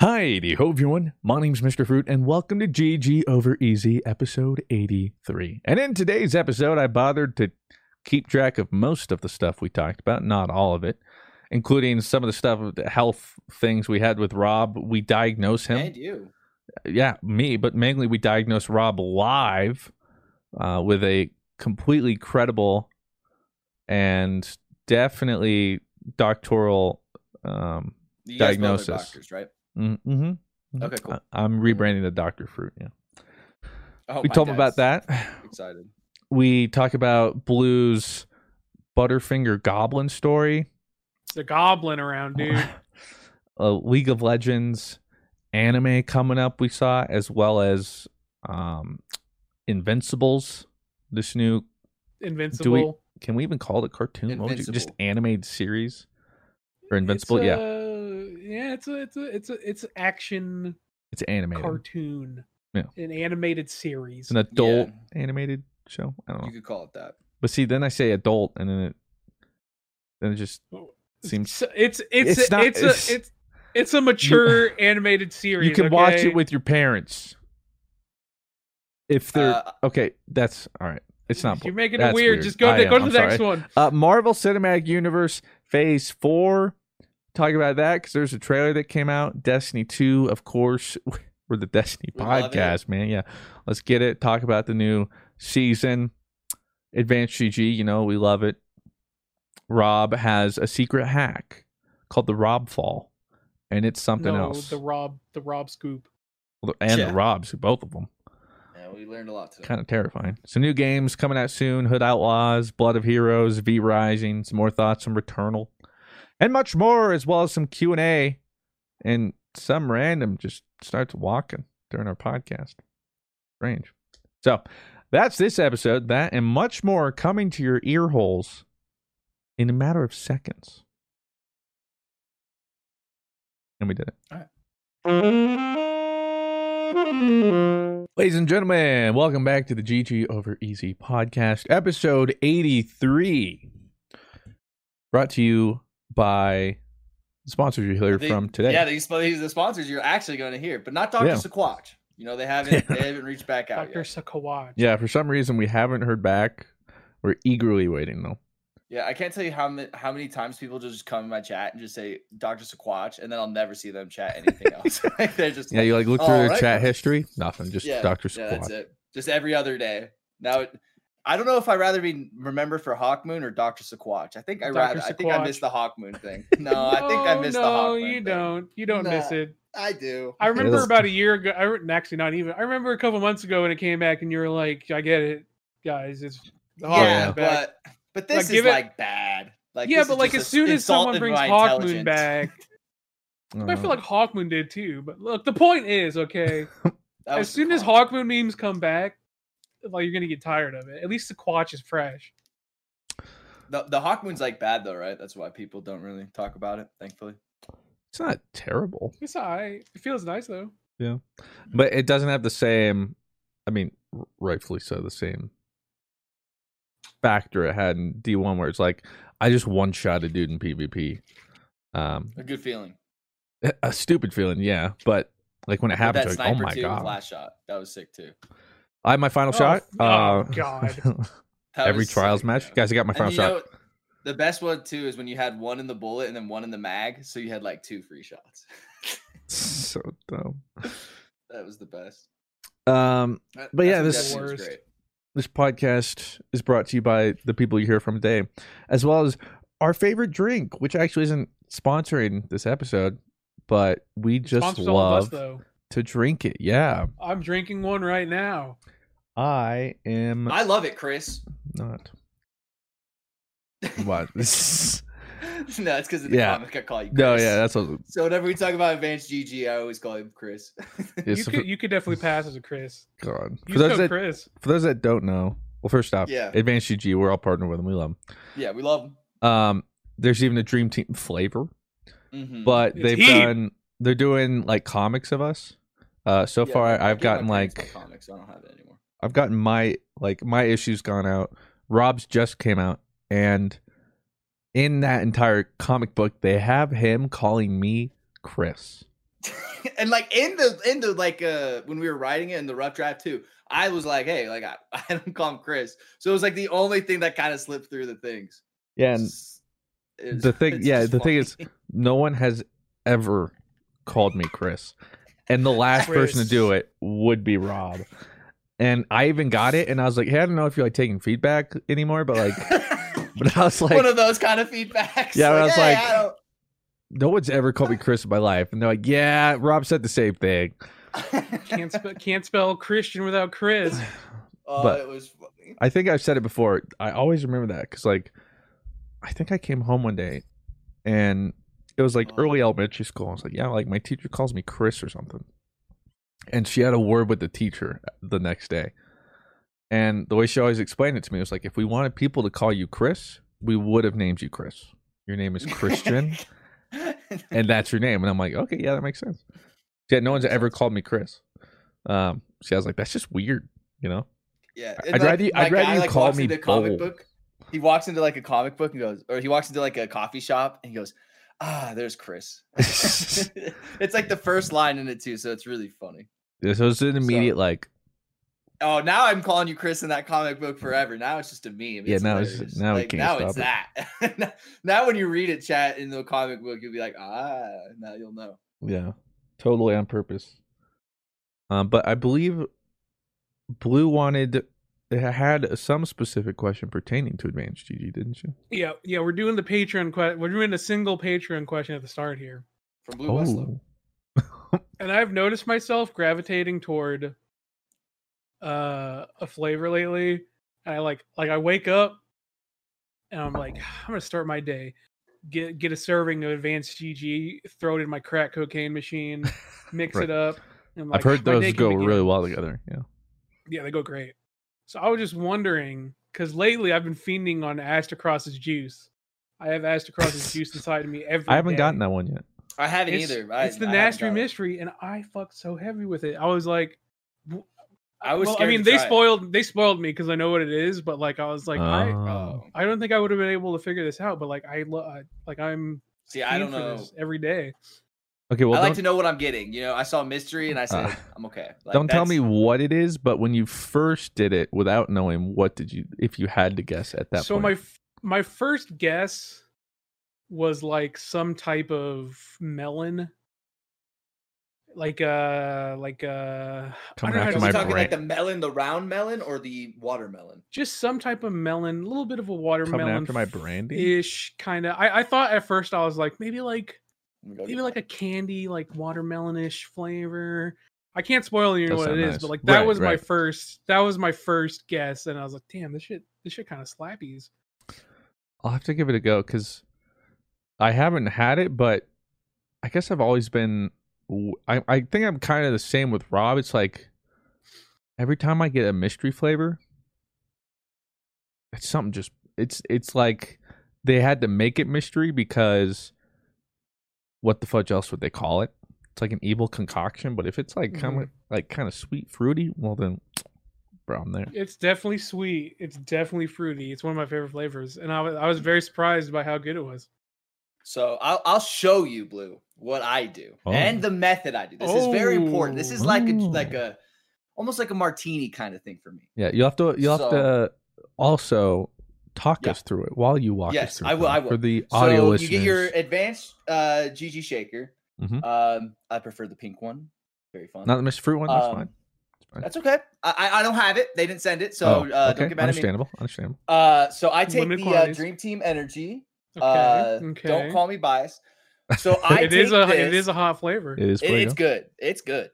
Hi, ho everyone. My name's Mr. Fruit, and welcome to GG Over Easy, episode 83. And in today's episode, I bothered to keep track of most of the stuff we talked about, not all of it, including some of the stuff, the health things we had with Rob. We diagnosed him. And you. Yeah, me, but mainly we diagnosed Rob live uh, with a completely credible and definitely doctoral um, You guys both are diagnosis. doctors, right? Mm-hmm. Okay, cool. I, am rebranding the Doctor Fruit. Yeah, Oh, we my told him about that. Excited. We talk about Blue's Butterfinger Goblin story, It's a goblin around, dude. a League of Legends anime coming up. We saw as well as um, Invincibles. This new Invincible. can we even call it a cartoon? What you- just animated series or Invincible? It's yeah, a- yeah. It's a it's a it's a it's action it's animated. cartoon. Yeah. An animated series. An adult animated show. I don't know. You could call it that. But see, then I say adult, and then it then it just seems So it's it's It's it's not- it's, it's- a it's it's a mature animated series. you can watch it with your parents. If they're Uh, okay, that's all right. It's not. You're making it that's weird. Just go to go to I'm the next one. Uh, Marvel Cinematic Universe Phase Four. Talk about that because there's a trailer that came out. Destiny Two, of course. We're the Destiny We podcast, man. Yeah, let's get it. Talk about the new season. Advanced GG, you know we love it. Rob has a secret hack called the Rob Fall, and it's something no, else. the Rob the Rob scoop. and Yeah. the Robs, both of them. Yeah, we learned a lot today. Kind of terrifying. Some new games coming out soon: Hood Outlaws, Blood of Heroes, V Rising. Some more thoughts on Returnal, and much more, as well as some Q and A, and some random just starts walking during our podcast. Strange. So that's this episode. That and much more coming to your ear holes in a matter of seconds. And we did it. Ladies and gentlemen, welcome back to the GG Over Easy podcast, episode 83. Brought to you by the sponsors you hear They- from today. Yeah, these, these are the sponsors you're actually going to hear, but not Dr. Yeah. Squatch. You know, they haven't they haven't reached back out Doctor yet. Sakawaj. Yeah, for some reason we haven't heard back. We're eagerly waiting though. Yeah, I can't tell you how many how many times people just come in my chat and just say Doctor Squatch, and then I'll never see them chat anything else. like they're just Yeah, you like look through "All their right, chat history. Nothing, just Yeah, Doctor Yeah, that's it. Just every other day. Now, it, I don't know if I'd rather be remembered for Hawk Moon or Doctor Squatch. I think I Dr. rather. I think I missed the Hawk Moon thing. No, I think I missed no, the Hawk Moon. you thing. don't. You don't miss it. I do. I remember that's- about a year ago. I re- actually not even. I remember a couple months ago when it came back, and you were like, "I get it, guys. It's the Hawk yeah, Moon's back." but but this Like, is give it- like bad. Like yeah, but like as soon as someone brings my Hawk Moon intelligence. back, I feel like Hawk Moon did too. But look, the point is, okay, as soon as con. Hawk Moon memes come back, like you're gonna get tired of it. At least the Quatch is fresh. the the Hawk Moon's like bad though, right? That's why people don't really talk about it. Thankfully. it's not terrible, It's alright. It feels nice though. Yeah, but it doesn't have the same. I mean, rightfully so, the same factor it had in D1, where it's like I just one shot a dude in PvP. Um, A good feeling. a stupid feeling, yeah, but like when it With happens, that you're like, oh my god, last shot. That was sick too. I have my final Oh, shot. oh, uh, God. Every trials sick, match, yeah. guys. I got my And final you shot. know, the best one too is when you had one in the bullet and then one in the mag, so you had like two free shots. so dumb. that was the best. Um, That- But yeah, this- when Destiny was Worst. great. this podcast is brought to you by the people you hear from today, as well as our favorite drink, which actually isn't sponsoring this episode, but we just Sponsors all of us love to drink it. Yeah, I'm drinking one right now. I am I love it, Chris. not. What? No, it's because of the Yeah. comic I call you. Chris. no, yeah, that's what. So whenever we talk about advanced GG, I always call him Chris. You so could for, you could definitely pass as a Chris. God. You For those go that Chris. for those that don't know, well, first off, Yeah. Advanced GG, we're all partnered with them. We love them. yeah, we love them. Um, there's even a Dream Team flavor, Mhm. but It's they've heat. done. They're doing like comics of us. Uh, so Yeah, far I I've gotten like comics. so I don't have it anymore. I've gotten my like my issues gone out. Rob's just came out, and in that entire comic book, they have him calling me Chris. and like in the in the like uh when we were writing it in the rough draft too, I was like, hey, like I, I don't call him Chris. So it was like the only thing that kind of slipped through the things. Yeah, and It's- it's- the thing- yeah, the thing is- no one has ever called me Chris, and the last person to do it would be Rob. And I even got it, and I was like, "Hey, I don't know if you're like taking feedback anymore, but like, but I was like, one of those kind of feedbacks. Yeah, I was "Hey, like- I no one's ever called me Chris in my life, and they're like, "Yeah, Rob said the same thing." Can't spe- can't spell Christian without Chris. oh, but- it was funny. I think I've said it before. I always remember that because, like, I think I came home one day and it was like Oh. early elementary school. I was like, yeah, like my teacher calls me Chris or something. And she had a word with the teacher the next day. And the way she always explained it to me was like, if we wanted people to call you Chris, we would have named you Chris. Your name is Christian, and that's your name. And I'm like, okay, yeah, that makes sense. Yeah, no one's ever called me Chris. Um, so I was like, that's just weird, you know? Yeah, I'd rather you- I'd rather guy, you like, call me into comic Bull. book. He walks into like a comic book and goes, or he walks into like a coffee shop and he goes, "Ah, there's Chris." it's like the first line in it too, so it's really funny. Yeah, So it's an immediate like, Oh, now I'm calling you Chris in that comic book forever. Now it's just a meme. Yeah, It's now it's- hilarious. now we like, can't now stop it's that. now when you read it, chat in the comic book, you'll be like, ah, now you'll know. yeah, totally on purpose. Um, but I believe Blue wanted had some specific question pertaining to Advanced GG, didn't you? Yeah, yeah, we're doing the Patreon question. We're doing a single Patreon question at the start here. From Blue Westlow. And I've noticed myself gravitating toward uh a flavor lately. And I like like I wake up and I'm like, I'm gonna start my day. Get get a serving of advanced GG, throw it in my crack cocaine machine, mix Right. it up. and I'm I've heard those go really well together. Yeah. Yeah, they go great. So I was just wondering, because lately I've been fiending on Astacross's juice. I have Astacross's juice inside of me every I haven't day. gotten that one yet. I haven't It's, either. I, it's the I nasty mystery, and I fucked so heavy with it. I was like, I was well, I mean, they try it. spoiled they spoiled me because I know what it is, but like I was like, I Oh. I don't think I would have been able to figure this out. But like I lo- like I'm See, I don't know. every day. Okay, well, I like don't, to know what I'm getting. You know, I saw mystery and I said, Uh, I'm okay. Like, don't tell me what it is, but when you first did it without knowing, what did you, if you had to guess at that so point? my f- my first guess was like some type of melon. Like uh like uh I Coming don't know how after to my we describe- talking like the melon, the round melon, or the watermelon? just some type of melon, a little bit of a watermelon. after my brandy? ish kind of. I, I thought at first I was like maybe like Let maybe like a candy like watermelonish flavor. I can't spoil you Does what it sound is, but like that Right, was my first that was my first guess, and I was like, damn, this shit this shit kind of slappies. I'll have to give it a go because I haven't had it, but I guess I've always been. I, I think I'm kind of the same with Rob. It's like every time I get a mystery flavor, it's something just. It's it's like they had to make it mystery because what the fudge else would they call it? It's like an evil concoction, but if it's like kind of mm-hmm. like kind of sweet fruity, well then, bro, I'm there. It's definitely sweet. It's definitely fruity. It's one of my favorite flavors, and I was I was very surprised by how good it was. So I'll I'll show you, Blue, what I do Oh. and the method I do. This is very important. This is like a Oh. like a almost like a martini kind of thing for me. Yeah, you'll have to you'll have to also talk Yeah. us through it while you walk us Yes, through. I will, them I will. For the audio so listeners, you get your advanced uh GG shaker. Mhm. Um, I prefer the pink one. Very fun. not the Mr. Fruit one. That's Um, fine. fine. That's okay. I, I I don't have it. They didn't send it, so Oh, uh, okay. don't get mad at me. Understandable. Understandable. Uh, so I take Limited the uh. Dream Team Energy. Okay, Uh, okay. Don't call me biased. So I it is take a this, it is a hot flavor. It is. it- it's good. It's good.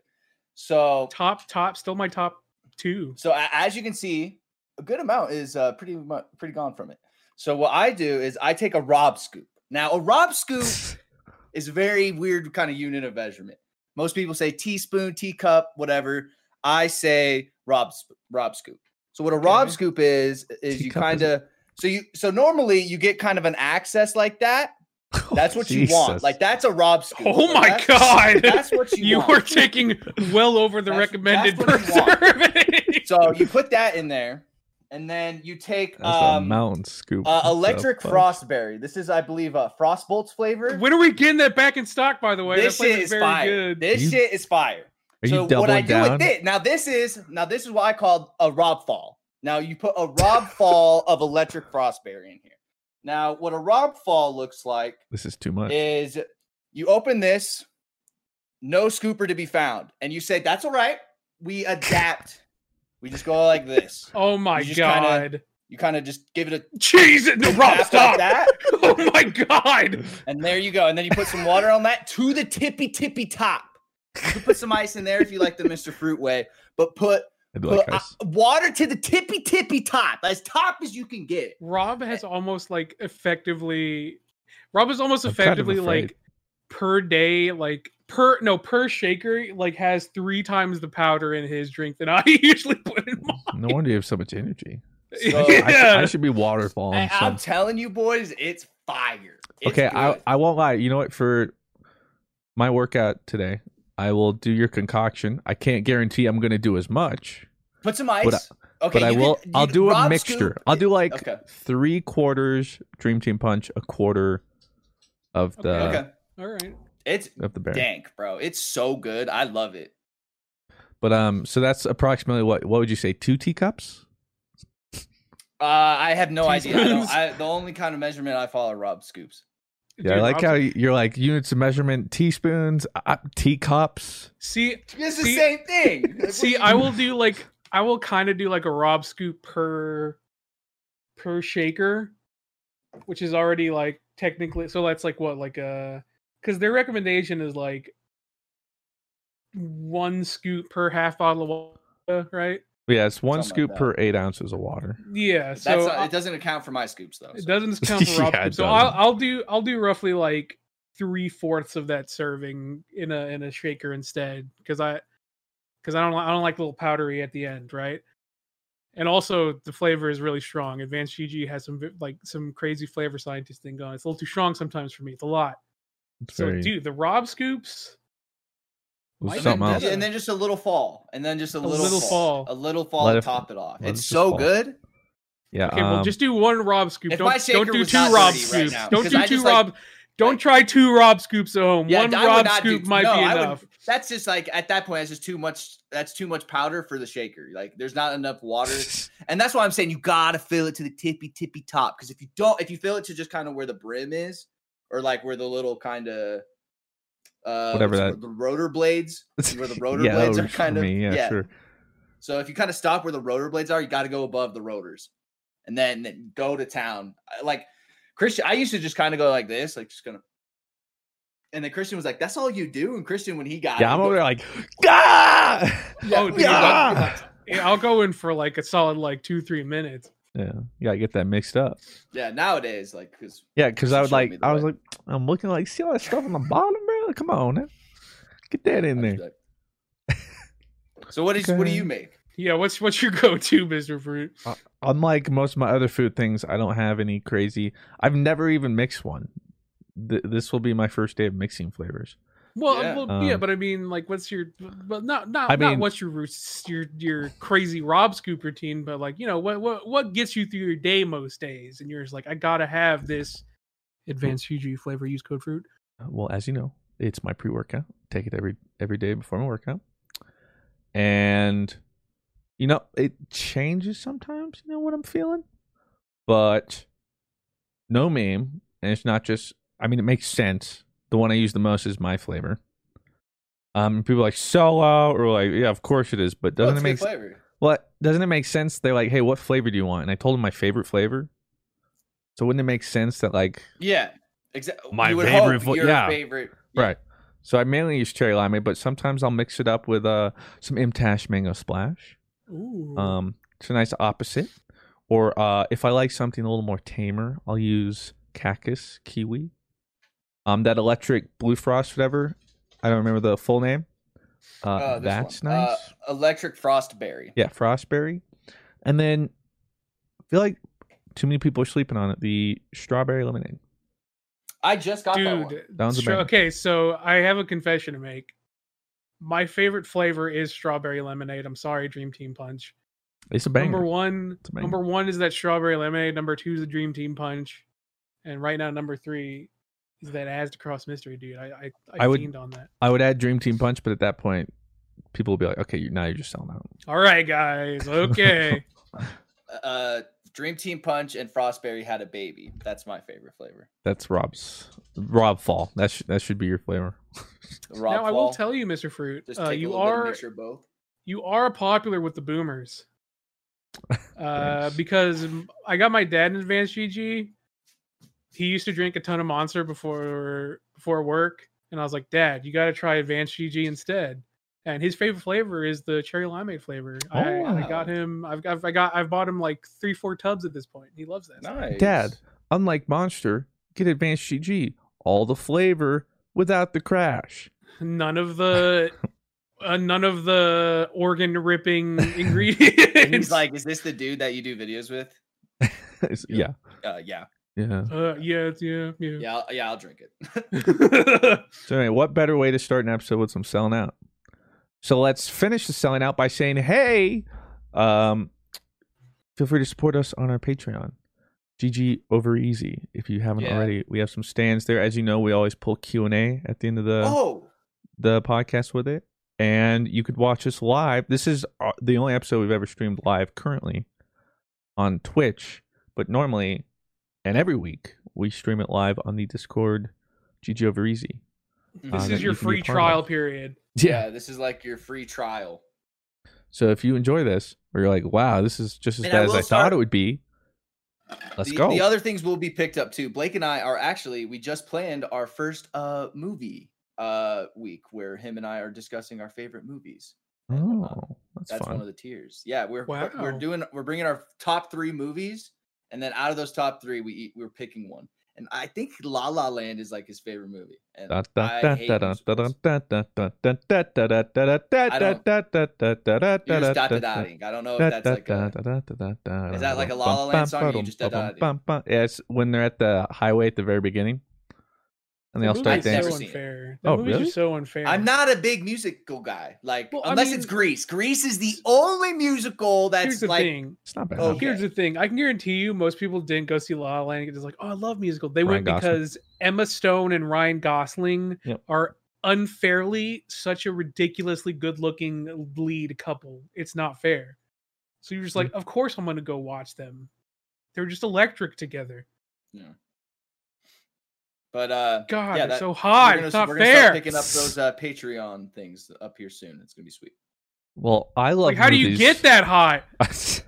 So top top still my top two. So as you can see, a good amount is uh, pretty much pretty gone from it. So what I do is I take a Rob scoop. Now a Rob scoop is a very weird kind of unit of measurement. Most people say teaspoon, teacup, whatever. I say Rob sp- Rob scoop. So what a Rob Okay. scoop is is you Teacup is- kind of so you so normally you get kind of an access like that. That's what you want. Like that's a Rob scoop. Oh my that's- god! That's what you, you want. are taking well over the That's- recommended that's what you want. So you put that in there, and then you take That's a um, mountain scoop. uh, electric fuck? frostberry. This is, I believe, uh, frostbolts flavor. when are we getting that back in stock? By the way, this that shit is very fire. good. This You- shit is fire. Are you so what I do down? with it now, this is now this is what I call a Rob fall. Now you put a Rob fall of electric frostberry in here. Now what a Rob fall looks like This is too much. is you open this, no scooper to be found, and you say that's all right. We adapt. we just go like this. Oh my You just kinda- god! You kind of just give it a Jesus, no, Rob, tap like stop! that. Oh my god! And there you go. And then you put some water on that to the tippy tippy top. You can put some ice in there if you like the Mr. Fruit way, but put, I do put like uh, ice. water to the tippy tippy top, as top as you can get. Rob has almost like effectively. Rob is almost I'm kind of effectively like per day, like per no per shaker, like has three times the powder in his drink than I usually put in mine. No wonder you have so much energy. So- I, should, yeah. I should be waterfalling. And I'm telling you, boys, it's fire. It's okay, I. I won't lie. You know what? For my workout today, I will do your concoction. I can't guarantee I'm going to do as much, put some ice. but I- okay, but I will. can- I'll you- do a Rob mixture. Scoop- I'll do like Okay. three quarters Dream Team Punch, a quarter of the Okay. Okay. All right. It's of the bear. dank, bro. It's so good. I love it. But um, so that's approximately what? What would you say? Two teacups? Uh, I have no idea. I don't, I, the only kind of measurement I follow are Rob scoops. Yeah, I Dude, like Rob's- how you're like units of measurement, teaspoons, uh, teacups. See, It's the See- same thing. See, I will do like I will kind of do like a Rob scoop per per shaker, which is already like technically so that's like what like uh because their recommendation is like one scoop per half bottle of water, right? Yeah, it's one Something like scoop that. per eight ounces of water. Yeah, so not, I- it doesn't account for my scoops though. it so- doesn't count for Rob Yeah, scoop. it So I'll, doesn't. I'll do I'll do roughly like three fourths of that serving in a in a shaker instead because I because I don't I don't like a little powdery at the end, right? And also the flavor is really strong. Advanced GG has some like some crazy flavor scientist thing going. It's a little too strong sometimes for me. It's a lot. It's So very dude, the Rob scoops. It was And something then, else. and then just a little fall, and then just a, A little, little fall, fall. a little fall Let to it- top it off. It's so fall. good. Yeah, Okay, well um, just do one Rob scoop. Don't don't do two Rob dirty right scoops. now, don't do two just, like- Rob. Don't try two Rob scoops at home. Yeah, One I Rob not do- scoop might no, be I would- enough. that's just like at that point, that's just too much. That's too much powder for the shaker. Like there's not enough water, and that's why I'm saying you gotta fill it to the tippy tippy top. Because if you don't, if you fill it to just kind of where the brim is, or like where the little kind of uh, Whatever that- the rotor blades, where the rotor yeah, blades are kind of me. Yeah, sure. So if you kind of stop where the rotor blades are, you got to go above the rotors, and then, then go to town. I- Like Christian, I used to just kind of go like this, like just gonna. And then Christian was like, "That's all you do." And Christian, when he got, Yeah, it, I'm over there like, ah! Oh, dude, Yeah. Yeah, I'll go in for like a solid like two, three minutes. Yeah, you gotta get that mixed up. yeah. Nowadays, like, because Yeah, because I would like, me the I was like, I'm looking like, see all that stuff on the bottom, bro? Come on, man. get that in there. So what is what do you make? Yeah, what's what's your go-to, Mister Fruit? Unlike most of my other food things, I don't have any crazy. I've never even mixed one. Th- this will be my first day of mixing flavors. Well, Yeah. well, yeah, Um, but I mean, like, what's your, but not not I not mean- what's your your your crazy Rob scoop routine, but like, you know, what what what gets you through your day most days, and you're just like, I gotta have this advanced GG flavor. Use code fruit. Uh, Well, as you know, it's my pre-workout. Take it every every day before my workout, and you know it changes sometimes. You know what I'm feeling, but no meme, and it's not just. I mean, it makes sense. The one I use the most is my flavor. Um, people are like solo or like, yeah, of course it is, but doesn't it's it make flavor? what doesn't it make sense? They're like, hey, what flavor do you want? And I told them my favorite flavor. So wouldn't it make sense that like Yeah, exactly. My favorite fla- your yeah. favorite. Yeah. Right. So I mainly use cherry limeade, but sometimes I'll mix it up with uh some Imtash mango splash. Ooh. Um, it's a nice opposite. Or uh, if I like something a little more tamer, I'll use cactus kiwi. Um, that electric blue frost, whatever. I don't remember the full name. Uh, Uh, this that's one. nice. Uh, electric frostberry. yeah, frostberry. And then I feel like too many people are sleeping on it. The strawberry lemonade. I just got that one. Dude, Sounds stra- amazing. okay, so I have a confession to make. My favorite flavor is strawberry lemonade. I'm sorry, Dream Team Punch. It's a banger. Number one, banger. number one is that strawberry lemonade. Number two is the Dream Team Punch, and right now number three is that As to Cross Mystery, dude. I I, I, I would- on that. I would add Dream Team Punch, but at that point, people will be like, okay, you now you're just selling out. All right, guys. Okay. Uh, Dream Team Punch and Frostberry had a baby. That's my favorite flavor. That's Rob's Rob Fall. That should that should be your flavor. Rob now I will tell you, Mr. Fruit, Just uh, take a you little are mixture of both. you are popular with the boomers. Uh, because I got my dad in advanced GG. He used to drink a ton of Monster before before work, and I was like, Dad, you got to try advanced GG instead. And his favorite flavor is the cherry limeade flavor. I, I Oh. got him. I've got. I got. I've bought him like three, four tubs at this point. He loves that. Nice, Dad, unlike Monster, get Advanced GG. All the flavor without the crash. None of the. Uh, none of the organ ripping ingredients. And he's like, "Is this the dude that you do videos with?" It's- yeah, Uh, yeah, yeah. uh, yeah, it's- yeah, yeah. yeah, I'll, yeah. I'll drink it. So anyway, what better way to start an episode with some selling out? So let's finish the selling out by saying, hey, um, feel free to support us on our Patreon. GG over easy. If you haven't Yeah. already, we have some stands there. As you know, we always pull Q and A at the end of the oh, the podcast with it, and you could watch us live. This is uh, the only episode we've ever streamed live currently on Twitch, but normally and every week we stream it live on the Discord. GG over easy. Mhm. This Uh, is your you free trial period. Yeah. This is like your free trial. So if you enjoy this, or you're like, wow, this is just as And I bad as I start- thought it would be, let's the, go. The other things will be picked up too. Blake and I are actually we just planned our first uh movie uh week where him and I are discussing our favorite movies. and whatnot. oh, that's, That's fun. one of the tiers. Yeah, we're we're- we're doing we're bringing our top three movies, and then out of those top three, we eat, we're picking one. And I think La La Land is like his favorite movie. And I hate musicals. You're just dotting. I don't know if that's like a, is that like a La La Land song? You just dotting? Yes, when they're at the highway at the very beginning and they That all start movie's I've never so dancing. seen it. unfair. That Oh, movie's really? just so unfair. I'm not a big musical guy. Like Well, I unless it's mean- Grease. Grease is the only musical that's Here's the like thing. It's not bad. Oh, Here's the thing. I can guarantee you, most people didn't go see La La Land because it's like, oh, I love musicals. They Ryan went Gosling. because Emma Stone and Ryan Gosling Yep. are unfairly such a ridiculously good-looking lead couple. It's not fair. So you're just Mm. like, of course I'm going to go watch them. They're just electric together. But uh God, yeah, they're that- so we're hot. gonna, It's not we're gonna start fair. picking up those uh Patreon things up here soon. It's gonna be sweet. Well, I love. Like, how do you get that hot?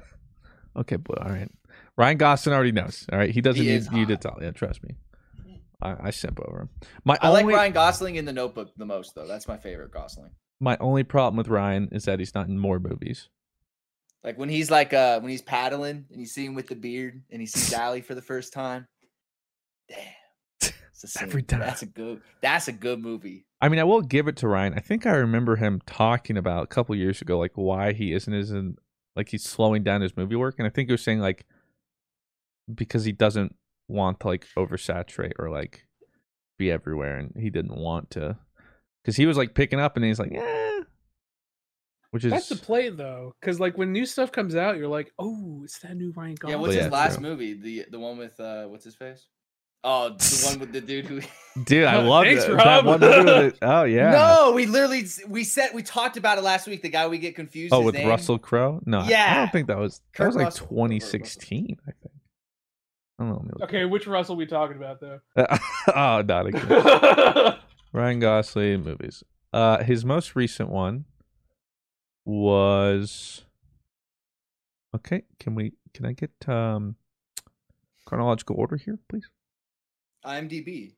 okay, but all right. Ryan Gosling already knows. All right, he doesn't He need you to tell. Yeah, trust me. I, I simp over him. My I only like Ryan Gosling in the Notebook the most, though. That's my favorite Gosling. my only problem with Ryan is that he's not in more movies. Like when he's like uh when he's paddling and you see him with the beard and he sees Sally for the first time. Damn. It's a Every time. That's a good that's a good movie. I mean, I will give it to Ryan. I think I remember him talking about a couple years ago, like why he isn't as in, like he's slowing down his movie work, and I think he was saying like because he doesn't want to like oversaturate or like be everywhere, and he didn't want to because he was like picking up, and he's like, yeah, which is That's the play though, because like when new stuff comes out, you're like, oh, it's that new Ryan Gosling. Yeah, Gosling. what's yeah, his last true. movie? The the one with uh what's his face? Oh, the one with the dude who dude. I love thanks, it. Rob. That one movie with it- Oh yeah. No, we literally we said we talked about it last week. The guy we get confused. With. Oh, his with name. Russell Crowe? No, I- I don't think that was. That Kurt was like Russell. 2016. I think. I don't know. let me look. Okay, which Russell we talking about though? oh, not again. Ryan Gosling movies. Uh, his most recent one was. Okay, can we? Can I get um chronological order here, please? IMDb.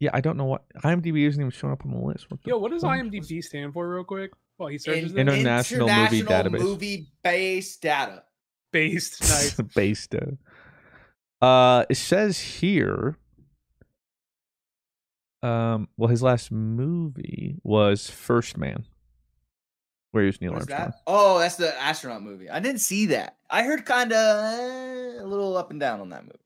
Yeah, I don't know what IMDb isn't even showing up on the list. What the Yo, what does fuck? IMDb stand for, real quick? Well, he searches In- it, International Movie Database. Movie based data. based. Nice. based. Uh, uh, it says here. Um. Well, his last movie was First Man, where was Neil What is Armstrong. that? Oh, that's the astronaut movie. I didn't see that. I heard kind of a little up and down on that movie.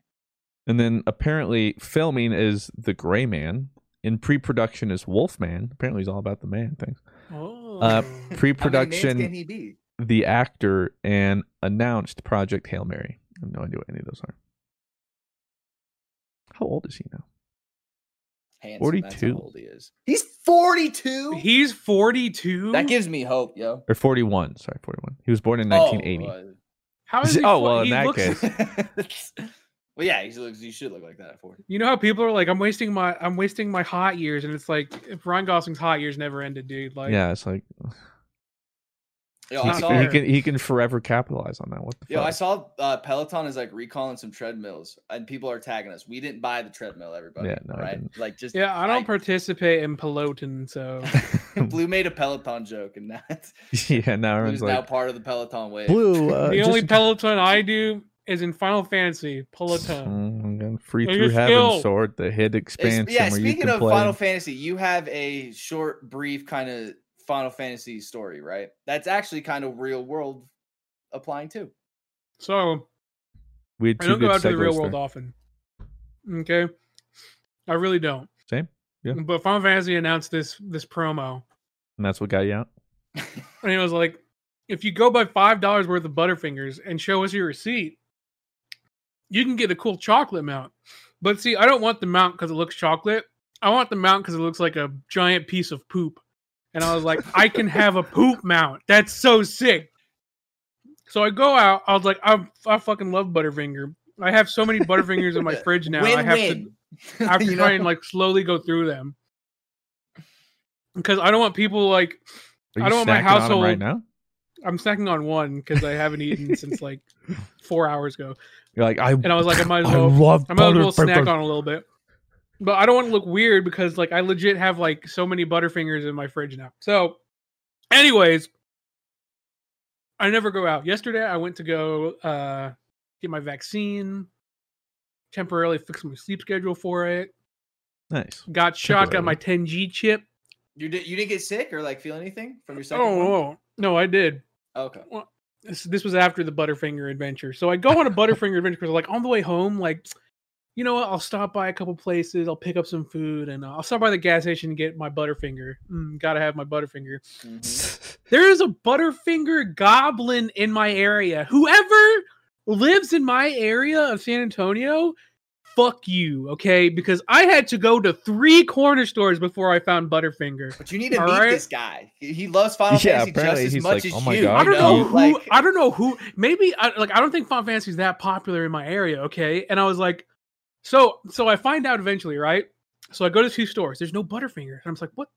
And then apparently filming is The Gray Man. In pre-production is Wolfman. Apparently he's all about the man things. Oh. Uh, How many names pre-production, can he be? the actor, and announced Project Hail Mary. I have no idea what any of those are. How old is he now? Handsome, that's how 42. old he is. He's 42. He's 42. that gives me hope, yo. Or 41. Sorry, 41. He was born in Oh, 1980. How is he? Oh, fo- well, in that looks- case. well, yeah, he looks. You should look like that at 40. You know how people are like, I'm wasting my, I'm wasting my hot years, and it's like, if Ryan Gosling's hot years never ended, dude. Like, yeah, it's like Yo, he, I saw. he can he can forever capitalize on that. What the Yo, I saw uh, Peloton is like recalling some treadmills, and people are tagging us. We didn't buy the treadmill, everybody. Yeah, no, I didn't. Like just yeah, I don't participate in Peloton, so Blue made a Peloton joke, and that's yeah, now everyone's Blue's now part of the Peloton wave. blue. Uh, the only Peloton I do is in Final Fantasy Peloton. Mm, again, free through heaven skill. sword, the hit It's- expansion yeah, where you speaking can of play. Final Fantasy, you have a short, brief kind of Final Fantasy story, right? That's actually kind of real world applying too. So we had I don't go out to the real segues world there. often. Okay, I really don't. Same, yeah. But Final Fantasy announced this this promo, and that's what got you out. and it was like, if you go buy five dollars worth of Butterfingers and show us your receipt, you can get a cool chocolate mount. But see, I don't want the mount because it looks chocolate. I want the mount because it looks like a giant piece of poop. And I was like, I can have a poop mount. That's so sick. So I go out. I was like, I, I fucking love Butterfinger. I have so many Butterfingers in my fridge now. I have to Win-win. I have to You try know? and like slowly go through them because I don't want people like Are I don't want my snacking on 'em household- right now. I'm snacking on one because I haven't eaten since like four hours ago, You're like I and I was like, I might as I well, love I might as well snack on a little bit. But I don't want to look weird because like I legit have like so many Butterfingers in my fridge now. So, anyways, I never go out. Yesterday I went to go uh get my vaccine, temporarily fix my sleep schedule for it. Nice. Got shot, got my 10G chip. You did. You didn't get sick or like feel anything from your second Oh, one? oh, no, I did. Okay. This, this was after the Butterfinger adventure. So I go on a Butterfinger adventure because I'm like on the way home, like you know what? I'll stop by a couple places. I'll pick up some food, and uh, I'll stop by the gas station and get my Butterfinger. Mm, gotta have my Butterfinger. Mhm. There is a Butterfinger goblin in my area. Whoever lives in my area of San Antonio, fuck you, okay? Because I had to go to three corner stores before I found Butterfinger. But you need to meet right. this guy. He he loves Final Yeah, Fantasy just as much like, as "Oh you. God, I don't know who. Like, I don't know who. Maybe I, like I don't think Final Fantasy is that popular in my area. Okay, and I was like, so so I find out eventually, right? So I go to two stores. There's no Butterfinger, and I'm just like, what?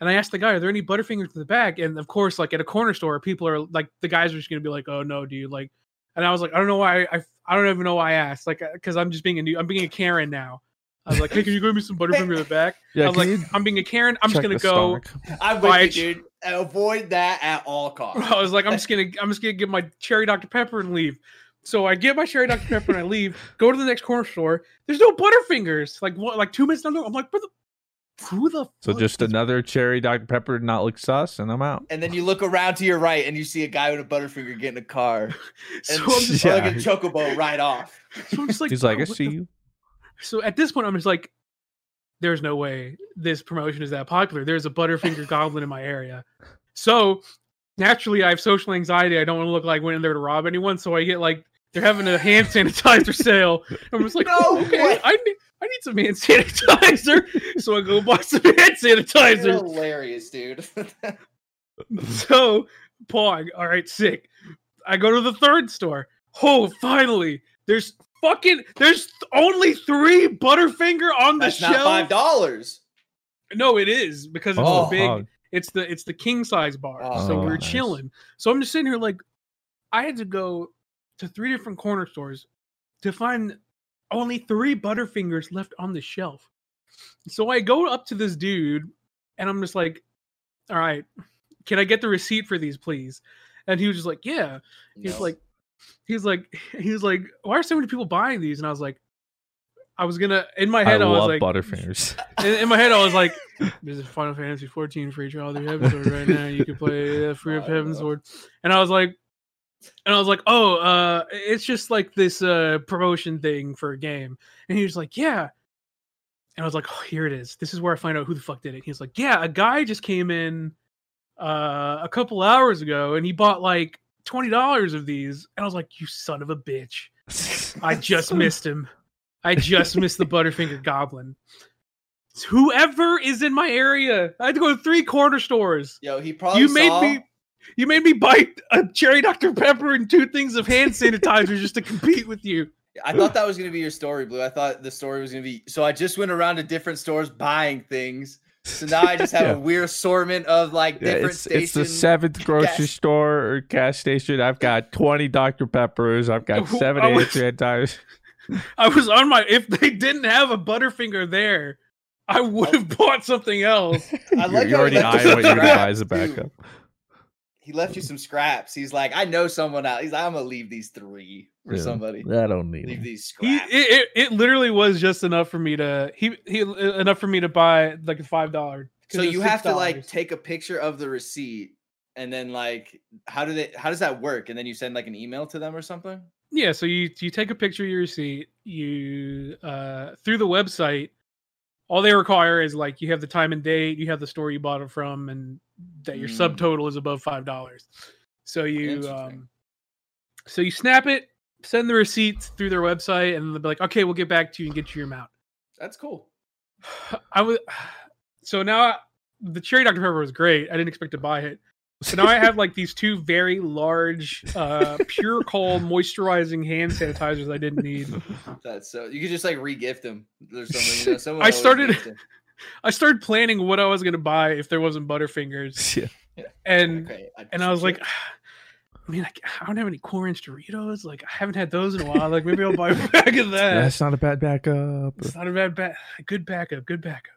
And I asked the guy, are there any Butterfingers in the back? And of course, like at a corner store, people are like, the guys are just gonna be like, oh no, dude, like. And I was like, I don't know why. I I don't even know why I asked, like, uh, because I'm just being a new. I'm being a Karen now. I was like, hey, can you give me some Butterfinger in the back? Yeah, I was like, I'm being a Karen. I'm just gonna go. stock? I'm Buy with a you, dude. Avoid that at all costs. I was like, I'm just gonna, I'm just gonna get my cherry Dr Pepper and leave. So I get my cherry Dr Pepper and I leave. Go to the next corner store. There's no Butterfingers. Like what? Like two minutes down the road, I'm like, where the? Who the? So just is- another cherry Dr Pepper not look sus, and I'm out. And then you look around to your right and you see a guy with a Butterfinger getting a car. So And I'm just, or like Yeah. a chocobo right off. so I'm just like, He's like, I what see the-" you. So at this point, I'm just like, there's no way this promotion is that popular. There's a Butterfinger goblin in my area. So naturally, I have social anxiety. I don't want to look like I went in there to rob anyone. So I get like, they're having a hand sanitizer sale. I'm just like, No oh, okay. I need, I need some hand sanitizer. so I go buy some hand You're sanitizer. hilarious, dude. So, Pog, all right, sick. I go to the third store. Oh, finally, there's fucking, there's only three Butterfinger on the That's shelf. not five dollars. No, it is because it's Oh, the big. oh. It's the it's the king size bar. Oh, so we're nice. chilling. So I'm just sitting here like, I had to go to three different corner stores to find only three Butterfingers left on the shelf. So I go up to this dude and I'm just like, all right, can I get the receipt for these, please? And he was just like, yeah. He's No. like, he's like, he's like, why are so many people buying these? And I was like, I was gonna in my head, I, was love like, Butterfingers. in, in my head, I was like, "This is Final Fantasy 14 free trial Heavensward right now. You can play uh, free of I Heaven. Sword." And I was like, and I was like, "Oh, uh, it's just like this uh promotion thing for a game." And he was like, "Yeah." And I was like, "Oh, here it is. This is where I find out who the fuck did it." He was like, "Yeah, a guy just came in uh a couple hours ago, and he bought like twenty dollars of these." And I was like, "You son of a bitch." I just missed him. I just missed the Butterfinger Goblin. Whoever is in my area, I had to go to three corner stores. Yo, he probably You made saw- me, you made me buy a cherry Dr Pepper and two things of hand sanitizer just to compete with you. I thought that was gonna be your story, Blue. I thought the story was gonna be so I just went around to different stores buying things. So now I just have Yeah. a weird assortment of like Yeah, different it's, stations. it's the seventh grocery gas- store or gas station. I've got 20 Dr. Peppers. I've got Who- seven I was- sanitizers. I was on my. If they didn't have a Butterfinger there, I would have bought something else. I like You're how already he left eyeing you what you're going to buy as a backup. He left you some scraps. He's like, I know someone out. He's like, I'm gonna leave these three for Yeah, somebody. I don't need Leave them. these He, scraps. it, it, it literally was just enough for me to he he enough for me to buy like a five dollar. so you have to like take a picture of the receipt and then like how do they how does that work? And then you send like an email to them or something? Yeah, so you you take a picture of your receipt, you uh through the website, all they require is like you have the time and date, you have the store you bought it from, and that your Mm. subtotal is above five dollars. So you um so you snap it, send the receipt through their website, and they'll be like, okay, we'll get back to you and get you your amount. That's cool. I was so now I- the cherry Dr Pepper was great. I didn't expect to buy it. So now I have like these two very large, uh, pure cold moisturizing hand sanitizers I didn't need. That's so you could just like re-gift them or something. You know, I started- I started planning what I was gonna buy if there wasn't Butterfingers, Yeah. and Okay, and I was like, I mean, like, I don't have any Cool Ranch Doritos. Like, I haven't had those in a while. Like, maybe I'll buy a bag of that. That's not a bad backup. It's not a bad, ba- good backup. Good backup.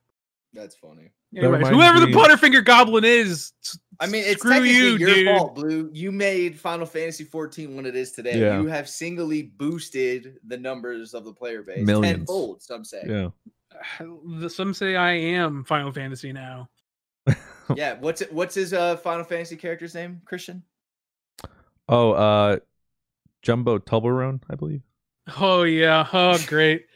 that's funny. Anyways, reminds whoever the Butterfinger Goblin is, s- I mean, it's screw technically you, your dude. fault, Blue. You made Final Fantasy 14 what it is today. Yeah. You have singly boosted the numbers of the player base Millions. tenfold. Some say. Yeah. Some say I am Final Fantasy now. Yeah. What's it? What's his uh, Final Fantasy character's name? Christian. Oh, uh, Jumbo Toblerone, I believe. Oh yeah. Oh great.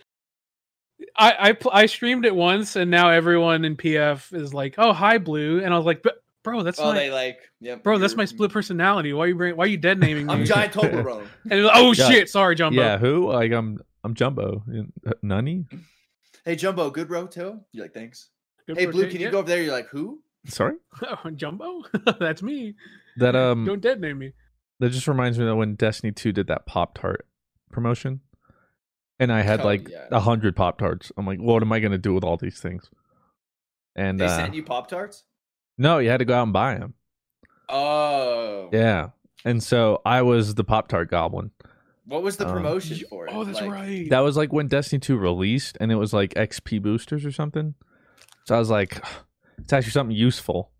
I I, pl- I streamed it once, and now everyone in PF is like, "Oh, hi, Blue," and I was like, "But bro, that's oh, my they like, yep. bro, that's my split personality. Why are you bring, why are you dead naming me?" I'm giant Toblerone. and like, oh Yeah. shit, sorry, Jumbo. Yeah, who? Like I'm I'm Jumbo. Nunny? hey, Jumbo, good bro, too. You're like, thanks. Good Hey, Blue, ta- can you yeah. go over there? You're like, who? Sorry? Oh, Jumbo? that's me. That um Don't dead name me. that just reminds me that when Destiny 2 did that Pop Tart promotion. And I had Oh, like yeah. a hundred Pop Tarts. I'm like, what am I gonna do with all these things? And They uh, sent you Pop Tarts? No, you had to go out and buy them. Oh. Yeah. And so I was the Pop Tart goblin. What was the Um, promotion for it? Oh, that's Like, right. That was like when Destiny 2 released and it was like XP boosters or something. So I was like, it's actually something useful.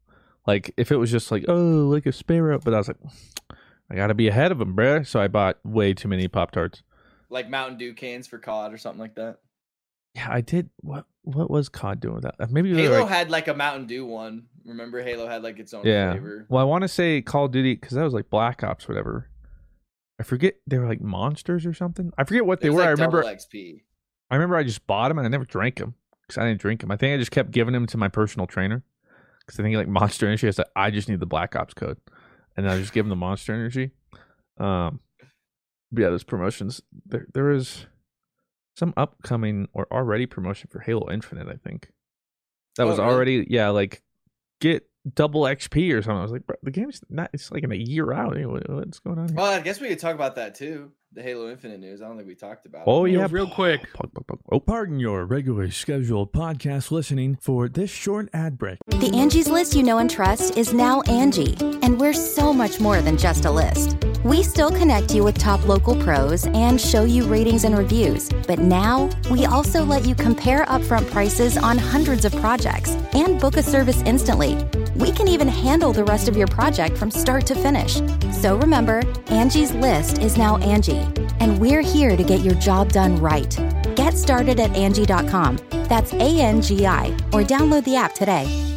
Like if it was just like, oh, like a sparrow, but I was like, I gotta be ahead of them, bruh. So I bought way too many Pop Tarts. Like Mountain Dew cans for COD or something like that. Yeah, I did. What what was COD doing with that? Maybe they Halo like, had like a Mountain Dew one. Remember, Halo had like its own yeah. flavor. Well, I want to say Call of Duty because that was like Black Ops, whatever. I forget they were like monsters or something. I forget what they were. like I remember. XP. I remember I just bought them and I never drank them because I didn't drink them. I think I just kept giving them to my personal trainer because I think like Monster Energy. I said I just need the Black Ops code, and then I just give them the Monster Energy. Um, yeah, those promotions. There, there is some upcoming or already promotion for Halo Infinite. I think that Oh, was really? already yeah, like get double XP or something. I was like, the game's not. It's like in a year out. What's going on here? Well, I guess we could talk about that too. The Halo Infinite news. I don't think we talked about. oh it. You know, yeah, real quick. Oh, Pardon your regularly scheduled podcast listening for this short ad break. The Angie's list you know and trust is now Angi, and we're so much more than just a list. We still connect you with top local pros and show you ratings and reviews, but now we also let you compare upfront prices on hundreds of projects and book a service instantly. We can even handle the rest of your project from start to finish. So remember, Angie's list is now Angi, and we're here to get your job done right. Get started at Angi.com. That's A N G I, or download the app today.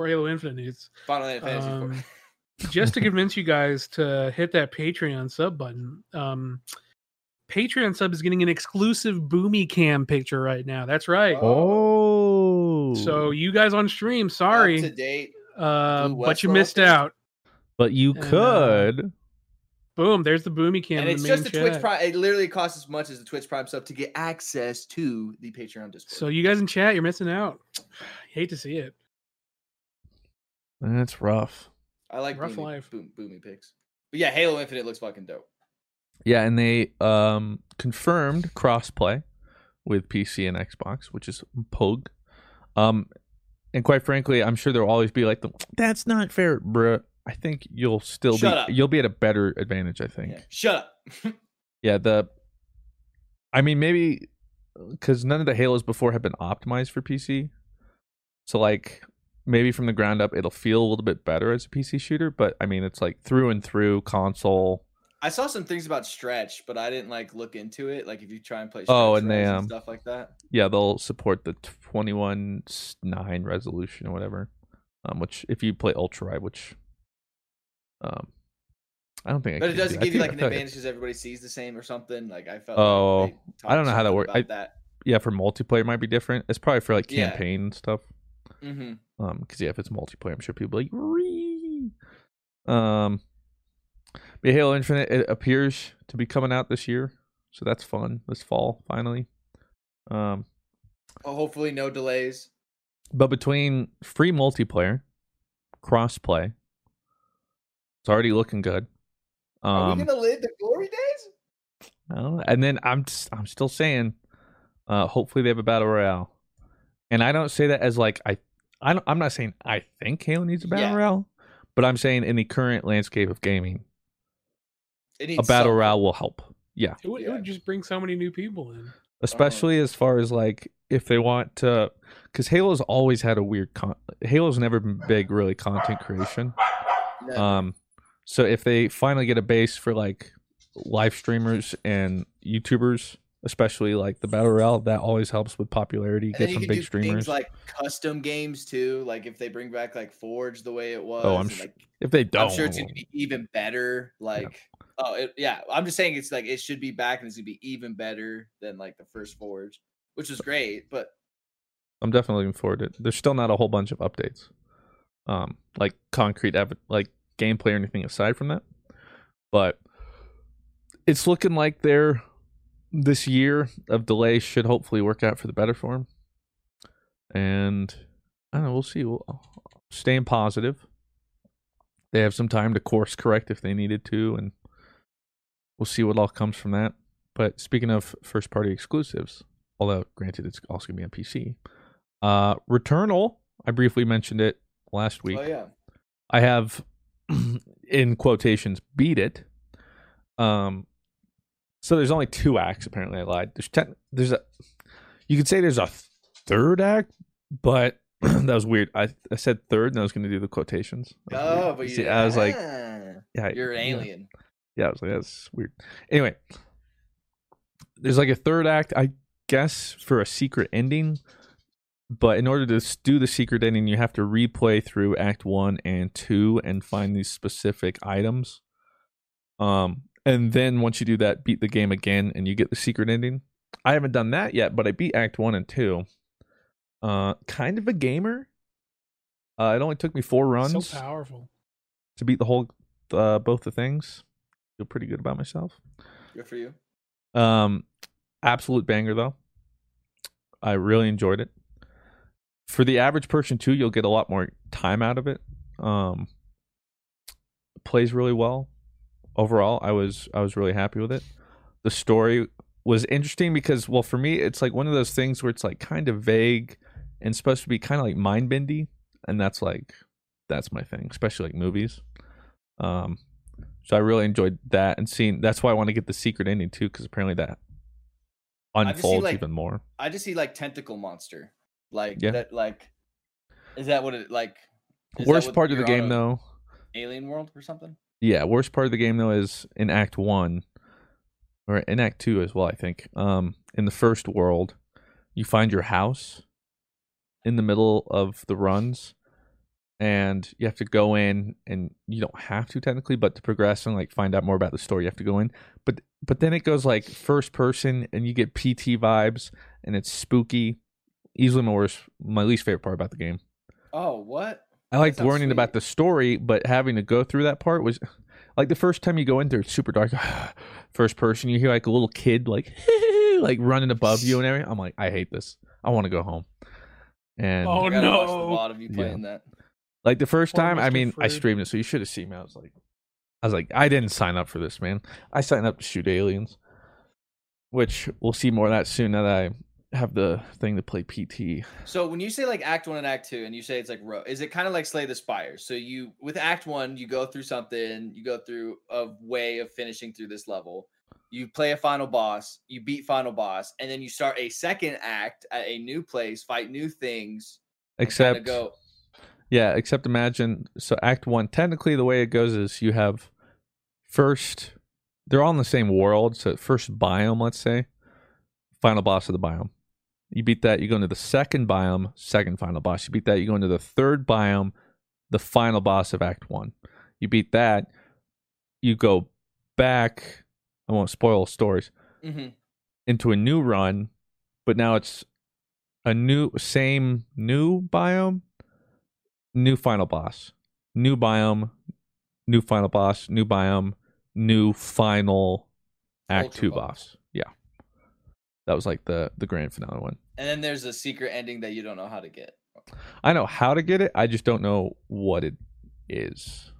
For Halo Infinite news. Final Fantasy Um, four. just to convince you guys to hit that Patreon sub button. Um, Patreon sub is getting an exclusive Boomy Cam picture right now. That's right. Oh, So you guys on stream, Up to sorry, date. uh, but you missed thing? out. but you And, uh, could. Boom! There's the Boomy Cam. and it's the just main the Twitch. Prime. It literally costs as much as the Twitch Prime sub to get access to the Patreon Discord. So you guys in chat, you're missing out. Hate to see it. That's rough. I like rough boomy, life. Boom, boomy picks. But yeah, Halo Infinite looks fucking dope. Yeah, and they um confirmed crossplay with PC and Xbox, which is Pog. Um, and quite frankly, I'm sure there'll always be like the that's not fair, bruh. I think you'll still Shut be up. you'll be at a better advantage. I think. Yeah. Shut up. Yeah, the I mean maybe cuz none of the Halos before have been optimized for PC. So like maybe from the ground up it'll feel a little bit better as a PC shooter, but I mean it's like through and through console. I saw some things about stretch, but I didn't like look into it. Like if you try and play Oh, and they, um, stuff like that. Yeah, they'll support the twenty one nine resolution or whatever. Um which if you play ultra wide, which um I don't think I But it can do- doesn't give you like an advantage because everybody sees the same or something. Like I felt. Oh, like I don't know how that works. I- That. yeah, for multiplayer it might be different. It's probably for like Yeah. campaign and stuff. hmm Um, because yeah, if it's multiplayer, I'm sure people be like, "Ree." um, but Halo Infinite it appears to be coming out this year, so that's fun this fall finally. Um, Oh, hopefully no delays. but between free multiplayer, crossplay, it's already looking good. Are Um, we gonna live the glory days? Know. and then I'm s- I'm still saying, uh, hopefully they have a battle royale, and I don't say that as like I, I don't, I'm not saying I think Halo needs a battle Yeah. royale, but I'm saying in the current landscape of gaming, It a battle something. royale will help. Yeah, It would, it would just bring so many new people in. especially as far as like if they want to, because Halo's always had a weird con. Halo's never been big really content creation. Never. Um, so if they finally get a base for like live streamers and YouTubers, especially like the battle royale, that always helps with popularity. Get some big do streamers. things like custom games too. Like if they bring back like Forge the way it was. Oh, I'm sh- like, if they don't, I'm sure it's gonna be even better. Like, oh, it, yeah. I'm just saying it's like it should be back and it's gonna be even better than like the first Forge, which was great. But I'm definitely looking forward to it. There's still not a whole bunch of updates, um, like concrete, ev- like gameplay or anything aside from that. But it's looking like they're this year of delay should hopefully work out for the better for him. And I don't know. We'll see. We'll staying positive. They have some time to course correct if they needed to, and we'll see what all comes from that. But speaking of first party exclusives, although granted it's also gonna be on PC, uh, Returnal. I briefly mentioned it last week. oh yeah, I have, in quotations, beat it. Um, so there's only two acts. Apparently, I lied. There's ten. There's a. You could say there's a third act, but that was weird. I I said third, and I was going to do the quotations. Oh, but you, See, I was like, ah, yeah, you're an alien. Yeah, I was like, that's weird. Anyway, there's like a third act, I guess, for a secret ending. But in order to do the secret ending, you have to replay through Act One and Two and find these specific items. Um, and then once you do that, beat the game again, and you get the secret ending. I haven't done that yet, but I beat Act One and Two. Uh, kind of a gamer. Uh, it only took me four runs So powerful. to beat the whole, uh, both the things. Feel pretty good about myself. Good for you. Um, absolute banger though. I really enjoyed it. For the average person too, you'll get a lot more time out of it. Um, plays really well. Overall, I was I was really happy with it. The story was interesting because, well, for me, it's like one of those things where it's like kind of vague and supposed to be kind of like mind bendy, and that's like that's my thing, especially like movies. Um, so I really enjoyed that and seeing. That's why I want to get the secret ending too, because apparently that I just see, unfolds like- even more. I just see like tentacle monster, like Yeah. that. Like, is that what it like? Worst part of the game though, Alien world or something. Yeah, worst part of the game though is in Act One, or in Act Two as well. I think. Um, in the first world, you find your house in the middle of the runs, and you have to go in, and you don't have to technically, but to progress and like find out more about the story, you have to go in. But but then it goes like first person, and you get PT vibes, and it's spooky. Easily my worst, my least favorite part about the game. Oh, what? I liked sounds learning about the story, but having to go through that part was like the first time you go in there, it's super dark. first person, you hear like a little kid like like running above you and everything. I'm like, I hate this. I want to go home. And Oh, no, gotta watch the no. Of you Yeah. playing that. like the first Poor time, I Mr. mean, I streamed it, so you should have seen me. I was like, I was like, I didn't sign up for this, man. I signed up to shoot aliens, which we'll see more of that soon. Now that I have the thing to play PT. So when you say like Act One and Act Two, and you say it's like ro- is it kind of like Slay the Spires? So you with Act One, you go through something, you go through a way of finishing through this level. You play a final boss, you beat final boss, and then you start a second act at a new place, fight new things. Except go. Yeah, except imagine so act 1 technically the way it goes is you have first they're all in the same world, so first biome, let's say, final boss of the biome. You beat that, you go into the second biome, second final boss. You beat that, you go into the third biome, the final boss of act 1. You beat that, you go back, I won't spoil stories, Mhm. into a new run, but now it's a new same new biome, new final boss, new biome, new final boss, new biome, new final act Ultra two boss. boss. That was like the the grand finale one. And then there's a secret ending that you don't know how to get. I know how to get it. I just don't know what it is.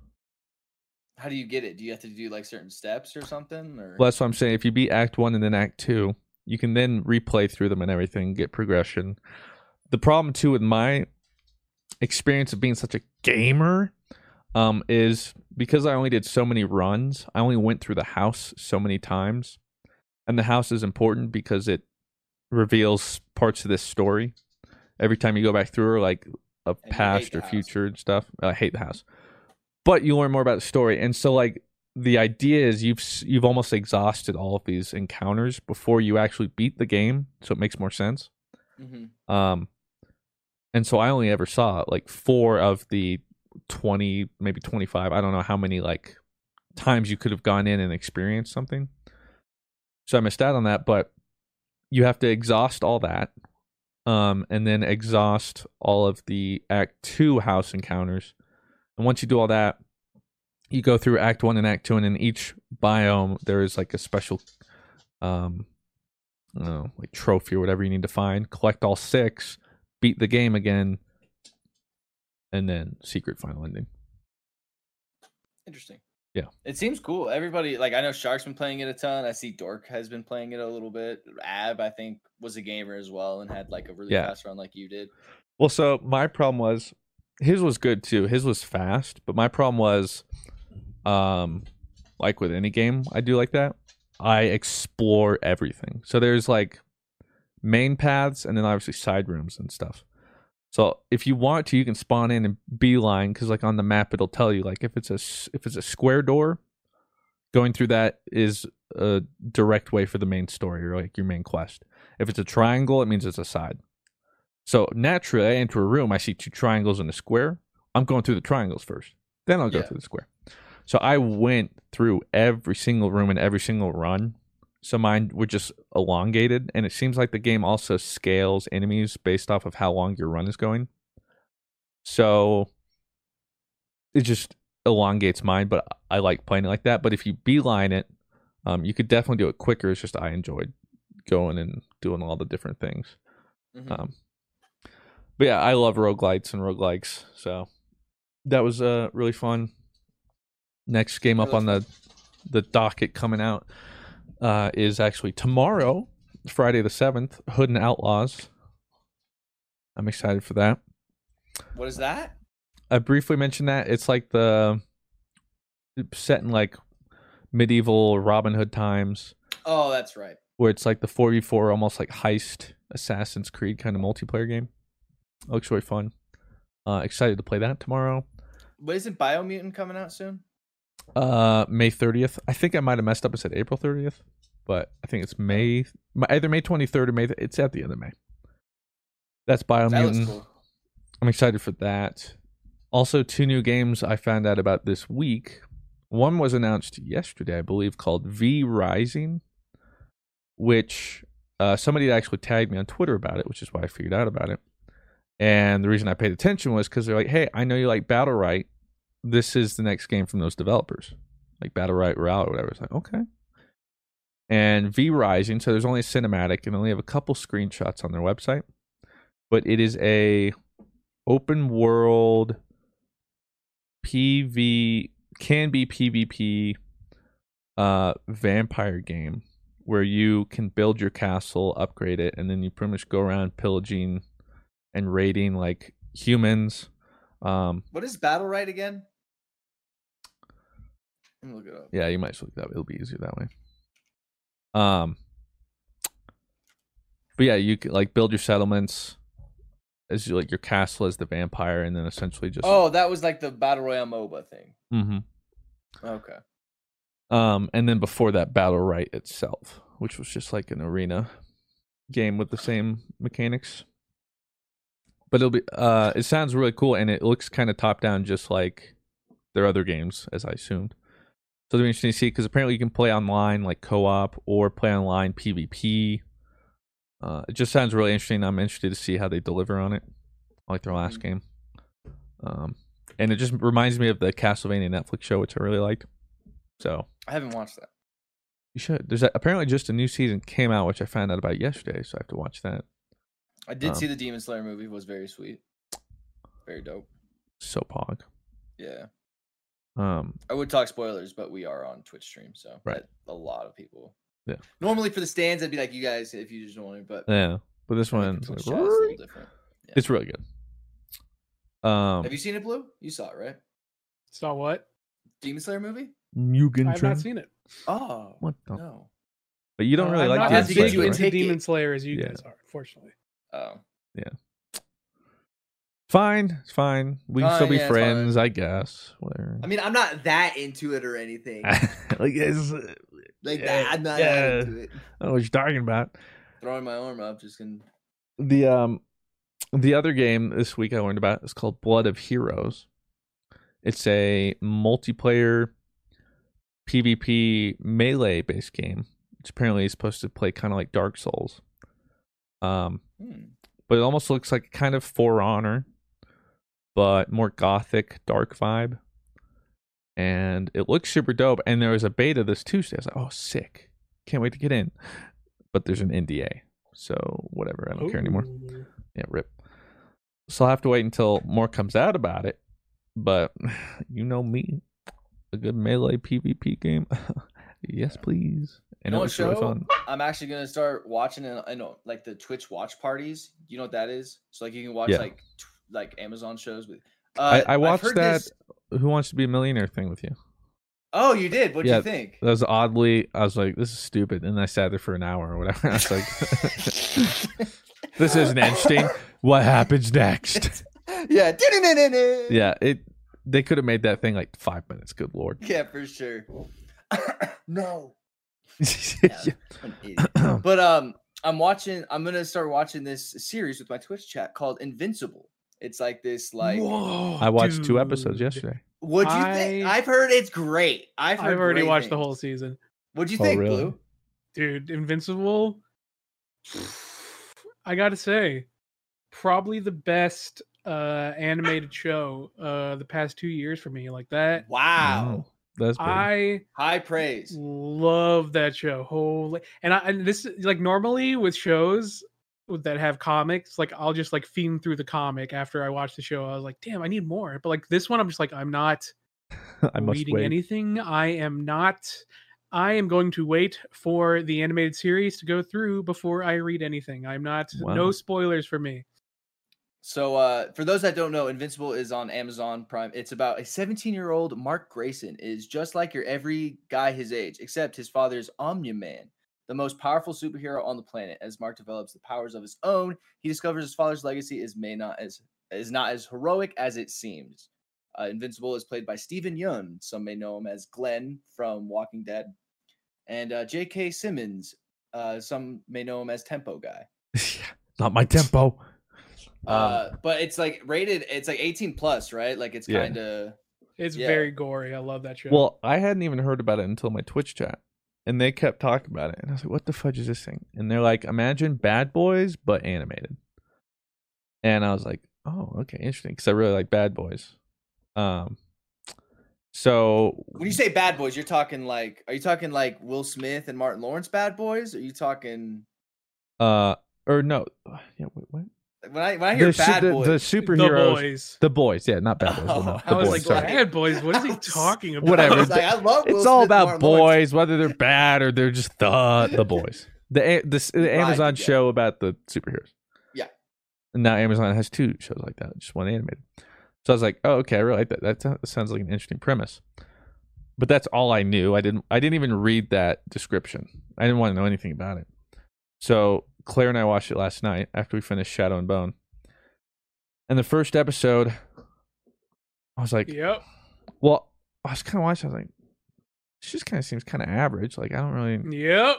How do you get it? Do you have to do like certain steps or something? Or Well, that's what I'm saying. If you beat Act One and then Act Two, you can then replay through them and everything, get progression. The problem too with my experience of being such a gamer um, is because I only did so many runs. I only went through the house so many times, and the house is important because it reveals parts of this story every time you go back through, or like of And past or house. future and stuff. I hate the house, but you learn more about the story, and so like the idea is you've you've almost exhausted all of these encounters before you actually beat the game, so it makes more sense. hmm Um, and so I only ever saw like four of the twenty, maybe twenty five. I don't know how many like times you could have gone in and experienced something. So I missed out on that, but you have to exhaust all that, um, and then exhaust all of the Act Two house encounters. And once you do all that, you go through Act One and Act Two, and in each biome there is like a special, um, know, like trophy or whatever you need to find. Collect all six, beat the game again, and then secret final ending. Interesting. Yeah. It seems cool. Everybody like I know Shark's been playing it a ton. I see Dork has been playing it a little bit. Ab, I think, was a gamer as well and had like a really Yeah. fast run like you did. Well, so my problem was his was good too. His was fast, but my problem was um like with any game I do like that, I explore everything. So there's like main paths and then obviously side rooms and stuff. So if you want to, you can spawn in and beeline because like on the map it'll tell you like if it's a if it's a square door, going through that is a direct way for the main story or like your main quest. If it's a triangle, it means it's a side. So naturally, I enter a room, I see two triangles and a square. I'm going through the triangles first. Then I'll go Yeah. through the square. So I went through every single room and every single run. So mine were just elongated, and it seems like the game also scales enemies based off of how long your run is going. So it just elongates mine, but I like playing it like that. But if you beeline it, um, you could definitely do it quicker. It's just I enjoyed going and doing all the different things. Mhm. Um, but yeah, I love roguelites and roguelikes. So that was uh really fun. Next game up on the the docket coming out uh is actually tomorrow, Friday the seventh, Hood and Outlaws. I'm excited for that. What is that? I briefly mentioned that it's like the set in like medieval Robin Hood times Oh, that's right. where it's like the 4v4 almost like heist Assassin's Creed kind of multiplayer game. looks really fun. Uh excited to play that tomorrow. But isn't Biomutant coming out soon? Uh May 30th. I think I might have messed up and said April 30th, but I think it's May either May 23rd or May th- it's at the end of May. That's That Biomutant. cool. I'm excited for that. Also, two new games I found out about this week. One was announced yesterday, I believe, called V Rising, which uh, somebody actually tagged me on Twitter about it, which is why I figured out about it. And the reason I paid attention was because they're like, "Hey, I know you like Battlerite. This is the next game from those developers, like Battlerite Royale or whatever." It's like, okay. And V Rising, so there's only a cinematic and only have a couple screenshots on their website, but it is a open world PV can be PvP uh vampire game where you can build your castle, upgrade it, and then you pretty much go around pillaging and raiding like humans. Um What is Battlerite again? Look it up. yeah, you might just look that up. it'll be easier that way. Um but yeah, you can like build your settlements as you like your castle as the vampire and then essentially just Oh, that was like the Battle Royale MOBA thing. Mhm. Okay. Um, and then before that, Battlerite itself, which was just like an arena game with the same mechanics. But it'll be uh it sounds really cool and it looks kind of top down just like their other games, as I assumed. So it'll be interesting to see because apparently you can play online like co op or play online PvP. Uh it just sounds really interesting. I'm interested to see how they deliver on it. Like their last game. Um and it just reminds me of the Castlevania Netflix show, which I really liked. So I haven't watched that. you should. There's a, apparently just a new season came out, which I found out about yesterday, so I have to watch that. I did Um, see the Demon Slayer movie. Was very sweet. Very dope. So pog. Yeah. Um, I would talk spoilers, but we are on Twitch stream, so Right. a lot of people. Yeah. Normally for the stands, I'd be like, you guys, if you just want to, but yeah, but this one, the Twitch chat a little different. Yeah. it's really good. Um, Have you seen it, Blue? You saw it, right? Saw what? Demon Slayer movie? Mugen. I've not seen it. Oh, What the? no. But you don't Uh, really I'm like not Demon as to big get Slayer, you right? into. Demon Slayer as you Yeah. guys are, unfortunately. Oh. Fine, it's fine. We can still be yeah, friends. I guess. Whatever. I mean, I'm not that into it or anything. like it's, Like Yeah, that. I'm not yeah. that into it. I know what you're talking about. Throwing my arm up, just can. The um, the other game this week I learned about is called Blood of Heroes. It's a multiplayer PvP melee based game, which apparently supposed to play kind of like Dark Souls. Um, Hmm. but it almost looks like kind of For Honor, but more gothic, dark vibe. And it looks super dope. And there was a beta this Tuesday. I was like, oh, sick. Can't wait to get in. But there's an NDA. So whatever. I don't care anymore. Yeah, rip. So I'll have to wait until more comes out about it. But you know me. A good melee PvP game. yes, please. And You know it looks really fun. I'm actually gonna start watching it. I know, like the Twitch watch parties. You know what that is? So like you can watch Yeah. like t- like Amazon shows with. I, Uh, I I've watched that this- Who Wants to Be a Millionaire thing with you. Oh, you did. What'd Yeah, you think? That was oddly, I was like, this is stupid. And I sat there for an hour or whatever. I was like, this isn't interesting. What happens next? yeah. Yeah. it. They could have made that thing like five minutes. Good lord. Yeah, for sure. no. Yeah. I'm an idiot. but um, I'm watching. I'm gonna start watching this series with my Twitch chat called Invincible. It's like this, like. Whoa, I watched two episodes yesterday. What do you think? I- I've heard it's great. I've heard. I've already great watched the whole season. What'd you Oh, think, really? Blue? Dude, Invincible. I gotta say, probably the best uh animated show uh the past two years for me. Like that. Wow. That's big. I High praise. love that show. Holy and I and this is like normally with shows with- that have comics, like I'll just like fiend through the comic after I watch the show. I was like, damn, I need more. But like this one, I'm just like, I'm not I must reading wait. anything. I am not. I am going to wait for the animated series to go through before I read anything. I'm not. Wow. No spoilers for me. So, uh, for those that don't know, Invincible is on Amazon Prime. It's about a 17 year old Mark Grayson is just like your every guy his age, except his father's is Omni Man, the most powerful superhero on the planet. As Mark develops the powers of his own, he discovers his father's legacy is may not as is not as heroic as it seems. Uh, Invincible is played by Steven Yeun. Some may know him as Glenn from Walking Dead, and uh, J.K. Simmons. Uh, some may know him as Tempo Guy. Not my tempo. Um, Uh, but it's like rated. It's like 18 plus, right? Like it's Yeah. kind of. It's Yeah. very gory. I love that show. Well, I hadn't even heard about it until my Twitch chat. And they kept talking about it. And I was like, what the fudge is this thing? And they're like, imagine Bad Boys, but animated. And I was like, oh, okay, interesting. Because I really like Bad Boys. Um, so When you say Bad Boys, you're talking like. Are you talking like Will Smith and Martin Lawrence Bad Boys? Are you talking? uh, or no, yeah, wait, what? When I when I hear The, Bad the, Boys, the the superheroes, boys. the boys, yeah, not Bad Boys. well, no, Oh, the I was boys, like, sorry. bad boys. What is he talking about? Whatever. I like, I love. Will it's all Smith and about Martin Lawrence. boys, whether they're bad or they're just the the boys. The a- the, the Ride Amazon together. show about the superheroes. Yeah. And now Amazon has two shows like that, just one animated. So I was like, oh, okay, I really like that. That sounds- sounds like an interesting premise. But that's all I knew. I didn't. I didn't even read that description. I didn't want to know anything about it. So Claire and I watched it last night after we finished Shadow and Bone. And the first episode, I was like, Yep. well, I was kind of watching. I was like, this just kind of seems kind of average. Like I don't really. Yep.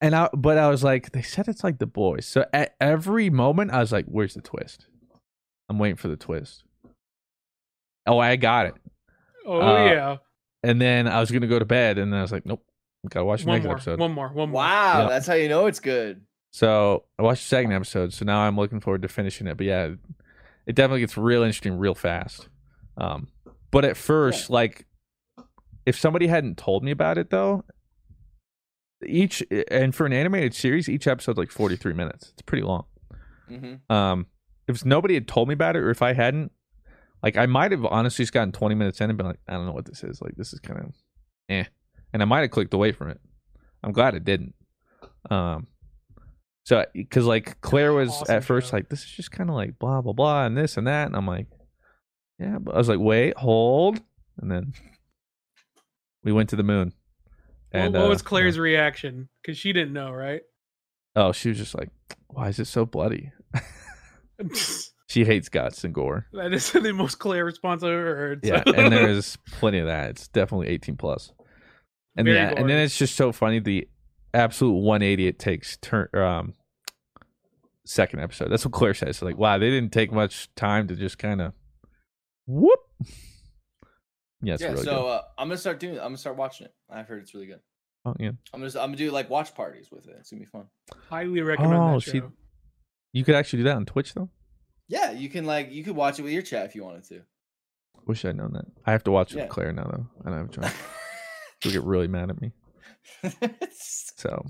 And I, but I was like, they said it's like the boys. So at every moment, I was like, where's the twist? I'm waiting for the twist. Oh, I got it. Oh Uh, yeah. And then I was gonna go to bed, and then I was like, nope, gotta watch the One next more. episode. One more. One more. Wow, Yeah. that's how you know it's good. So I watched the second episode. So now I'm looking forward to finishing it. But yeah, it definitely gets real interesting real fast. Um, but at first, like, if somebody hadn't told me about it though, each and for an animated series, each episode's like 43 minutes. It's pretty long. hmm Um, if nobody had told me about it, or if I hadn't, like, I might have honestly just gotten 20 minutes in and been like, I don't know what this is. Like, this is kind of, eh, and I might have clicked away from it. I'm glad it didn't. Um, so because like Claire was Awesome at first show. like, this is just kind of like blah blah blah and this and that, and I'm like, yeah, but I was like, wait, hold, and then we went to the moon. What- And what, uh, was Claire's reaction? Because she didn't know, right? Oh, she was just like, "Why is it so bloody?" she hates guts and gore. that is the most Claire response I've ever heard. Yeah, and there is plenty of that. It's definitely 18 plus. And Very yeah, and then it's just so funny the absolute 180 it takes turn um second episode. That's what Claire says. like, wow, they didn't take much time to just kind of whoop. Yeah, it's yeah, really so good. uh, I'm gonna start doing. I'm gonna start watching it. I've heard it's really good. Oh yeah. I'm gonna I'm gonna do like watch parties with it. It's gonna be fun. highly recommend Oh, that see, show. you could actually do that on Twitch though. Yeah, you can like you could watch it with your chat if you wanted to. Wish I'd known that. I have to watch it Yeah. with Claire now though. I don't have a choice. She'll get really mad at me. So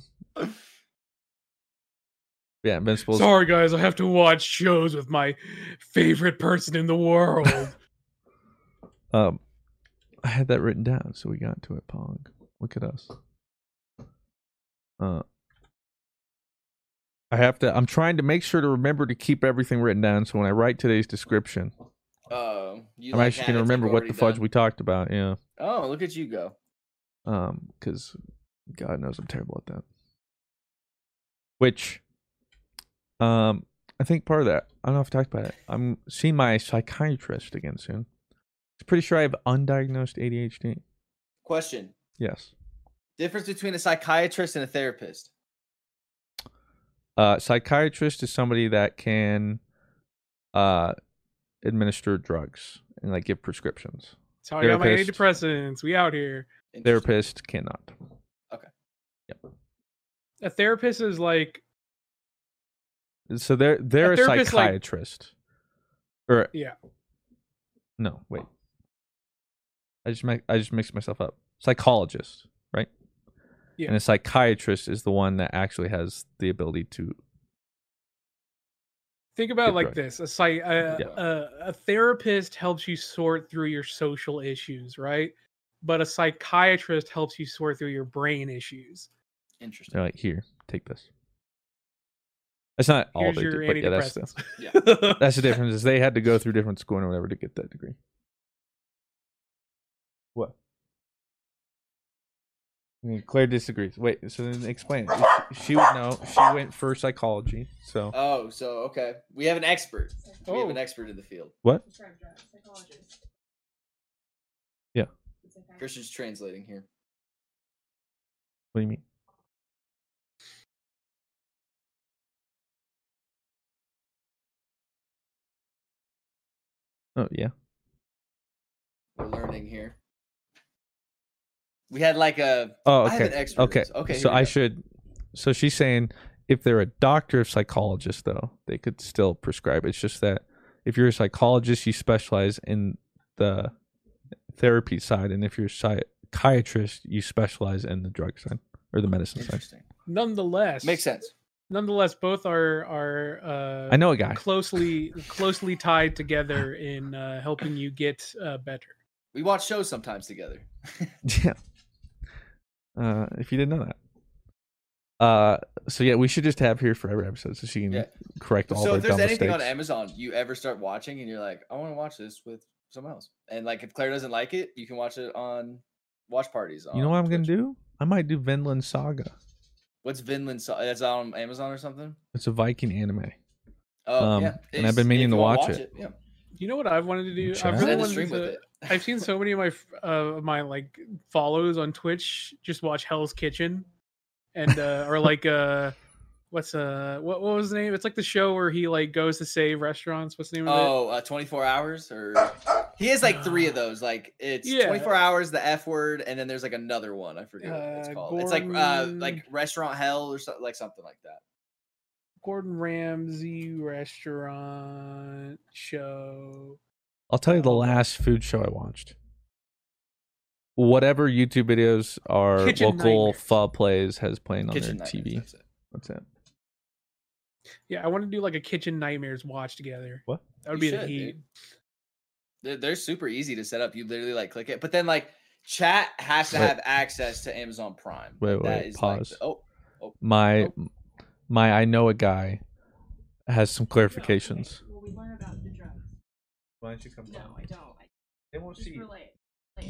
yeah, Invincible's Sorry, guys, I have to watch shows with my favorite person in the world. Um, I had that written down, so we got to it. Pong, look at us. Uh, I have to. I'm trying to make sure to remember to keep everything written down, so when I write today's description, Oh, you I'm like, actually gonna remember what already the fudge done. we talked about. Yeah. Oh, look at you go. Um, because God knows I'm terrible at that. Which, um, I think part of that. I don't know if I talked about it. I'm seeing my psychiatrist again soon. He's pretty sure I have undiagnosed ADHD. Question: Yes. Difference between a psychiatrist and a therapist. Uh, psychiatrist is somebody that can uh administer drugs and like give prescriptions. That's how I got my antidepressants. We out here. Therapist cannot. A therapist is like, So they're they're a, therapist, like- psychiatrist. or yeah, no, wait. I just make I just mixed myself up. Psychologist, right? Yeah. And a psychiatrist is the one that actually has the ability to think about it like drug. this: a psych, a, Yeah. a, a therapist helps you sort through your social issues, right? But a psychiatrist helps you sort through your brain issues. Interesting. they're like, here, take this. That's not all Here's they your do, but yeah, that's the. Yeah. that's the difference. Is they had to go through different schooling or whatever to get that degree. What? I mean, Claire disagrees. Wait, so then explain it. She- She would know. She went for psychology. So Oh, so okay, we have an expert. We have Oh. an expert in the field. what? Yeah. Christian's translating here. What do you mean? Oh yeah. We're learning here. We had like a. Oh, I have an okay. expert. Okay. Okay. So I go. should. So she's saying if they're a doctor of psychologist, though, they could still prescribe. It's just that if you're a psychologist, you specialize in the therapy side, and if you're a psychiatrist, you specialize in the drug side or the medicine side. Nonetheless, Makes sense. Nonetheless, both are are. Uh, I know a guy. closely closely tied together in uh, helping you get uh, better. We watch shows sometimes together. Yeah. Uh, if you didn't know that. Uh, so yeah, we should just have here for every episode so she can Yeah. correct all so their if there's dumb anything mistakes. on Amazon you ever start watching and you're like, I want to watch this with someone else, and like if Claire doesn't like it, you can watch it on watch parties. you know what I'm gonna do? I might do Vinland Saga. What's Vinland? Sa- That's on Amazon or something. It's a Viking anime. Oh Um, yeah, and I've been meaning to you wanna watch it. Yeah, You know what I've wanted to do? I've really End wanted stream with to. it. I've seen so many of my f- uh, of my like follows on Twitch just watch Hell's Kitchen, and uh, or like uh, what's uh what what was the name? It's like the show where he like goes to save restaurants. What's the name of it? Oh, uh, 24 hours or he has like three of those. Like it's Yeah. 24 hours, the F word, and then there's like another one. I forget what it's Uh, called. It's like uh like restaurant hell or something like something like that. Gordon Ramsay restaurant show. I'll tell you the Oh. last food show I watched. Whatever YouTube videos our Kitchen local Nightmares. pub plays has playing on Kitchen their Nightmares, TV. that's it. What's that? Yeah, I want to do like a kitchen nightmares watch together. What? That would You be the should, heat. dude. They're, they're super easy to set up. You literally like click it, but then like chat has to Wait. have access to Amazon Prime. Wait, Like, that wait, is, like, pause. the- oh, My oh. my I know a guy has some oh, clarifications. Well, we learn about the drugs. Why don't you come? No, I don't. I They won't just relate.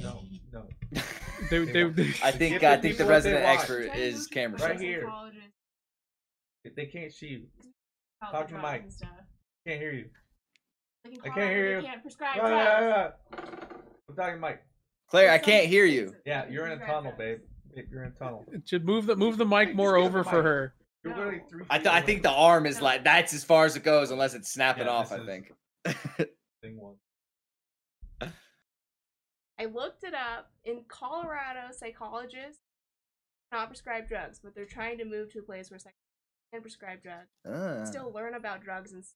No, no. They, they, they, I think I think the people what they resident want. expert is camera Right here. If they can't see you, talk to Mike. Can't hear you. I can't hear you. I can't prescribe Yeah, drugs. yeah, yeah. I'm talking to Mike. Claire, I can't hear you. Yeah, you're in a tunnel, babe. You're in a tunnel. should move the move the mic more just get over for mic. her. You're literally three. I, feet th- I away. think the arm is like that's as far as it goes unless it's snapping Yeah, off. this I is- think. Thing one. I looked it up. In Colorado, psychologists not prescribe drugs, but they're trying to move to a place where psychologists can prescribe drugs. Ah. Still learn about drugs and s-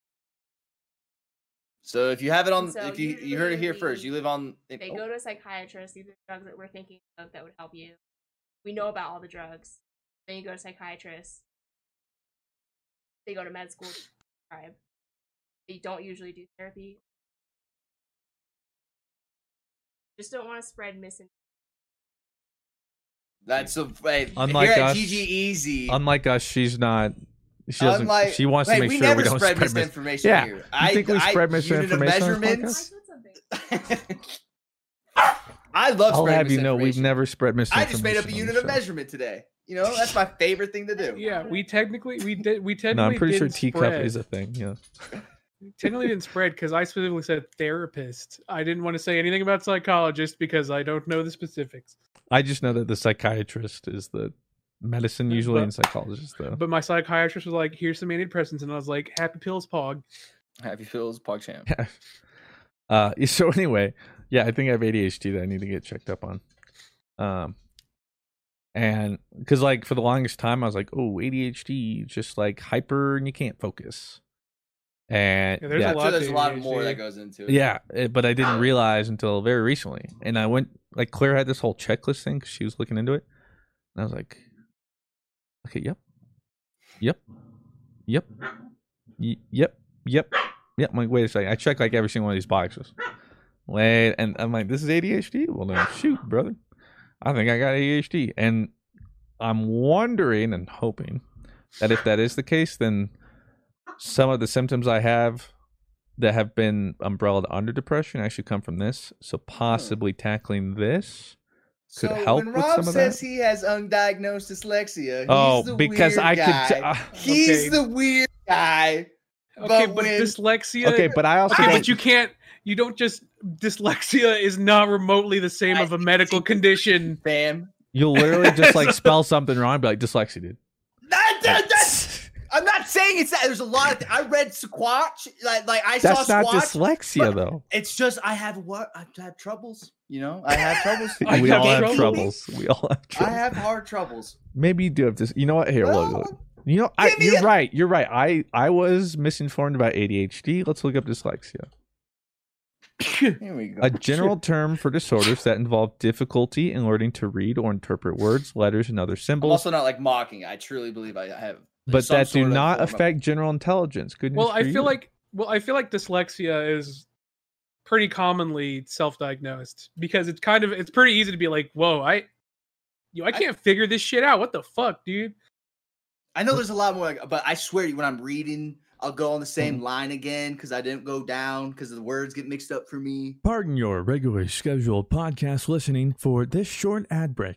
So if you have it on, so if you you heard it here first, you live on. they oh, go to a psychiatrist. These are drugs that we're thinking of that would help you. We know about all the drugs. Then you go to psychiatrist. They go to med school to. They don't usually do therapy. Just don't want to spread misinformation. That's so. Hey, Unlike here at us- GG Easy. Unlike us, she's not. She doesn't. Unlike- she wants Wait, to make we sure never we don't spread mis- misinformation Yeah, here. you I- think we I- spread unit of misinformation? measurements? I love I'll spreading have you know we've never spread misinformation. I just made up a unit of measurement today. You know, that's my favorite thing to do. Yeah, we technically we did we technically No, I'm pretty sure didn't teacup spread. is a thing. Yeah. technically didn't spread because I specifically said therapist. I didn't want to say anything about psychologist because I don't know the specifics. I just know that the psychiatrist is the medicine usually But- and psychologist though. But my psychiatrist was like, "Here's some antidepressants," and I was like, "Happy pills, Pog." Happy Phil's PogChamp. uh so anyway, yeah, I think I have ADHD that I need to get checked up on. Um and because like for the longest time I was like, oh, ADHD, just like hyper and you can't focus. And Yeah, there's a yeah, I'm lot sure to there's a lot more that goes into it. Yeah, eh, but I didn't realize until very recently. And I went like Claire had this whole checklist thing because she was looking into it, and I was like, okay, yep, yep, yep, y- yep, yep, yep. I'm like, wait a second. I check like every single one of these boxes. Wait, and I'm like, this is ADHD. Well, then shoot, brother, I think I got ADHD, and I'm wondering and hoping that if that is the case, then some of the symptoms I have that have been umbrellaed under depression actually come from this. So hmm. possibly tackling this could so help when with Rob some of says he has undiagnosed dyslexia, Oh, the because weird I could guy. t- uh, he's Okay. the weird guy. Okay, But but, when- dyslexia. Okay, but I also okay, think- but you can't. You don't just dyslexia is not remotely the same of a medical condition. Fam. you'll literally just like spell something wrong, and be like dyslexia, dude. That, that, that's, I'm not saying it's that. There's a lot of. Th- I read Squatch. Like, like I That's saw not Squatch. dyslexia though. It's just I have what I have troubles. You know, I have troubles. I we have all have troubles. troubles. We all have Troubles. I have hard troubles. Maybe you do have this. You know what? Here, look, Well, look. You know, I, you're a- right. You're right. I I was misinformed about ADHD. Let's look up dyslexia. Here we go. A general term for disorders that involve difficulty in learning to read or interpret words, letters, and other symbols. I'm symbols, also not like mocking. I truly believe I have. But that do not form of- affect general intelligence. Good news Well, I for feel you. like well, I feel like dyslexia is pretty commonly self-diagnosed because it's kind of it's pretty easy to be like, "Whoa, I, yo, I can't figure this shit out. What the fuck, dude?" I know there's a lot more, but I swear to you, when I'm reading, I'll go on the same Mm-hmm. line again because I didn't go down because the words get mixed up for me. Pardon your regularly scheduled podcast listening for this short ad break.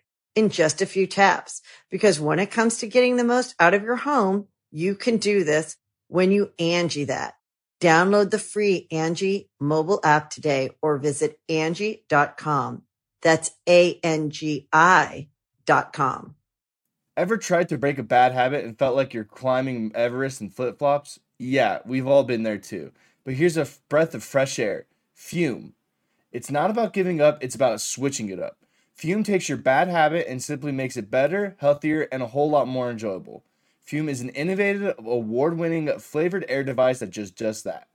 in just a few taps. Because when it comes to getting the most out of your home, you can do this when you Angi that. Download the free Angi mobile app today or visit Angi.com. That's A-N-G-I dot com. Ever tried to break a bad habit and felt like you're climbing Everest in flip flops? Yeah, we've all been there too. But here's a breath of fresh air Fume. It's not about giving up, it's about switching it up. Fume takes your bad habit and simply makes it better, healthier, and a whole lot more enjoyable. Fume is an innovative, award winning flavored air device that just does that.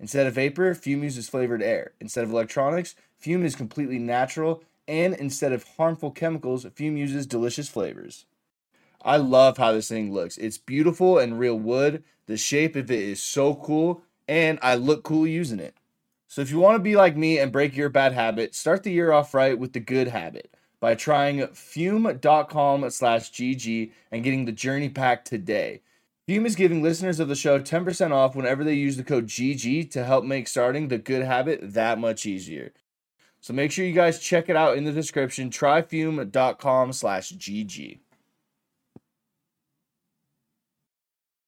Instead of vapor, Fume uses flavored air. Instead of electronics, Fume is completely natural. And instead of harmful chemicals, Fume uses delicious flavors. I love how this thing looks. It's beautiful and real wood. The shape of it is so cool, and I look cool using it. So if you want to be like me and break your bad habit, start the year off right with the good habit by trying fume.com slash GG and getting the journey pack today. Fume is giving listeners of the show 10% off whenever they use the code GG to help make starting the good habit that much easier. So make sure you guys check it out in the description. Tryfume.com slash GG.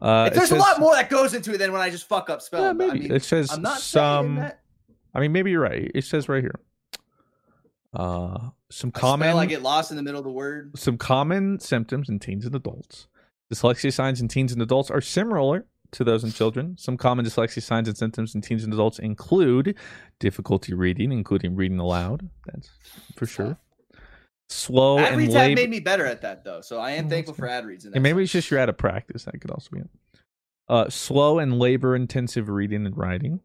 Uh, There's says- a lot more that goes into it than when I just fuck up spelling. Yeah, but I mean, it says I'm not some. that- I mean, maybe you're right. It says right here. Uh, some I common. spell, I get lost in the middle of the word. some common symptoms in teens and adults. Dyslexia signs in teens and adults are similar to those in children. Some common dyslexia signs and symptoms in teens and adults include difficulty reading, including reading aloud. That's for sure. Slow ad and reads have made me better at that though, so I am Oh, thankful for ad reads. In that And maybe it's just you're out of practice. That could also be it. Uh, slow and labor intensive reading and writing.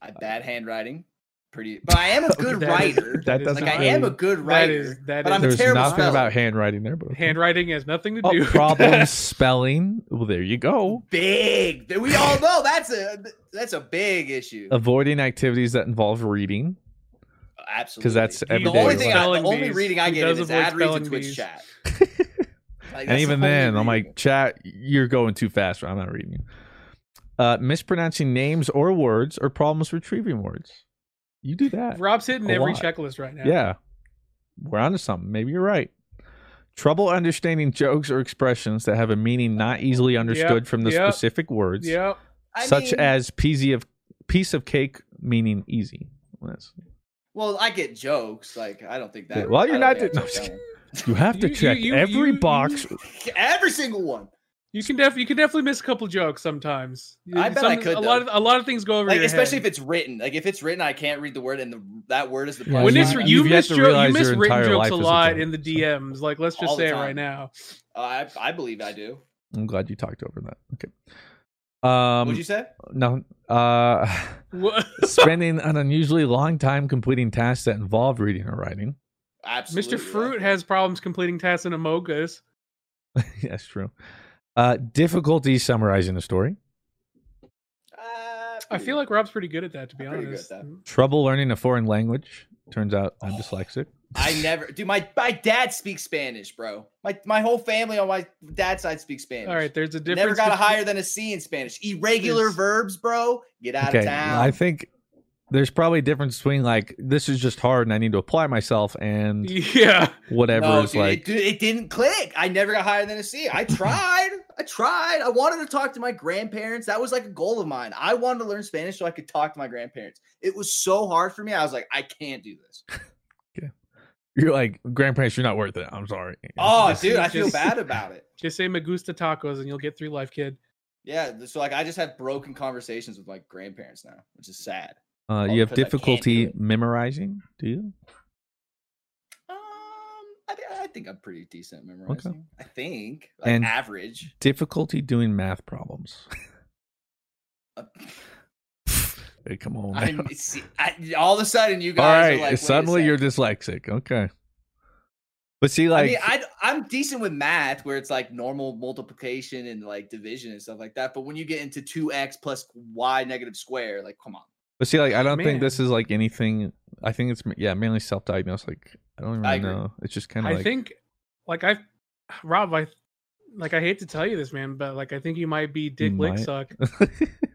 I have bad handwriting, pretty, but I am a good That is- writer. that doesn't like I am a good writer, is- that but is- I'm a There's terrible nothing speller. about handwriting there, but Handwriting has nothing to oh, do. with problem that. spelling. Well, there you go. big. We all know that's a that's a big issue. Avoiding activities that involve reading. Absolutely, Because that's every the everyday only thing, I, the only reading I get is avoid ad reads spelling and Twitch bees. chat. Like, and even the only then, I'm like, chat, you're going too fast. I'm not reading you. Uh, mispronouncing names or words or problems retrieving words. You do that. Rob's hitting a every lot. checklist right now. Yeah. We're onto something. Maybe you're right. Trouble understanding jokes or expressions that have a meaning not easily understood from the yep, specific words, Yep. I such mean- as piece of piece of cake meaning easy. Well, that's- Well, I get jokes. Like I don't think that. Well, you're not. don't no, think I'm just I kidding. you have to You- check you- you- every you- box. get Every single one. You can def you can definitely miss a couple jokes sometimes. I bet I could, A lot of a lot of things go over Like your especially head. if it's written. Like if it's written, I can't read the word, and the that word is the Yeah, when punchline. it's you- you you've miss to jo- you realize miss your written entire jokes life a is a lot joke, in the so. DMs. Like let's just All say it right now. Uh, I I believe I do. I'm glad you talked over that. Okay. Um, What'd you say? No. Uh, What? spending an unusually long time completing tasks that involve reading or writing. Absolutely. Mr. Fruit has problems completing tasks in Amogus. That's true. Uh, difficulty summarizing a story. Uh, I feel like Rob's pretty good at that, to be I'm pretty good honest. at that. Trouble learning a foreign language. Turns out I'm dyslexic. I never, do. My my dad speaks Spanish, bro. My my whole family on my dad's side speaks Spanish. All right, there's a difference. Never got a higher than a C in Spanish. Irregular There's- verbs, bro. Get out okay. of town. I think there's probably a difference between like this is just hard and I need to apply myself and Yeah. whatever no, is dude, like it, it didn't click. I never got higher than a C. I tried. I tried. I wanted to talk to my grandparents. That was like a goal of mine. I wanted to learn Spanish so I could talk to my grandparents. It was so hard for me. I was like, I can't do this. You're like grandparents. You're not worth it. I'm sorry. Oh, Just- dude, I feel just- bad about it. Just say me gusta tacos and you'll get through life, kid. Yeah, so like I just have broken conversations with like grandparents now, which is sad. Uh, you have because do difficulty memorizing. Do you? Um, I, thi- I think I'm pretty decent at memorizing. I think like And- average. Difficulty doing math problems. Uh, Hey, come on. I, see, I, all of a sudden, you All guys right. are like, suddenly you're dyslexic. Okay. But see, like, I mean, I, I'm decent with math, where it's like normal multiplication and like division and stuff like that. But when you get into two x plus y negative square, like, come on. but see, like, I don't think this is like anything. I think it's yeah, mainly self-diagnosed. Like, I don't even I know. It's just kind of I like think like I Rob, I like I hate to tell you this, man, but like I think you might be Dick Lick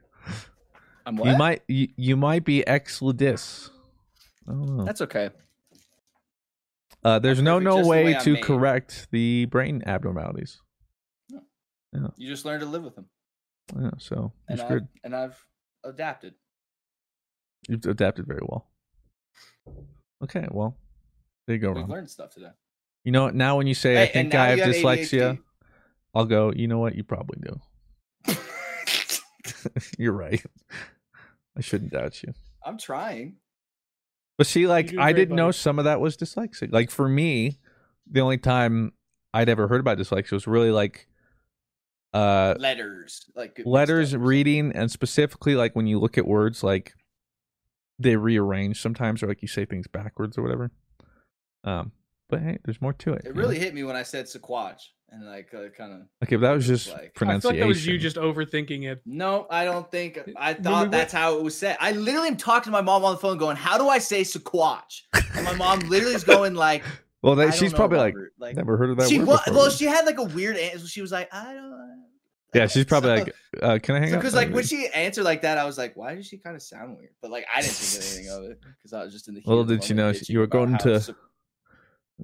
I'm You might you, you might be exladis. I don't. That's okay. Uh, there's no perfect no way, way to made. correct the brain abnormalities. No. You just learn to live with them, Yeah, so and I've, screwed. and I've adapted. You've adapted very well. Okay, well, there you go, We've learned stuff today. You know what? Now when you say I Hey, and think I have have dyslexia, ADHD. I'll go. You know what? You probably do. You're right. I shouldn't doubt you. I'm trying. But see, like I didn't know some of that was dyslexic. Like for me, the only time I'd ever heard about dyslexia was really like uh Letters, like letters reading and specifically like when you look at words like they rearrange sometimes or like you say things backwards or whatever. Um but hey, there's more to it. It really know? hit me when I said Sequatch, and like uh, kind of. Okay, but that was just like- I feel pronunciation. like that was you just overthinking it. No, I don't think. I When we thought went- that's how it was said. I literally am talking to my mom on the phone, going, "How do I say Sequatch?" And my mom literally is going like, well, that, she's probably like, Robert, like- never heard of that she word wa- well, she had like a weird answer. She was like, "I don't." yeah, she's probably So- like, uh, "Can I hang up?" Because like when she answered like that, I was like, "Why does she kind of sound weird?" But like I didn't think anything of it because I was just in the. heat Little did she know bitching you were going how to- Se-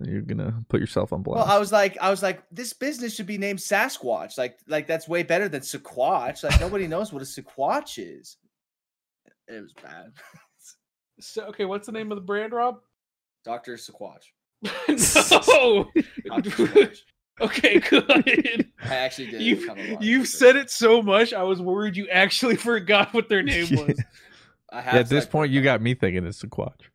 you're gonna put yourself on blast. Well, I was like, I was like, this business should be named Sasquatch. Like, like that's way better than Sequatch. Like nobody knows what a Sequatch is. It was bad. So okay, what's the name of the brand, Rob? Doctor Sequatch. no. Sequatch. okay, good. I actually did. You've, you've said it so much, I was worried you actually forgot what their name was. I yeah, have at this like, point, you got me thinking it's a quatch.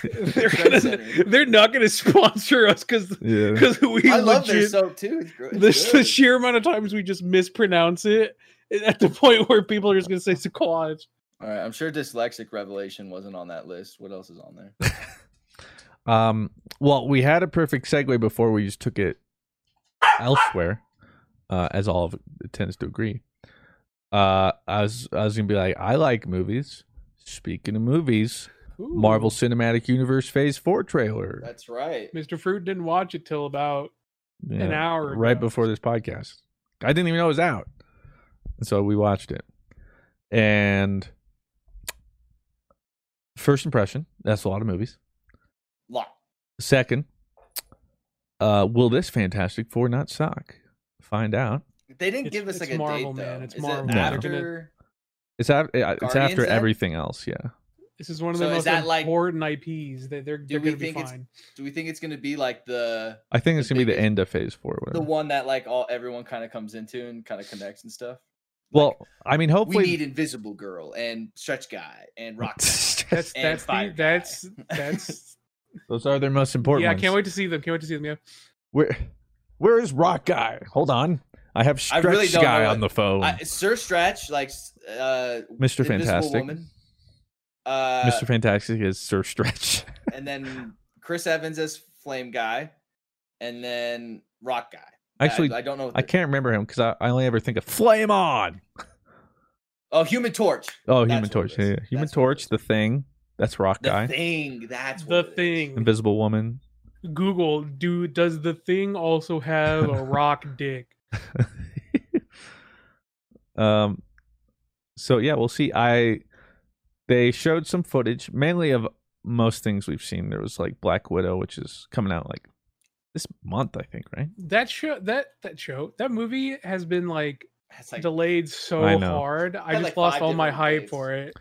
they're, gonna, they're not going to sponsor us because Yeah. because we I love their legit soap too. It's gr- it's the, the sheer amount of times we just mispronounce it at the point where people are just going to say Sequatch. All right, I'm sure dyslexic revelation wasn't on that list. What else is on there? Um, well, we had a perfect segue before we just took it elsewhere, uh, as all of it tends to agree. Uh, I was I was gonna be like, I like movies. Speaking of movies, Ooh. Marvel Cinematic Universe Phase Four trailer. That's right. Mr. Fruit didn't watch it till about an Yeah, hour right before this podcast. I didn't even know it was out, and so we watched it. And first impression, that's a lot of movies. Lot. Second, uh, will this Fantastic Four not suck? Find out. They didn't It's- give us it's like a Marvel, date though. man. It's Is Marvel. it No. After? It's after. It's Guardians after then? everything else. Yeah. This is one of So the is most that like- important IPs. that they're they're going to be think it's fine. Do we think it's gonna be like the I think it's gonna be the end of Phase Four. Or the one that like all everyone kind of comes into and kind of connects and stuff? Well, I mean, hopefully We need Invisible Girl and Stretch Guy and Rock. Guy. That's and that's Fire the, Guy. that's that's Those are their most important. yeah. I can't wait to see them. Can't wait to see them. Yeah. Where, where is Rock Guy? Hold on, I have I Stretch really don't Guy know on the phone. I, Sir Stretch, like uh, Mr. Invisible Fantastic. Woman. Uh, Mr. Fantastic is Sir Stretch. and then Chris Evans as Flame Guy, and then Rock Guy. Actually, I, don't know. what I can't remember him because I, I only ever think of Flame On. Oh, Human Torch. Oh, That's Human what Torch. Yeah, yeah. Human That's Torch, the Thing. That's Rock The Guy. thing. That's The what it is. thing. Invisible Woman. Google. Do does the thing also have a rock dick? um so yeah we'll see i they showed some footage mainly of most things we've seen there was like black widow which is coming out like this month i think right That show that that show that movie has been like like delayed so I hard. I just like, lost all my hype dates. for it.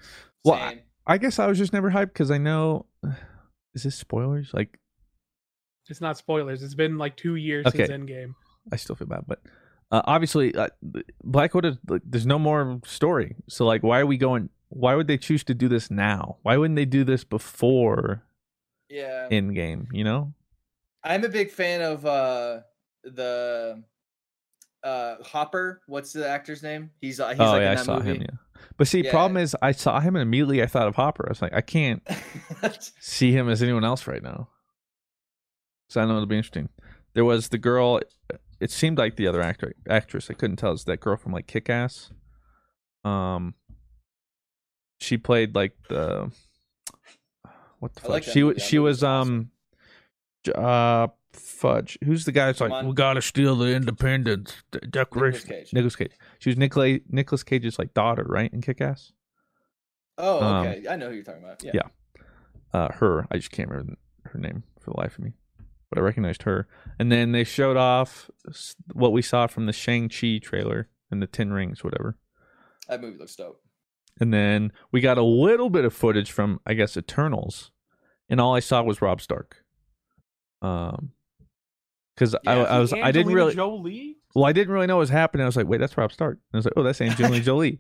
well I. I guess i was just never hyped because i know is this spoilers like It's not spoilers. It's been like two years Okay. since Endgame. i still feel bad but uh, obviously uh, black widow like, there's no more story so like why are we going why would they choose to do this now why wouldn't they do this before Yeah. Endgame you know I'm a big fan of uh the uh Hopper. What's the actor's name? He's uh, he's oh like yeah in i saw movie. him yeah but see Yeah. problem is i saw him and immediately i thought of hopper i was like i can't see him as anyone else right now so i know it'll be interesting there was the girl it seemed like the other actor actress i couldn't tell it's that girl from like kick-ass um she played like the what the fuck like she movie. was she was was um uh fudge. Who's the guy that's like on. we gotta steal the independence De- Declaration? Cage. Nicolas Cage. She was Nicolas Nicholas Cage's like daughter, right? In Kick Ass. Oh, Um, okay. I know who you're talking about. Yeah. Yeah. Uh, her. I just can't remember her name for the life of me, but I recognized her. And then they showed off what we saw from the Shang Chi trailer and the Ten Rings, whatever. That movie looks dope. And then we got a little bit of footage from, I guess, Eternals, and all I saw was Robb Stark. Um, because I, I was, I didn't really, Jolie. well, I didn't really know what was happening. I was like, wait, that's Robb Stark. And I was like, oh, that's Angelina Jolie.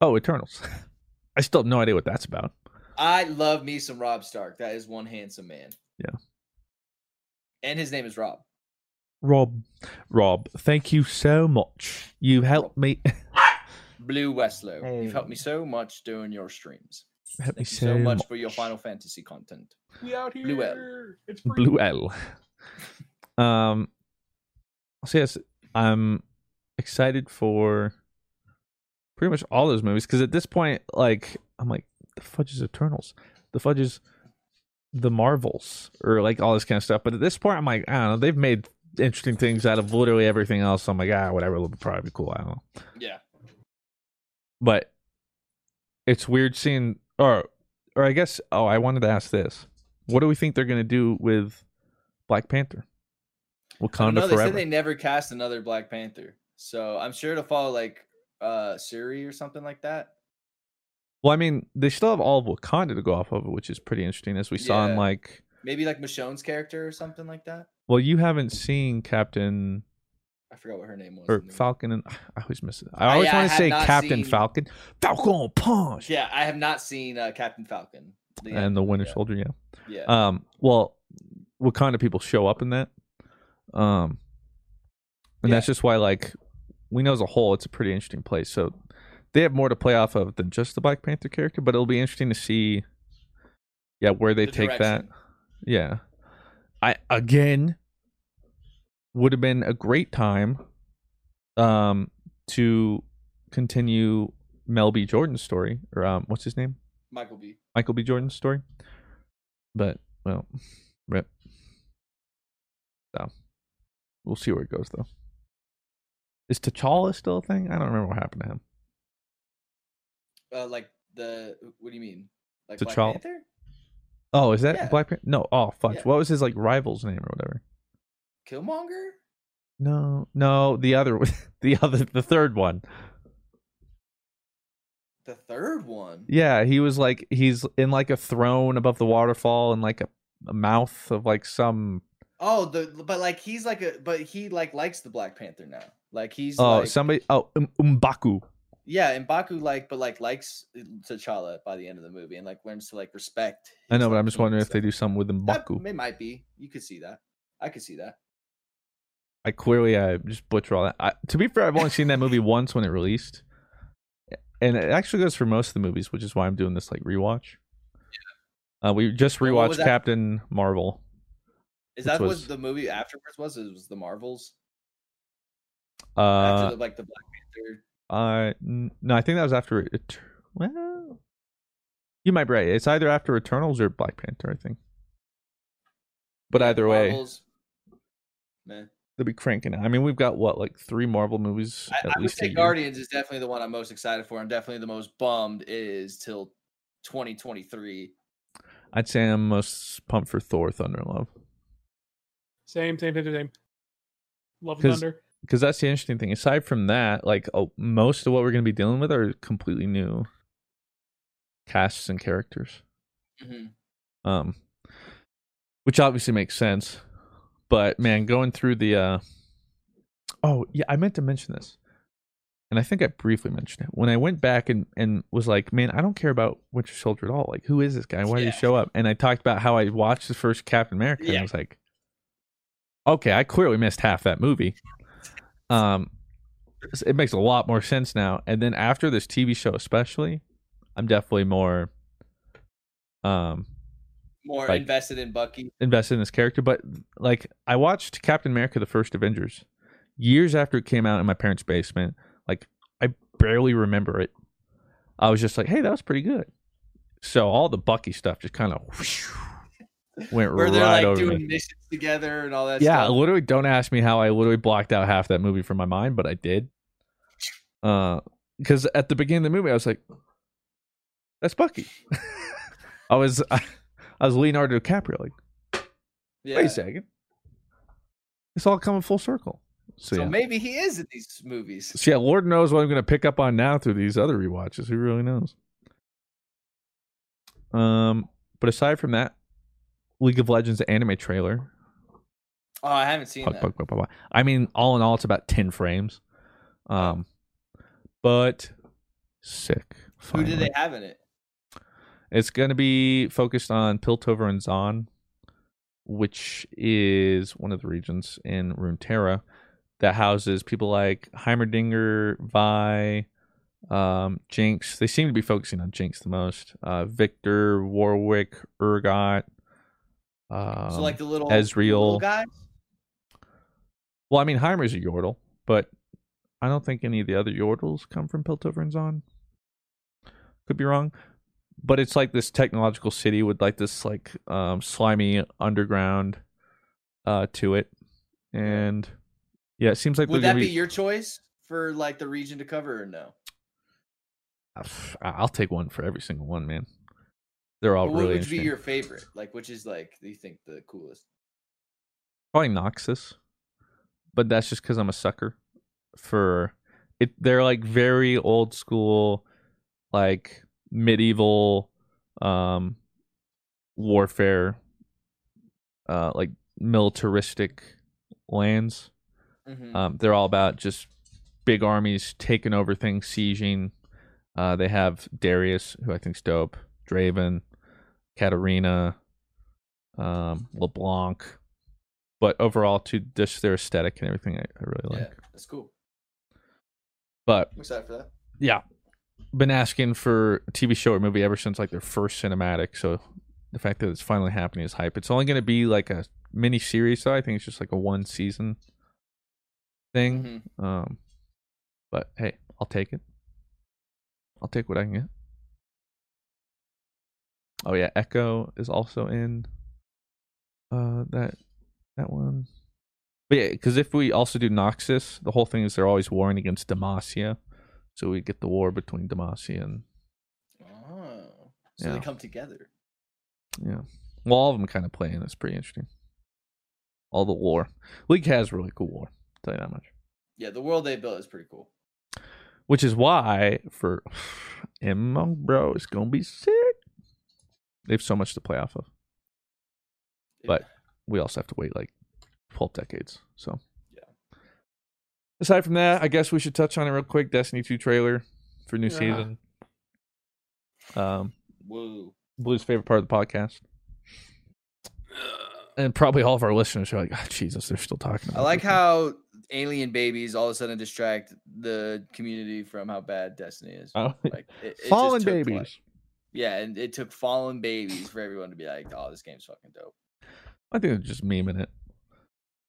Oh, Eternals. I still have no idea what that's about. I love me some Robb Stark. That is one handsome man. Yeah. And his name is Rob. Rob, Rob, thank you so much. You helped me, Blue Westlow. Hey. You've helped me so much during your streams. helped me Thank you so so much much. for your Final Fantasy content. We out here. Blue L. It's free. Blue L. Um, so yes, I'm excited for pretty much all those movies because at this point, like, I'm like, the fudge is Eternals, the fudge is the Marvels, or like all this kind of stuff. But at this point, I'm like, I don't know, they've made interesting things out of literally everything else. So I'm like, ah, whatever, it'll probably be cool. I don't know. Yeah. But it's weird seeing or or I guess oh I wanted to ask this. What do we think they're gonna do with Black Panther? Wakanda know, they forever. said they never cast another Black Panther. So I'm sure it'll follow like uh Shuri or something like that. Well, I mean, they still have all of Wakanda to go off of, which is pretty interesting, as we saw in like. Maybe like Michonne's character or something like that. Well, you haven't seen 'Captain I forgot what her name was. or Falcon, and I always miss it. I always I want to say Captain seen- Falcon, Falcon Punch, Yeah, I have not seen uh, Captain Falcon. The and the Winter yet. Soldier. Yeah. Yeah. Um. Well, of people show up in that. Um. And that's just why, like, we know as a whole, it's a pretty interesting place. So they have more to play off of than just the Black Panther character, but it'll be interesting to see, yeah, where they The take that. Yeah. I again would have been a great time um to continue Mel B. Jordan's story or um what's his name? Michael B. Michael B. Jordan's story. But well, rip. So we'll see where it goes though. Is T'Challa still a thing? I don't remember what happened to him. Uh, like the what do you mean? Like Black T'Challa. Panther? Oh, is that Yeah. Black Panther? No. Oh, fudge. Yeah. What was his like rival's name or whatever? Killmonger? No, no, the other, the other, the third one. The third one. Yeah, he was like he's in like a throne above the waterfall and like a, a mouth of like some Oh, the but like he's like a but he like likes the Black Panther now. Like he's oh like, somebody oh um, M'Baku. yeah, and Baku like but like likes T'Challa by the end of the movie and like learns to like respect. I know, but I'm just wondering if they do something with That- M'Baku. It might be. You could see that. I could see that. I clearly I just butcher all that. I, to be fair, I've only seen that movie once when it released, and it actually goes for most of the movies, which is why I'm doing this like rewatch. Uh, we just Well, rewatched that? Captain Marvel. Is that was- what the movie afterwards was? It was the Marvels Uh, after the, like the Black Panther. Uh, no, I think that was after. Et- well, you might be right. It's either after Eternals or Black Panther. I think. But Yeah, either way, Marvels, man. They'll be cranking. it. I mean, we've got what like three Marvel movies I, at I would least. a say year. Guardians is definitely the one I'm most excited for, and definitely the most bummed is till 2023. I'd say I'm most pumped for Thor: Thunder Love Same, same, same, same. Love because Thunder. because that's the interesting thing. Aside from that, like oh, most of what we're going to be dealing with are completely new casts and characters. Mhm. um which obviously makes sense but man going through the uh oh yeah i meant to mention this. And i think i briefly mentioned it. When i went back and and was like man i don't care about winter soldier at all. Like who is this guy? Why did Yeah. he show up? And i talked about how i watched the first captain america and i was like okay i clearly missed half that movie. Um it makes a lot more sense now. And then after this tv show especially i'm definitely more um More Like- invested in Bucky. invested in this character, but like I watched Captain America: The First Avengers years after it came out in my parents' basement. Like I barely remember it. I was just like, "Hey, that was pretty good." So all the Bucky stuff just kind of went Where they're like over doing me. missions together and all that Yeah, stuff. literally. Don't ask me how I literally blocked out half that movie from my mind, but I did. Uh, because at the beginning of the movie, I was like, "That's Bucky." I was, I, Was Leonardo DiCaprio. Like, Yeah. wait a second, it's all coming full circle. So, So yeah. maybe he is in these movies. So yeah, Lord knows what I'm going to pick up on now through these other rewatches. Who really knows? Um, but aside from that, League of Legends anime trailer. Oh, I haven't seen Puck, that. I mean, all in all, it's about ten frames. Um, but sick. Who did they have in it? It's going to be focused on Piltover and Zaun, which is one of the regions in Runeterra that houses people like Heimerdinger, Vi, um, Jinx. They seem to be focusing on Jinx the most. Uh, Viktor, Warwick, Urgot. Um, so like the little Ezreal. little guys. Well, I mean, Heimer's a Yordle, but I don't think any of the other Yordles come from Piltover and Zaun. Could be wrong. But it's like this technological city with like this like um slimy underground uh to it. And yeah, it seems like Would that gonna be your choice for like the region to cover or no? I'll take one for every single one, man. They're all But what really would be your favorite? Like, which is like do you think the coolest? Probably Noxus, but that's just because I'm a sucker for it. They're like very old school, like medieval um warfare, uh, like militaristic lands. Mhm. Um, they're all about just big armies taking over things, sieging. Uh, they have Darius, who I think's dope, Draven, Katarina, um, LeBlanc. But overall, to just their aesthetic and everything, I, I really like. Yeah, that's cool. But I'm excited for that. yeah, been asking for a TV show or movie ever since like their first cinematic. So the fact that it's finally happening is hype. It's only going to be like a mini series, though. I think it's just like a one season thing. Um, but hey, I'll take it. I'll take what I can get. Oh yeah, Ekko is also in uh that that one. But yeah, because if we also do Noxus, the whole thing is they're always warring against Demacia. So we get the war between Demacia and Oh, so Yeah. they come together. yeah. Well, all of them kind of play in. It's pretty interesting. All the war. League has really cool war. I'll tell you that much. Yeah, the world they built is pretty cool. Which is why for MMO, bro, it's gonna be sick. They have so much to play off of. But we also have to wait like twelve decades. So Yeah. Aside from that, I guess we should touch on it real quick. Destiny 2 trailer for new Yeah. season. Um Woo. Blue's favorite part of the podcast. And probably all of our listeners are like, oh, Jesus, they're still talking about I like this." how alien babies all of a sudden distract the community from how bad Destiny is. Oh, Like it, it fallen took, like- babies. yeah, and it took fallen babies for everyone to be like, "Oh, this game's fucking dope." I think they're just memeing it.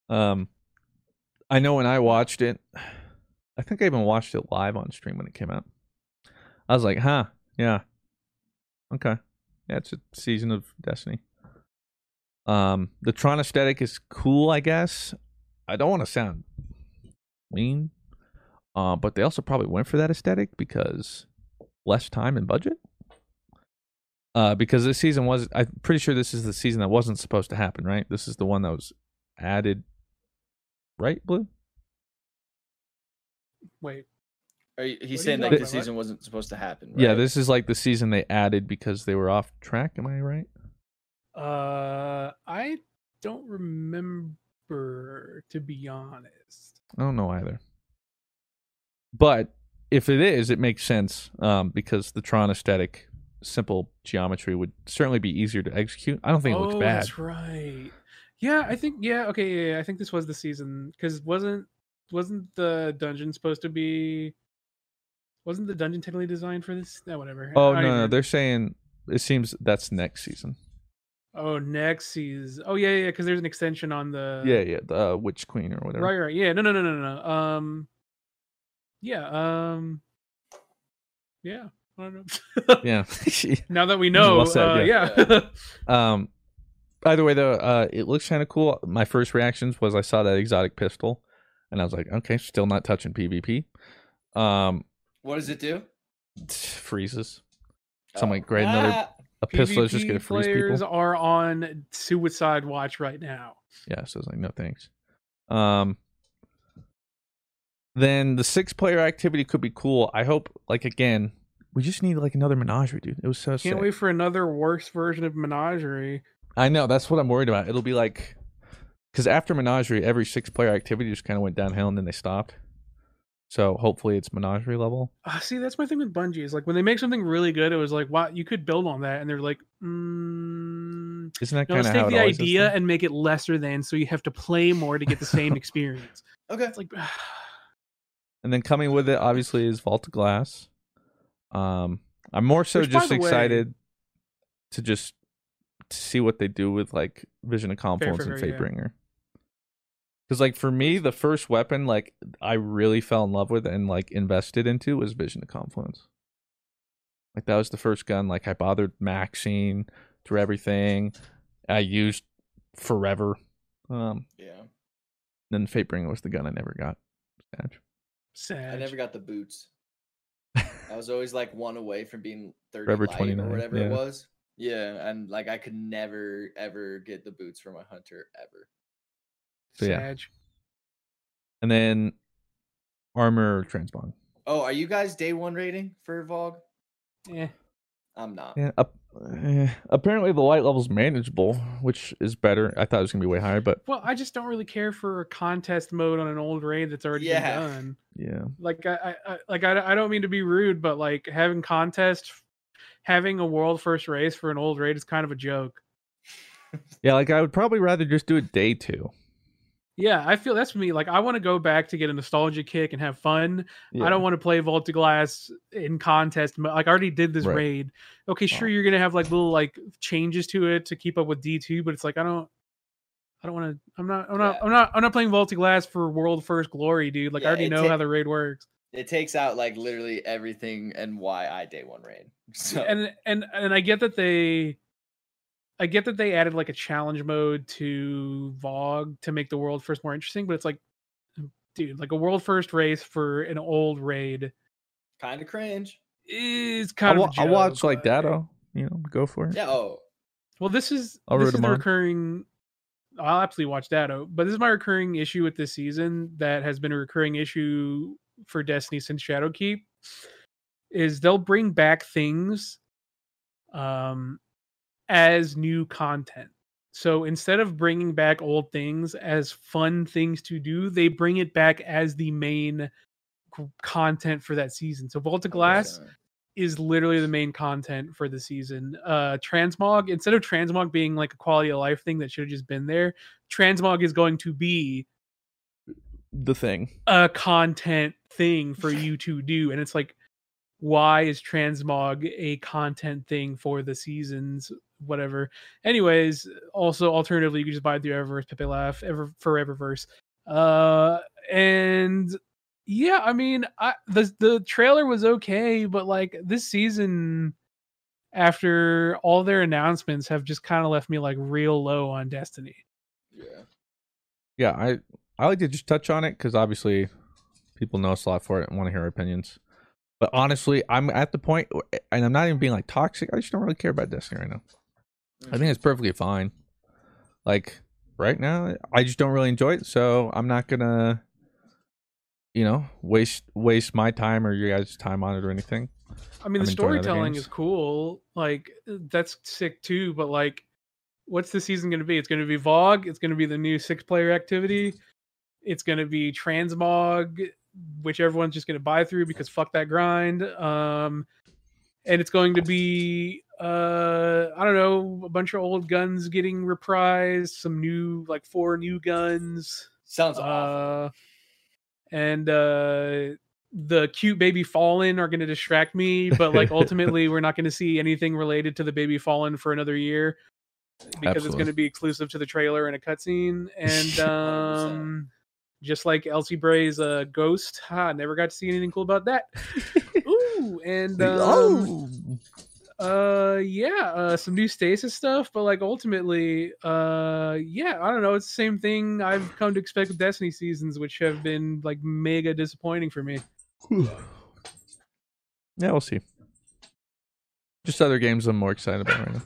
Um, I know when I watched it, I think I even watched it live on stream when it came out. I was like, huh, yeah, okay, yeah, it's a season of Destiny. Um, the Tron aesthetic is cool, I guess. I don't want to sound mean, uh, but they also probably went for that aesthetic because less time and budget. Uh, because this season was, I'm pretty sure this is the season that wasn't supposed to happen, right? This is the one that was added, right, Blue? Wait. Are you, he's you saying that talking this about? season wasn't supposed to happen. Right? Yeah, this is like the season they added because they were off track. Am I right? Uh, I don't remember to be honest. I don't know either. But if it is, it makes sense um, because the Tron aesthetic, simple geometry would certainly be easier to execute. I don't think it looks oh, bad. that's right. Yeah, I think yeah. Okay, yeah, yeah, I think this was the season because wasn't wasn't the dungeon supposed to be? Wasn't the dungeon technically designed for this? No, whatever. Oh no, no, they're saying it seems that's next season. Oh, next season. Oh yeah, yeah, because there's an extension on the. yeah, yeah, the uh, Witch Queen or whatever. Right, right. Yeah. No, no, no, no, no. Um. Yeah. Um. Yeah. I don't know. Yeah. now that we know, uh, yeah. yeah. Um, By the way, though, uh, it looks kind of cool. My first reactions was I saw that exotic pistol, and I was like, okay, still not touching PvP. Um, What does it do? freezes. So I'm Oh. like, great, another Ah. a pistol is just gonna freeze players people. are on suicide watch right now. Yeah, so it's like no thanks. Um then the six player activity could be cool. I hope like again, we just need like another menagerie, dude. It was so Can't sick. wait for another worse version of Menagerie. I know, that's what I'm worried about. It'll be like cuz after menagerie every six player activity just kind of went downhill and then they stopped. So hopefully it's menagerie level. Uh, see, that's my thing with Bungie. Is like when they make something really good, it was like, wow, you could build on that, and they're like, mm, Isn't that no, kind let's of take the idea and make it lesser than, so you have to play more to get the same experience. Okay. It's like, And then coming with it obviously is Vault of Glass. Um I'm more so Which, just the way- excited to just to see what they do with like Vision of Confluence and fair, yeah. Fatebringer. Cuz like for me the first weapon like I really fell in love with and like invested into was Vision of Confluence. Like that was the first gun like I bothered maxing through everything. I used forever. Um Yeah. then Fatebringer was the gun I never got. Sad. sad. I never got the boots. I was always like one away from being 30 Forever light 29, or whatever yeah. it was. Yeah, and like I could never ever get the boots from a hunter ever. So yeah. Sag. And then armor transmog. Oh, are you guys day one rating for VoG? Yeah. I'm not. Yeah, up, eh, apparently the light level's manageable, which is better. I thought it was gonna be way higher, but Well, I just don't really care for a contest mode on an old raid that's already Yeah. been done. yeah, Like I, I I- like I, I don't mean to be rude, but like having contest, having a world first race for an old raid is kind of a joke. yeah. Like I would probably rather just do it day two. Yeah, I feel that's me. Like I want to go back to get a nostalgia kick and have fun. Yeah. I don't want to play Vault of Glass in contest. mo- Like I already did this Right. raid. Okay, sure, Oh. you're gonna have like little like changes to it to keep up with D two, but it's like I don't. I don't want to. I'm not. I'm not. Yeah. I'm not. I'm not playing Vault of Glass for world first glory, dude. Like I already know ta- how the raid works. It takes out like literally everything and why I day one raid. So and and and I get that they I get that they added like a challenge mode to VoG to make the world first more interesting, but it's like dude, like a world first race for an old raid kind of cringe. is I'll, kind wa- of a I'll watch like but- Datto. You know, go for it. Yeah. Oh, Well, this is I'll this root is 'em the recurring. I'll absolutely watch Datto, oh, but this is my recurring issue with this season that has been a recurring issue for Destiny since Shadowkeep. Is they'll bring back things, um, as new content. So instead of bringing back old things as fun things to do, they bring it back as the main content for that season. So Vault of Glass 100%. is literally the main content for the season. Uh transmog instead of transmog being like a quality of life thing that should have just been there, transmog is going to be The thing. a content thing for you to do. And it's like why is transmog a content thing for the seasons whatever? Anyways also alternatively you can just buy the eververse pepe laugh ever for eververse uh and yeah i mean i the the trailer was okay but like this season after all their announcements have just kind of left me like real low on destiny. Yeah. Yeah, I I like to just touch on it because obviously people know us a lot for it and want to hear our opinions. But honestly, I'm at the and I'm not even being like toxic. I just don't really care about Destiny right now. I think it's perfectly fine. Like right now, I just don't really enjoy it, so I'm not gonna, you know, waste waste my time or your guys' time on it or anything. I mean, I'm the storytelling is cool. Like that's sick too. But like, what's the season going to be? It's going to be VoG. It's going to be the new six-player activity. It's going to be Transmog, which everyone's just going to buy through because fuck that grind. Um, and it's going to be uh, I don't know, a bunch of old guns getting reprised, some new like four new guns. Sounds awful. Uh, and uh the cute baby fallen are going to distract me but like ultimately we're not going to see anything related to the baby fallen for another year because it's going to be exclusive to the trailer and a cutscene and 100%. um just like elsie bray's uh ghost ha, never got to see anything cool about that ooh and um, oh, Uh, yeah, uh, some new stasis stuff, but like ultimately, uh, yeah, I don't know. It's the same thing I've come to expect with Destiny seasons, which have been like mega disappointing for me. Yeah, we'll see. Just other games I'm more excited about right now.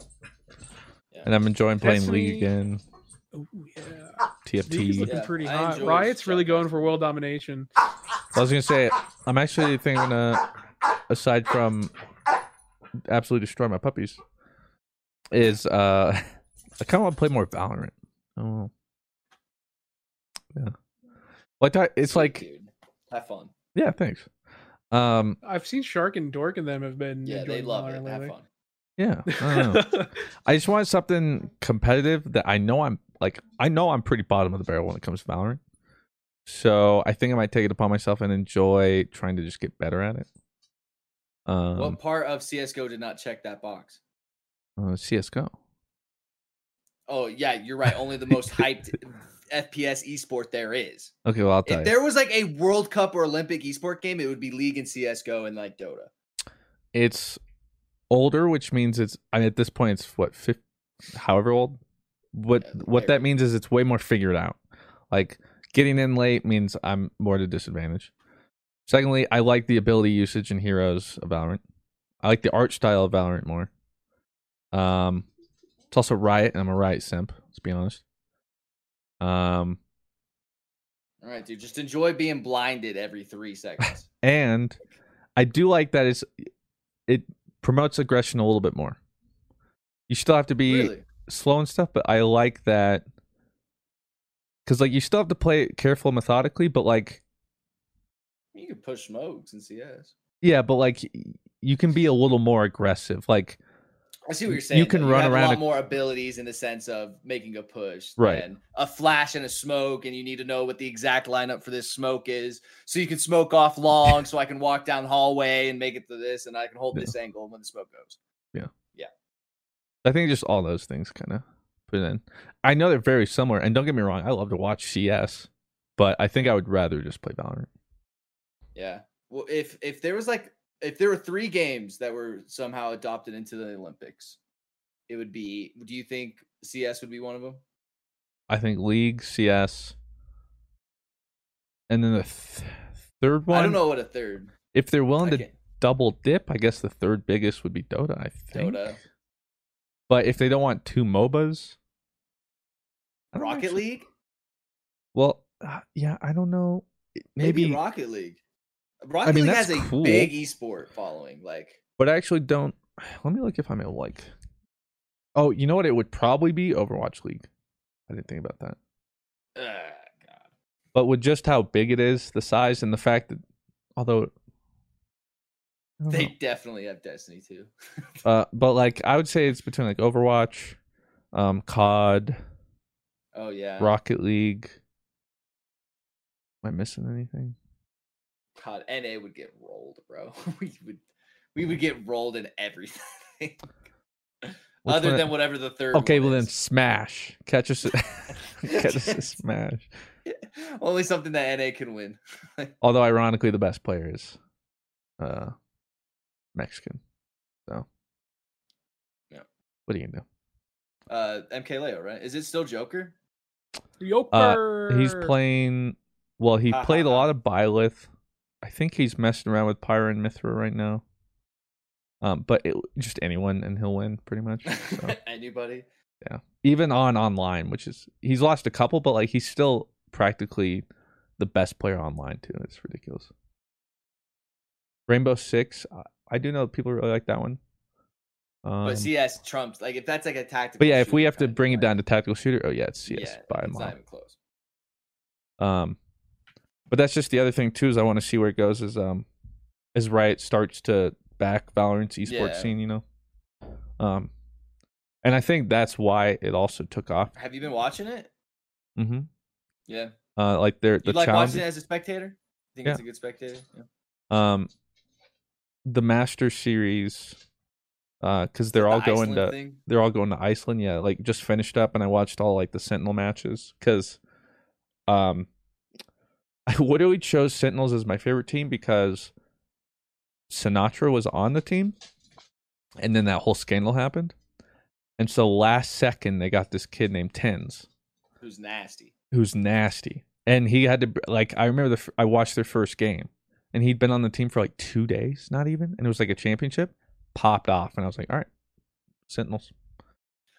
And I'm enjoying playing League again. Oh yeah, TFT. League looking Yeah, pretty I hot. Riot's really going for world domination. I was gonna say I'm actually thinking uh aside from absolutely destroy my puppies is uh I kind of want to play more Valorant. Oh, yeah. Like I- it's like Dude, have fun. yeah, thanks. Um, I've seen Shark and Dork and them have been Yeah, they love Valorant it. Have fun. yeah. I don't know. I just want something competitive that I know I'm like I know I'm pretty bottom of the barrel when it comes to Valorant. So I think I might take it upon myself and enjoy trying to just get better at it. Um, what part of CS:GO did not check that box? uh, CS:GO. Oh yeah, you're right. Only the most hyped FPS esport there is. Okay, well I'll tell If you. there was like a World Cup or Olympic esport game, it would be League and CS:GO and like Dota. It's older, which means it's I mean, at this point it's what fif- however old. What what that means is it's way more figured out. Like getting in late means I'm more at a disadvantage. Secondly, I like the ability usage and heroes of Valorant. I like the art style of Valorant more. Um, it's also Riot, and I'm a Riot simp. Let's be honest. Um, All right, dude, just enjoy being blinded every three seconds. and I do like that it's it promotes aggression a little bit more. You still have to be Really? Slow and stuff, but I like that because like you still have to play it careful, methodically, but like you can push smokes in CS. yeah, but like you can be a little more aggressive. Like I see what you you're saying. You can though. run around a lot a- more abilities in the sense of making a push, Right. than a flash and a smoke, and you need to know what the exact lineup for this smoke is, so you can smoke off long, so I can walk down the hallway and make it to this, and I can hold Yeah. this angle when the smoke goes. I think just all those things kind of put it in. I know they're very similar, and don't get me wrong, I love to watch CS, but I think I would rather just play Valorant. Yeah. Well, if if there was like if there were three games that were somehow adopted into the Olympics, it would be. Do you think CS would be one of them? I think League, CS, and then the th- third one. I don't know what a third If they're willing to double dip, I guess the third biggest would be Dota. I think. Dota, But if they don't want two MOBAs, I Rocket actually- League, Well, uh, yeah, I don't know. maybe, Maybe, Rocket League. Rocket mean, League has a cool. big esport following. Like, but I actually don't. Let me look if I'm like. Oh, you know what? It would probably be Overwatch League. I didn't think about that. uh, But with just how big it is, the size, and the fact that, although, I they know. definitely have Destiny too. uh, but like I would say it's between like Overwatch, um, COD, Oh yeah, Rocket League. Am I missing anything? God, NA would get rolled, bro. we would, we would get rolled in everything, other than whatever the third. Okay, well then. Smash. Catch us. catch us Smash. Only something that NA can win. Although ironically, the best player is, uh, Mexican. So. Yeah. What are you gonna do? Uh, MK Leo, right? Is it still Joker? Joker. Uh, he's playing. Well, he Ha, ha, played a lot of Byleth. I think he's messing around with Pyra and Mythra right now. Um, but it, just anyone and he'll win pretty much. So, Anybody? yeah, even on online, which is he's lost a couple, but like he's still practically the best player online too. It's ridiculous. Rainbow Six, I, do know people really like that one. Um, but CS trumps. Like if that's like a tactical. but yeah, if we have to bring it down to tactical shooter, oh yeah, it's CS yeah, by a it's mile. not even close. Um, but that's just the other thing too is I want to see where it goes as um as Riot starts to back Valorant's esports Yeah. scene, you know. Um, and I think that's why it also took off. Have you been watching it? Mm-hmm. Yeah. Uh, like they're the You like challenge. watching it as a spectator? Think it's a good spectator? Yeah. Um, the Master Series, uh, because they're the all going Iceland to thing? they're all going to Iceland. Yeah, like just finished up, and I watched all like the Sentinel matches because, um, I literally chose Sentinels as my favorite team because Sinatraa was on the team, and then that whole scandal happened. And so last second they got this kid named TenZ Who's nasty? who's nasty. And he had to like I remember the I watched their first game and he'd been on the team for like 2 days, not even, and it was like a championship, popped off and I was like, "All right. Sentinels."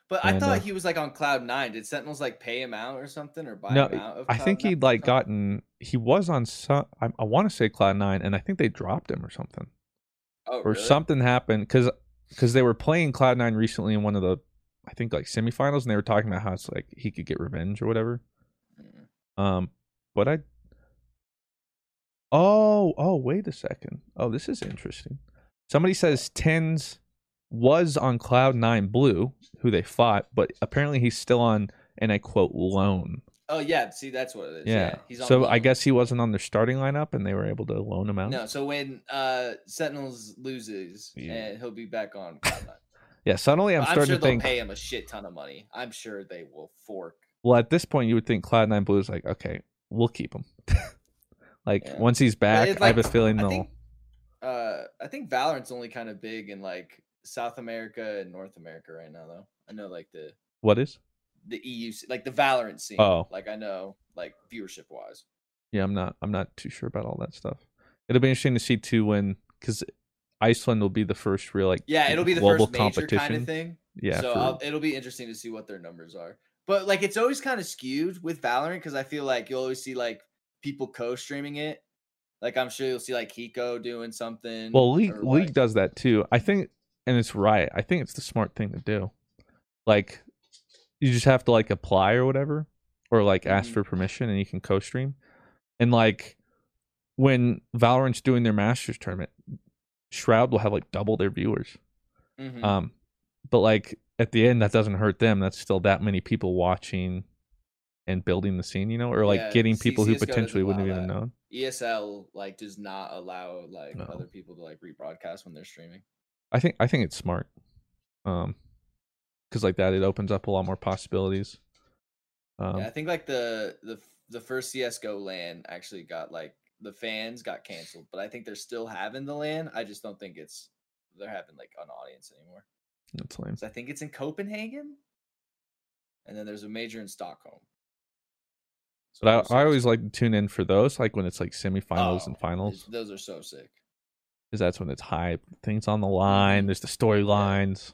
But I thought uh, he was like on cloud nine. Did Sentinels like pay him out or something or buy no, him out? Of I think he'd like gotten he was on some I, I want to say Cloud 9 and I think they dropped him or something. Oh, or really? something happened because because they were playing Cloud Nine recently in one of the I think like semifinals, and they were talking about how it's like he could get revenge or whatever. Mm. Um, but I. Oh, oh, wait a second. Oh, this is interesting. Somebody says TenZ was on Cloud Nine Blue, who they fought, but apparently he's still on, and I quote, loan. Oh yeah, see that's what it is. Yeah. Yeah, he's on so I guess he wasn't on their starting lineup, and they were able to loan him out. No, so when uh Sentinels loses, Yeah. and he'll be back on Cloud Nine. Yeah. Suddenly, I'm I'm, starting sure to they'll think. pay him a shit ton of money. I'm sure they will fork. Well, at this point, you would think Cloud Nine Blue is like, okay, we'll keep him. like Yeah. once he's back, it's I have a feeling I they'll. think, uh, I think Valorant's only kind of big in like South America and North America right now, though. I know like the What is? the EU, like the Valorant scene. Oh. like I know like viewership wise. Yeah, I'm not. I'm not too sure about all that stuff. It'll be interesting to see too when because Iceland will be the first real like Yeah, it'll be the global first major competition. kind of thing. Yeah, so it'll be interesting to see what their numbers are. But like, it's always kind of skewed with Valorant because I feel like you'll always see like people co-streaming it. Like I'm sure you'll see like Hiko doing something. Well, League League like- does that too. I think, and it's right. I think it's the smart thing to do. Like, you just have to like apply or whatever, or like ask Mhm. for permission, and you can co-stream. And like, when Valorant's doing their Masters tournament, Shroud will have like double their viewers. Mhm. Um, but like at the end, that doesn't hurt them. That's still that many people watching and building the scene, you know, or like Yeah, getting C- people who potentially wouldn't have even that. known. ESL like does not allow like No. other people to like rebroadcast when they're streaming. I think I think it's smart. Um, because like that, it opens up a lot more possibilities. Um, yeah, I think like the the the first CS:GO LAN actually got like the fans got canceled, but I think they're still having the LAN. I just don't think it's they're having like an audience anymore. that's lame. I think it's in Copenhagen, and then there's a major in Stockholm. So But I, always like to tune in for those, like when it's like semifinals Oh, and finals, Those are so sick. because that's when it's hype. Things on the line. There's the storylines.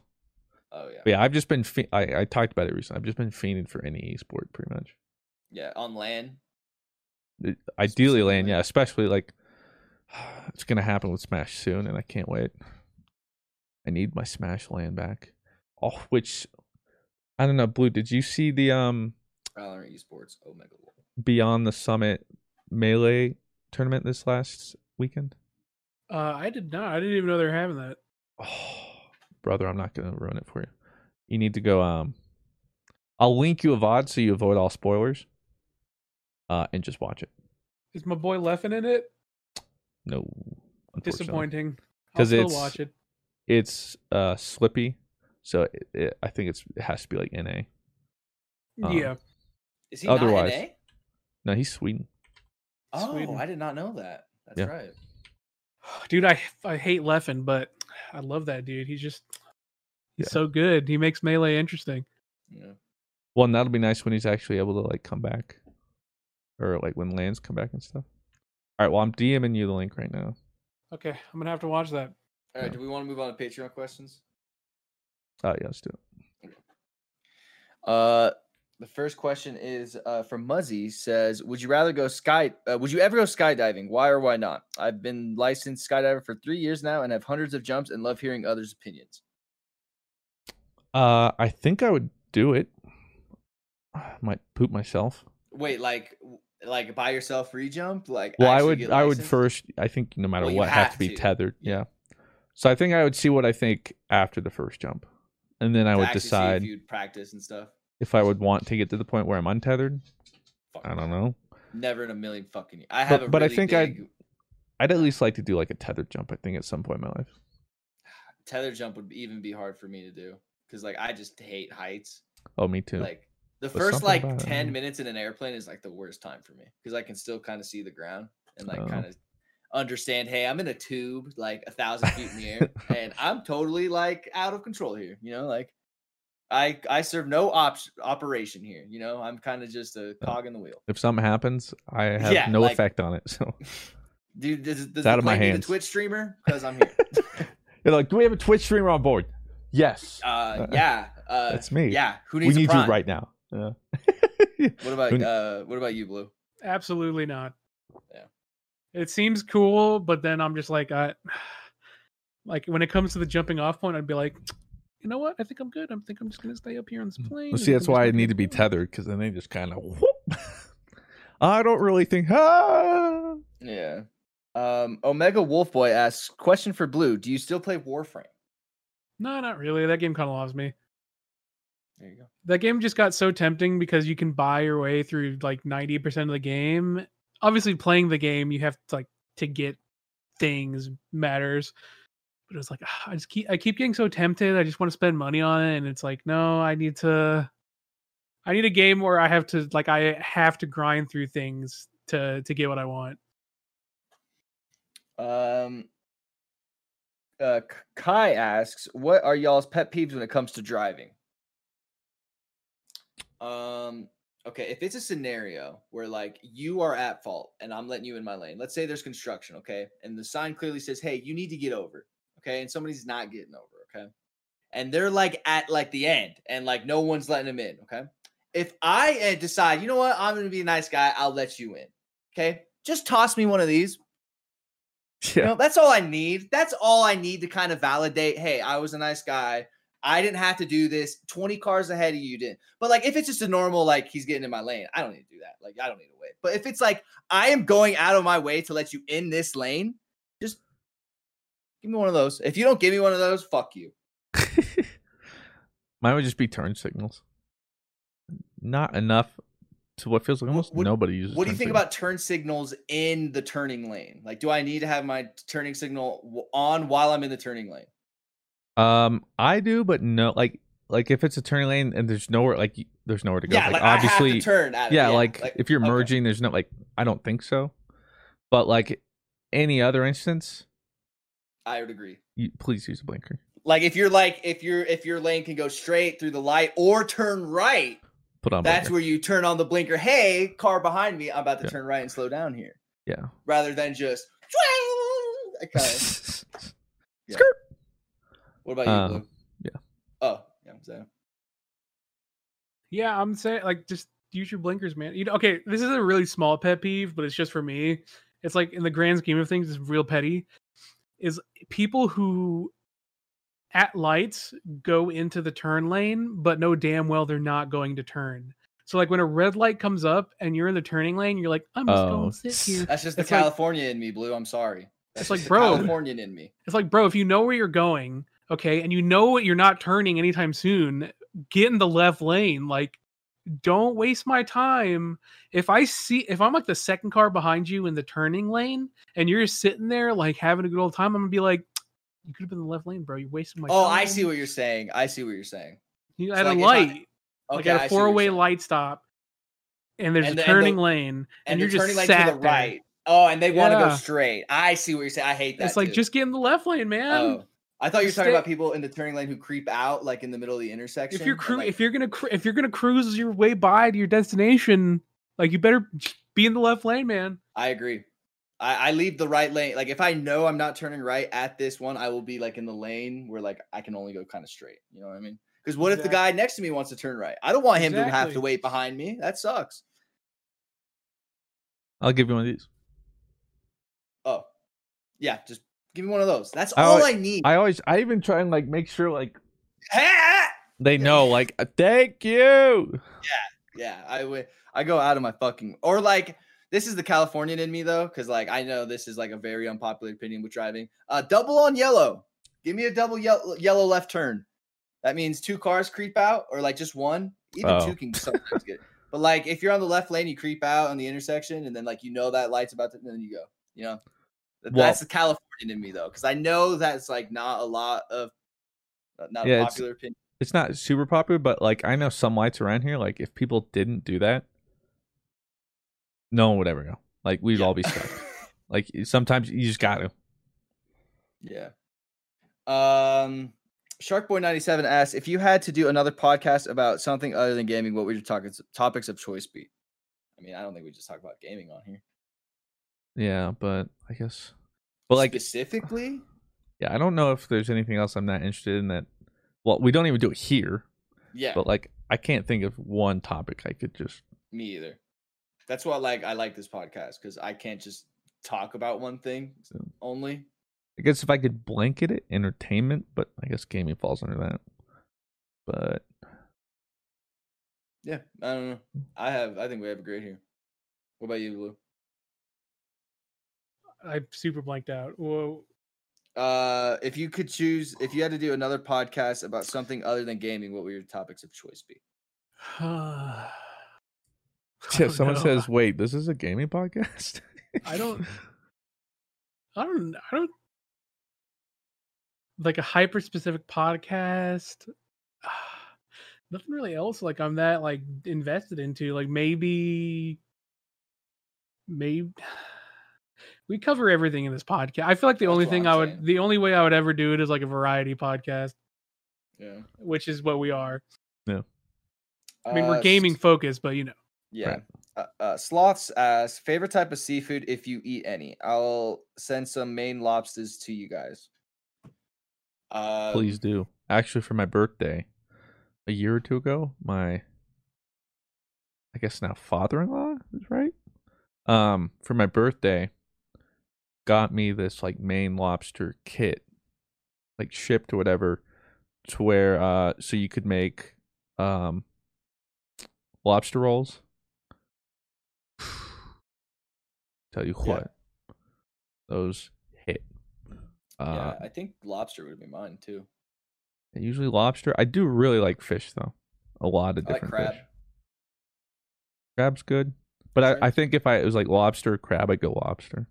Oh yeah, But yeah, I've just been. Fe- I I talked about it recently. I've just been fiending for any esport, pretty much. yeah. On LAN. It- Ideally, LAN, yeah. Especially like it's gonna happen with Smash soon, and I can't wait. I need my Smash LAN back. Oh, which I don't know. Blue, did you see the um Valorant Esports, Omega World. Beyond the Summit melee tournament this last weekend? Uh, I did not. I didn't even know they were having that. Oh, brother, I'm not gonna ruin it for you. You need to go. Um, I'll link you a VOD so you avoid all spoilers. Uh, and just watch it. Is my boy Leffen in it? No. Disappointing. I'll 'Cause still it's- watch it. It's uh Slippi, so it, it, I think it's it has to be like NA. Um, yeah. Is he Otherwise- not? No, he's Sweden. Oh, Sweden. I did not know that. That's Yeah. right. Dude, I I hate Leffen, but I love that dude. He's just he's Yeah. so good. He makes melee interesting. Yeah. Well, and that'll be nice when he's actually able to like come back, or like when LANs come back and stuff. All right, well, I'm DMing you the link right now. Okay, I'm gonna have to watch that. All right. Yeah. Do we want to move on to Patreon questions? Oh yeah, let's do it. Uh, the first question is uh, from Muzzy. Says, "Would you rather go sky? Uh, would you ever go skydiving? Why or why not? I've been licensed skydiver for three years now and have hundreds of jumps and love hearing others' opinions. Uh, I think I would do it. I Might poop myself. Wait, like, like by yourself free jump? Like, Well, I would. I would first. I think no matter Well, what, have, have to be to. tethered. Yeah. Yeah. So I think I would see what I think after the first jump, and then I would decide if you'd practice and stuff. If I would want to get to the point where I'm untethered. Fuck I don't know. Never in a million fucking. years. I have But, a but I think big I'd. I'd at least like to do like a tether jump. I think at some point in my life. tether jump would even be hard for me to do because like I just hate heights. Oh, me too. Like the But first like about it, ten minutes in an airplane is like the worst time for me because I can still kind of see the ground and like Oh. kind of understand, hey, I'm in a tube like a thousand feet in the air, and I'm totally like out of control here. You know, like I I serve no op- operation here. You know, I'm kind of just a cog in the wheel. If something happens, I have Yeah, no like- effect on it. So Dude, does, does It's out of my plane need a. Twitch streamer? Because I'm here. they're like, "Do we have a Twitch streamer on board?" Yes. Uh, yeah, uh, that's me. Yeah, who we needs a need Prime? you right now. Yeah. What about uh, what about you, Blue? Absolutely not. Yeah. It seems cool, but then I'm just like I like when it comes to the jumping off point, I'd be like, you know what? I think I'm good. I think I'm just gonna stay up here on this plane. Mm. Well, see, that's I'm why I need to be tethered because then they just kind of whoop. I don't really think. Ah! Yeah. Um, Omega Wolfboy asks, question for Blue: Do you still play Warframe? No, not really. That game kind of loves me. There you go. That game just got so tempting because you can buy your way through like 90% of the game. Obviously, playing the game, you have to like to get things matters. But it's like ah, I just keep I keep getting so tempted. I just want to spend money on it, and it's like no, I need to. I need a game where I have to like I have to grind through things to to get what I want. Um, uh, Kai asks, "What are y'all's pet peeves when it comes to driving?" Um, okay, if it's a scenario where like you are at fault and I'm letting you in my lane, let's say there's construction, okay, and the sign clearly says, "Hey, you need to get over," okay, and somebody's not getting over, okay, and they're like at like the end, and like no one's letting them in, okay. If I uh, decide, you know what, I'm gonna be a nice guy, I'll let you in, okay. Just toss me one of these. You know, that's all I need. That's all I need to kind of validate. Hey, I was a nice guy. I didn't have to do this. 20 cars ahead of you didn't. But like if it's just a normal, like he's getting in my lane, I don't need to do that. Like I don't need to wait. But if it's like I am going out of my way to let you in this lane, give me one of those. If you don't give me one of those, fuck you. Mine would just be turn signals. Not enough to what feels like almost nobody uses. What do you think signals. about turn signals in the turning lane? Like, do I need to have my turning signal on while I'm in the turning lane? Um, I do, but no, like, like if it's a turning lane and there's nowhere, like, there's nowhere to go. Yeah, like, to obviously, turn yeah, yeah, like, like, if you're merging, there's no like, I don't think so. But like any other instance, I would agree. you, please use a blinker. Like if you're like if your if your lane can go straight through the light or turn right, Put on. that's blinker. where you turn on the blinker. Hey, car behind me, I'm about to turn right and slow down here, yeah. rather than just. I kind of. Yeah. What about you, Um, Blue? yeah. Oh, yeah, so. Yeah, I'm saying like just use your blinkers, man. You know, okay, this is a really small pet peeve, but it's just for me. It's like in the grand scheme of things, it's real petty. Is people who at lights go into the turn lane, but know damn well they're not going to turn. So like when a red light comes up and you're in the turning lane, you're like, I'm just Oh. going to sit here. That's just the It's like- California in me, Blue. I'm sorry. That's It's like, bro. Californian in me. It's like, bro, if you know where you're going, okay, and you know you're not turning anytime soon, get in the left lane. Like, don't waste my time. If I see, if I'm like the second car behind you in the turning lane, and you're just sitting there like having a good old time, I'm gonna be like, you could have been in the left lane, bro. You're wasting my Oh, time. I see what you're saying. I see what you're saying. You So, at like, a if I- light, like at a see what you're four way light stop, and there's And a the- and the- turning lane, and, And you're the turning just lane sat to the there. right. Oh, and they want to go straight. I see what you're saying. I hate that. It's like too. just get in the left lane, man. Oh, I thought you were Just talking about people in the turning lane who creep out, like in the middle of the intersection. if you're cru- like- if you're gonna cru- if you're gonna cruise your way by to your destination, like you better be in the left lane, man. I agree. I, I leave the right lane. Like if I know I'm not turning right at this one, I will be like in the lane where like I can only go kind of straight. You know what I mean? Because what if the guy next to me wants to turn right? I don't want him to have to wait behind me. That sucks. I'll give you one of these. Oh, yeah. Just give me one of those. That's I all alwa- I need. I always, I even try and like make sure like they know, like, uh, thank you. Yeah, yeah. I would. I go out of my fucking or like this is the Californian in me though, because like I know this is like a very unpopular opinion with driving. Uh, double on yellow. Give me a double yellow, yellow left turn. That means two cars creep out, or like just one. Even Oh. two can sometimes get. But like if you're on the left lane, you creep out on the intersection, and then like you know that light's about to, and then you go. You know, Well- that's the Californian in me though, because I know that's like not a lot of, not Yeah, a it's- popular opinion. It's not super popular, but like I know some lights around here. Like if people didn't do that, no one would ever go. Like we'd all be stuck. Like sometimes you just got to. Yeah. Um, Sharkboy97 asks if you had to do another podcast about something other than gaming, what would your topics topics of choice be? I mean, I don't think we just talk about gaming on here. Yeah, but I guess. But like specifically, yeah, I don't know if there's anything else I'm not interested in that. Well, we don't even do it here. Yeah. But like, I can't think of one topic I could just. me either. That's why like I like this podcast because I can't just talk about one thing only. I guess if I could blanket it, entertainment, but I guess gaming falls under that. But Yeah, I don't know. I have. I think we have a great here. What about you, Lou? I super blanked out. Whoa. Uh, if you could choose, if you had to do another podcast about something other than gaming, what would your topics of choice be? I yeah, someone know. says, "Wait, this is a gaming podcast." I don't. I don't. I don't. Like a hyper specific podcast. Nothing really else. Like I'm that like invested into. Like maybe. Maybe. We cover everything in this podcast. I feel like the That's only thing I'm I would, saying. the only way I would ever do it is like a variety podcast, Yeah. which is what we are. Yeah. I mean, we're Uh, gaming focused, but you know. Yeah. Uh, uh, sloths asks favorite type of seafood if you eat any. I'll send some Maine lobsters to you guys. Um, Please do. Actually, for my birthday, a year or two ago, my I guess now father-in-law is right. Um, for my birthday, got me this like Maine lobster kit, like shipped or whatever, to where uh, so you could make um lobster rolls. Tell you Yeah. what, those hit. Uh, yeah, I think lobster would be mine too. Usually lobster. I do really like fish though. A lot of I like different crab. fish. Crab's good, but I, I think if I it was like lobster or crab, I'd go lobster.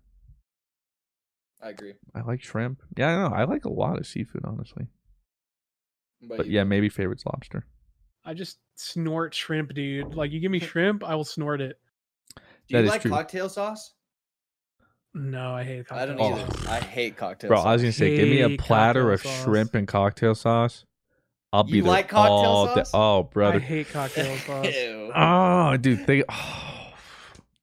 I agree. I like shrimp. Yeah, I know. I like a lot of seafood, honestly. What about But you, yeah, Lou? maybe favorite's lobster. I just snort shrimp, dude. Like you give me shrimp, I will snort it. Do you that is like true. cocktail sauce? No, I hate I don't sauce. either. I hate cocktail Bro, sauce. I was gonna say, give me a platter of sauce. shrimp and cocktail sauce. I'll be You there like cocktail all day. sauce? Oh, I brother. hate cocktail sauce. Ew. Oh, dude, they. Oh,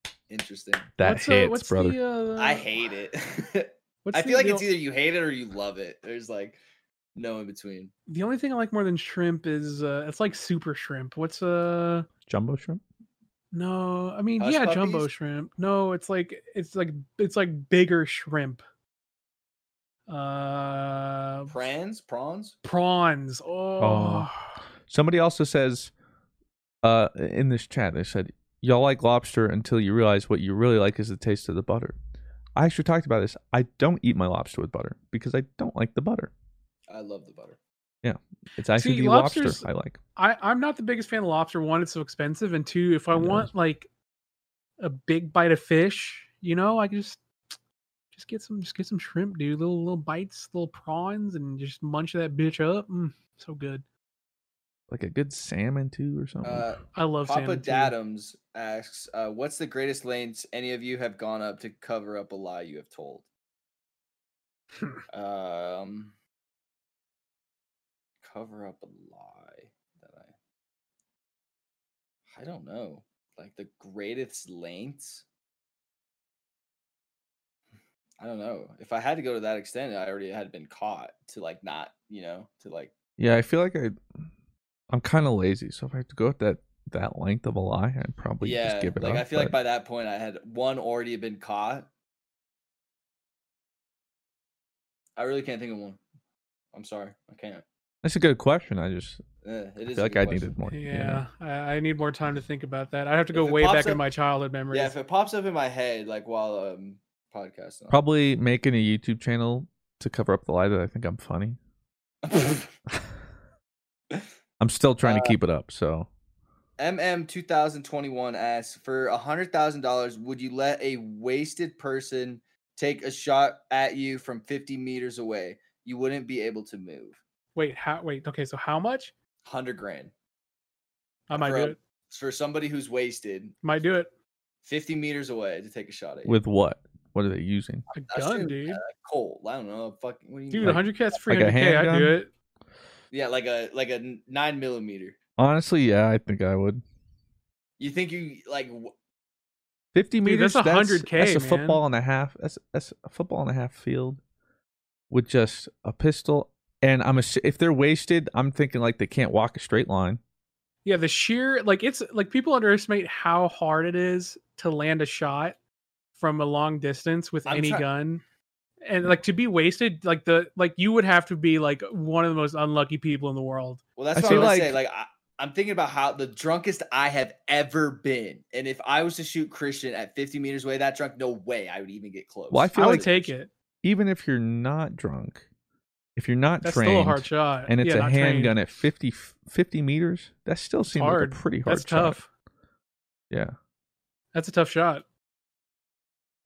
Interesting. that what's, uh, hits, what's brother. The, uh, I hate it. What's I feel like the it's either you hate it or you love it. There's like no in between. The only thing I like more than shrimp is uh it's like super shrimp. What's uh Jumbo shrimp. no, I mean Hush yeah, jumbo shrimp. No, it's like it's like it's like bigger shrimp. Uh Prawns, prawns. prawns. Oh, Somebody also says, uh, in this chat, they said, y'all like lobster until you realize what you really like is the taste of the butter. I actually talked about this. I don't eat my lobster with butter because I don't like the butter. I love the butter. Yeah, it's actually See, the lobster I like. I I'm not the biggest fan of lobster. One, it's so expensive, and two, if I It is. want like a big bite of fish, you know, I can just just get some just get some shrimp, dude. Little little bites, little prawns, and just munch that bitch up. Mm, so good. Like a good salmon too, or something. Uh, I love Papa salmon too. Dadums asks, uh, "What's the greatest lengths any of you have gone up to cover up a lie you have told?" um, cover up a lie that I. I don't know. Like the greatest lengths. I don't know. If I had to go to that extent, I already had been caught to like not, you know, to like yeah, I feel like I, I'm kind of lazy, so if I have to go at that that length of a lie, I'd probably yeah, just give it like up. I feel like by that point I had one already been caught. I really can't think of one. I'm sorry, I can't. that's a good question. I just it I feel like good I question. needed more. you know? Yeah, I, I need more time to think about that. I have to go way pops back in my childhood memories. Yeah, if it pops up in my head like while um podcasting, Probably making a YouTube channel to cover up the lie that I think I'm funny. I'm still trying Uh, to keep it up, so MM 2021 asks for a hundred thousand dollars. Would you let a wasted person take a shot at you from 50 meters away? You wouldn't be able to move. Wait, how? Wait, okay. So how much? Hundred grand I might for, do it. for somebody who's wasted Might do it. 50 meters away to take a shot at you. with what? what are they using? A gun, dude. Uh, Colt. I don't know. Fucking. What do you Dude, mean? 100k that's free like a 100k. I'd handgun? do it. Yeah, like a like a nine millimeter. Honestly, yeah, I think I would. You think you like? w- 50 Dude, meters. that's a That's, 100K, that's a man. football and a half. That's that's a football and a half field with just a pistol. And I'm a, if they're wasted, I'm thinking like they can't walk a straight line. Yeah, the sheer like it's like people underestimate how hard it is to land a shot from a long distance with I'm any try- gun. And like to be wasted, like the like you would have to be like one of the most unlucky people in the world. Well, that's I what I would like- say. Like I, I'm thinking about how the drunkest I have ever been, and if I was to shoot Christian at 50 meters away, that drunk, no way I would even get close. Well, I feel I would like take it. even if you're not drunk, if you're not That's trained, still a hard shot. and it's Yeah, a not trained. handgun at 50, 50 meters, that still seems like a pretty hard That's shot. tough. Yeah. That's a tough shot.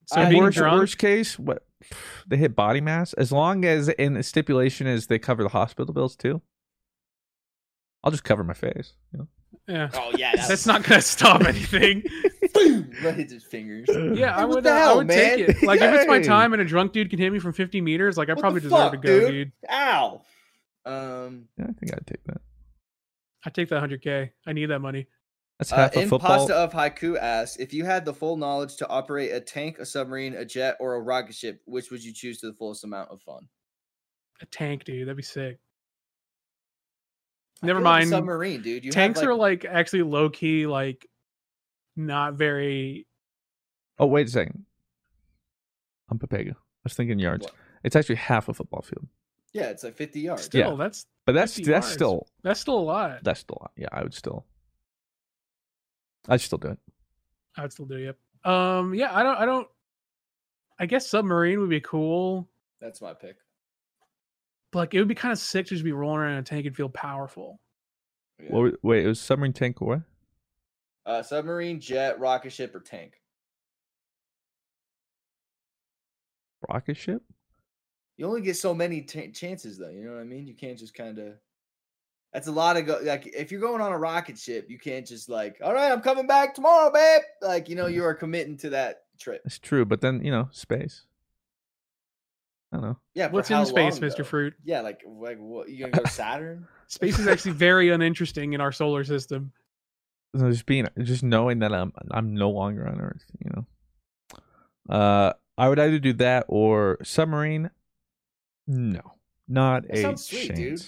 So I- being worst, drunk, worst case, what they hit body mass as long as in the stipulation is they cover the hospital bills too. I'll just cover my face. You know? yeah, Oh yeah, that that's not gonna stop anything. boom, right hit his fingers. Yeah, I Hey, what would. the uh, I hell, would take it. Like if it's my time and a drunk dude can hit me from 50 meters, like I What probably deserve fuck, to go, dude. dude? Ow. Um, Yeah, I think I'd take that. I take that 100k. I need that money. That's uh, half a in football. pasta of haiku asks if you had the full knowledge to operate a tank, a submarine, a jet, or a rocket ship, which would you choose to the fullest amount of fun? A tank, dude. That'd be sick. Never feel like a mind. submarine, dude. You have, Tanks are like actually low key, like not very. oh wait a second. I'm Papega. I was thinking yards. What? It's actually half a football field, Yeah, it's like 50 yards. Still, Yeah. that's but that's that's yards. still that's still a lot. that's still a lot. yeah. I would still. I'd still do it. I would still do. It. Yep. Um. Yeah. I don't. I don't. I guess submarine would be cool. That's my pick. But like it would be kind of sick to just be rolling around in a tank and feel powerful. Yeah. What, were- wait, it was submarine tank or what? Uh, submarine, jet, rocket ship, or tank. Rocket ship? You only get so many t- chances, though. You know what I mean? You can't just kind of. That's a lot of go. Like if you're going on a rocket ship, you can't just like, all right, I'm coming back tomorrow, babe. Like you know, you are committing to that trip. It's true, but then you know space. I don't know. Yeah. What's in space, Mister? Fruit? Yeah, like like what? You gonna go Saturn? Space is actually very uninteresting in our solar system. So just being just knowing that I'm I'm no longer on Earth, you know. Uh I would either do that or submarine. No. Not That a sounds sweet, dude.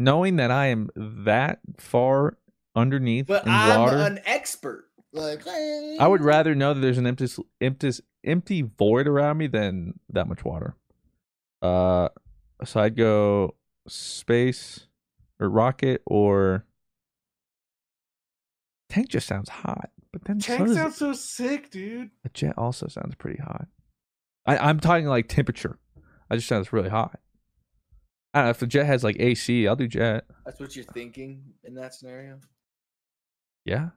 Knowing that I am that far underneath But in I'm water, an expert. Like I would rather know that there's an empty empty empty void around me than that much water. Uh so I'd go space or rocket or tank just sounds hot. But then Tank does- sounds so sick, dude. a jet also sounds pretty hot. I, I'm talking like temperature. I just sounds really hot. I don't know if the jet has like AC, I'll do jet. That's what you're thinking in that scenario. Yeah.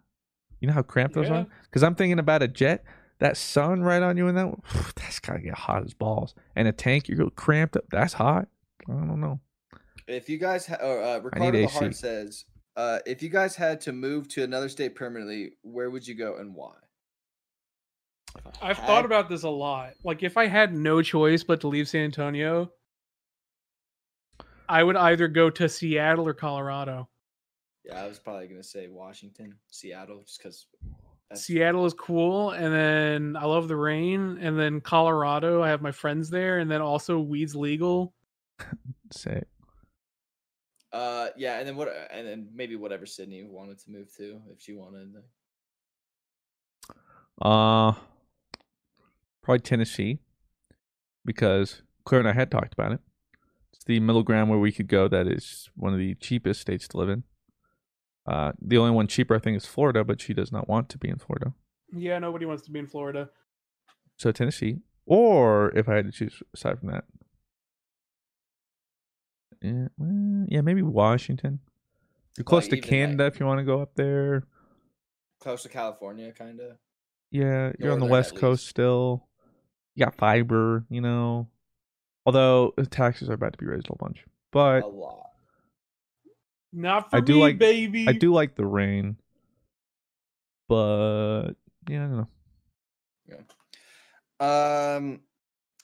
You know how cramped those Yeah. are? Because I'm thinking about a jet, that sun right on you in that one, that's gotta get hot as balls. And a tank, you go cramped up. That's hot. I don't know. If you guys, ha- or, uh, Ricardo AC. Heart says, uh, if you guys had to move to another state permanently, where would you go and why? I've Had- thought about this a lot. Like if I had no choice but to leave San Antonio, I would either go to Seattle or Colorado. Yeah, I was probably gonna say Washington, Seattle, just because. Seattle is cool, and then I love the rain, and then Colorado, I have my friends there, and then also weed's legal. Say Uh, yeah, and then what? And then maybe whatever Sydney wanted to move to, if she wanted. Uh probably Tennessee. Because Claire and I had talked about it. It's the middle ground where we could go that is one of the cheapest states to live in. Uh the only one cheaper I think is Florida, but she does not want to be in Florida. Yeah, nobody wants to be in Florida. So Tennessee. Or if I had to choose aside from that. Yeah, well, yeah, maybe Washington. You're close to even, like- Canada if you want to go up there. Close to California, kind of. Yeah, you're on the west at coast still. You got fiber, you know. Although taxes are about to be raised a whole bunch, but A lot. Not for I do me, like baby. I do like the rain, but yeah, I don't know. Yeah. Um,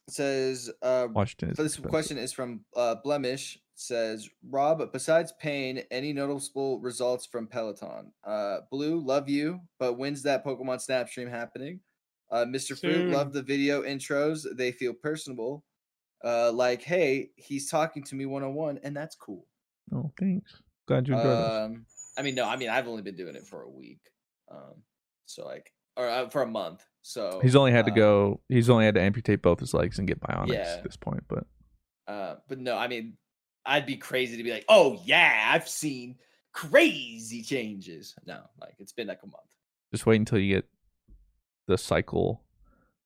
says uh, Washington is so this expensive. question is from uh, Blemish. Says Rob. Besides pain, any noticeable results from Peloton? Uh, Blue, love you, but when's that Pokemon Snap stream happening? Uh, Mr. Fruit, love the video intros. They feel personable. Uh, like, hey, he's talking to me one on one, and that's cool. Oh, thanks. Glad you enjoyed. Um, I mean, no, I mean, I've only been doing it for a week, um, so like, or uh, for a month. So He's only had to uh, go. He's only had to amputate both his legs and get bionics Yeah. at this point. But Uh, but no, I mean, I'd be crazy to be like, oh yeah, I've seen crazy changes. No, like it's been like a month. just wait until you get the cycle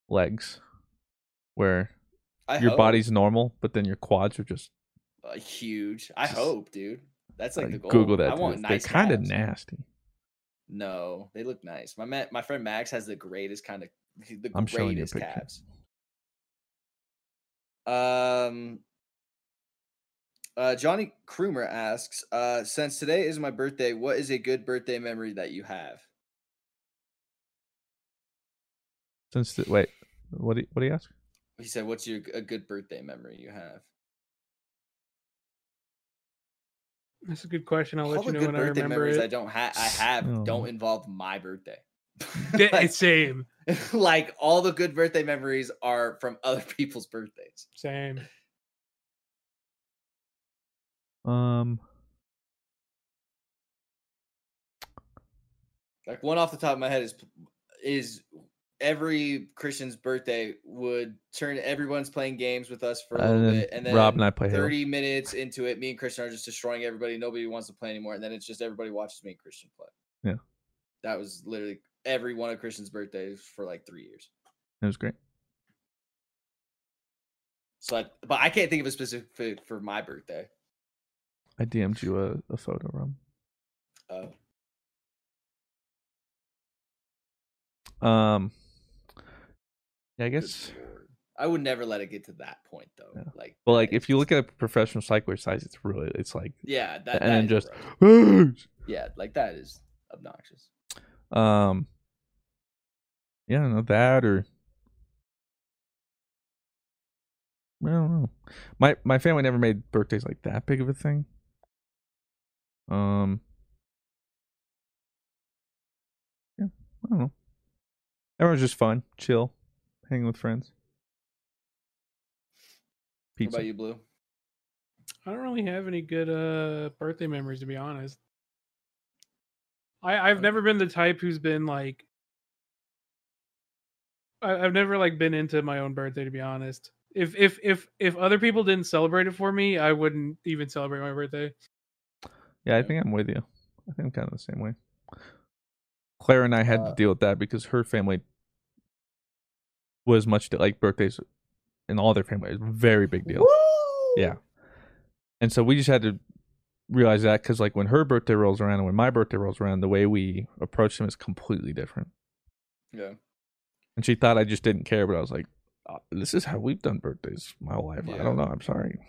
legs, where I your hope. body's normal, but then your quads are just Uh, huge. I Just- hope, dude. That's like the goal. Google that. I want nice. They're kind of nasty. No, they look nice. My man, my friend Max has the greatest kind of the I'm showing you a greatest calves. Um, uh, Johnny Krumer asks, uh, since today is my birthday, what is a good birthday memory that you have? Since the, wait, what do you, what do you ask? He said, "What's your a good birthday memory you have?" That's a good question. I'll All let you the know good when I birthday remember memories it. I don't have, I have Oh. don't involve my birthday. Like- it's same, like all the good birthday memories are from other people's birthdays. same. Um, Like one off the top of my head is is every Christian's birthday would turn everyone's playing games with us for a little And bit, and then Rob and I play Halo. thirty minutes into it, me and Christian are just destroying everybody. Nobody wants to play anymore, and then it's just everybody watches me and Christian play. Yeah. that was literally every one of Christian's birthdays for like three years. it was great. So, I, but I can't think of a specific for my birthday. I DM'd you a, a photo, Rob. Uh, Um, yeah, I guess. I would never let it get to that point though. Yeah. Like, Well, like if you look at a professional cycler size, it's really it's like yeah, that, and that then just gross. yeah, like that is obnoxious. um yeah, no that or I don't know. My my family never made birthdays like that big of a thing. Um Yeah, I don't know. Everyone's just fun, chill, hanging with friends. What about you, Blue? I don't really have any good uh birthday memories to be honest. I I've never been the type who's been like I, I've never like been into my own birthday to be honest. If if if if other people didn't celebrate it for me, I wouldn't even celebrate my birthday. Yeah, I think I'm with you. I think I'm kind of the same way. Claire and I had Uh, to deal with that because her family was much like birthdays in all their family. It was a very big deal. Yeah. And so we just had to realize that because, like, when her birthday rolls around and when my birthday rolls around, the way we approach them is completely different. Yeah. And she thought I just didn't care, but I was like, "Uh, this is how we've done birthdays my whole life. I don't know. I'm sorry.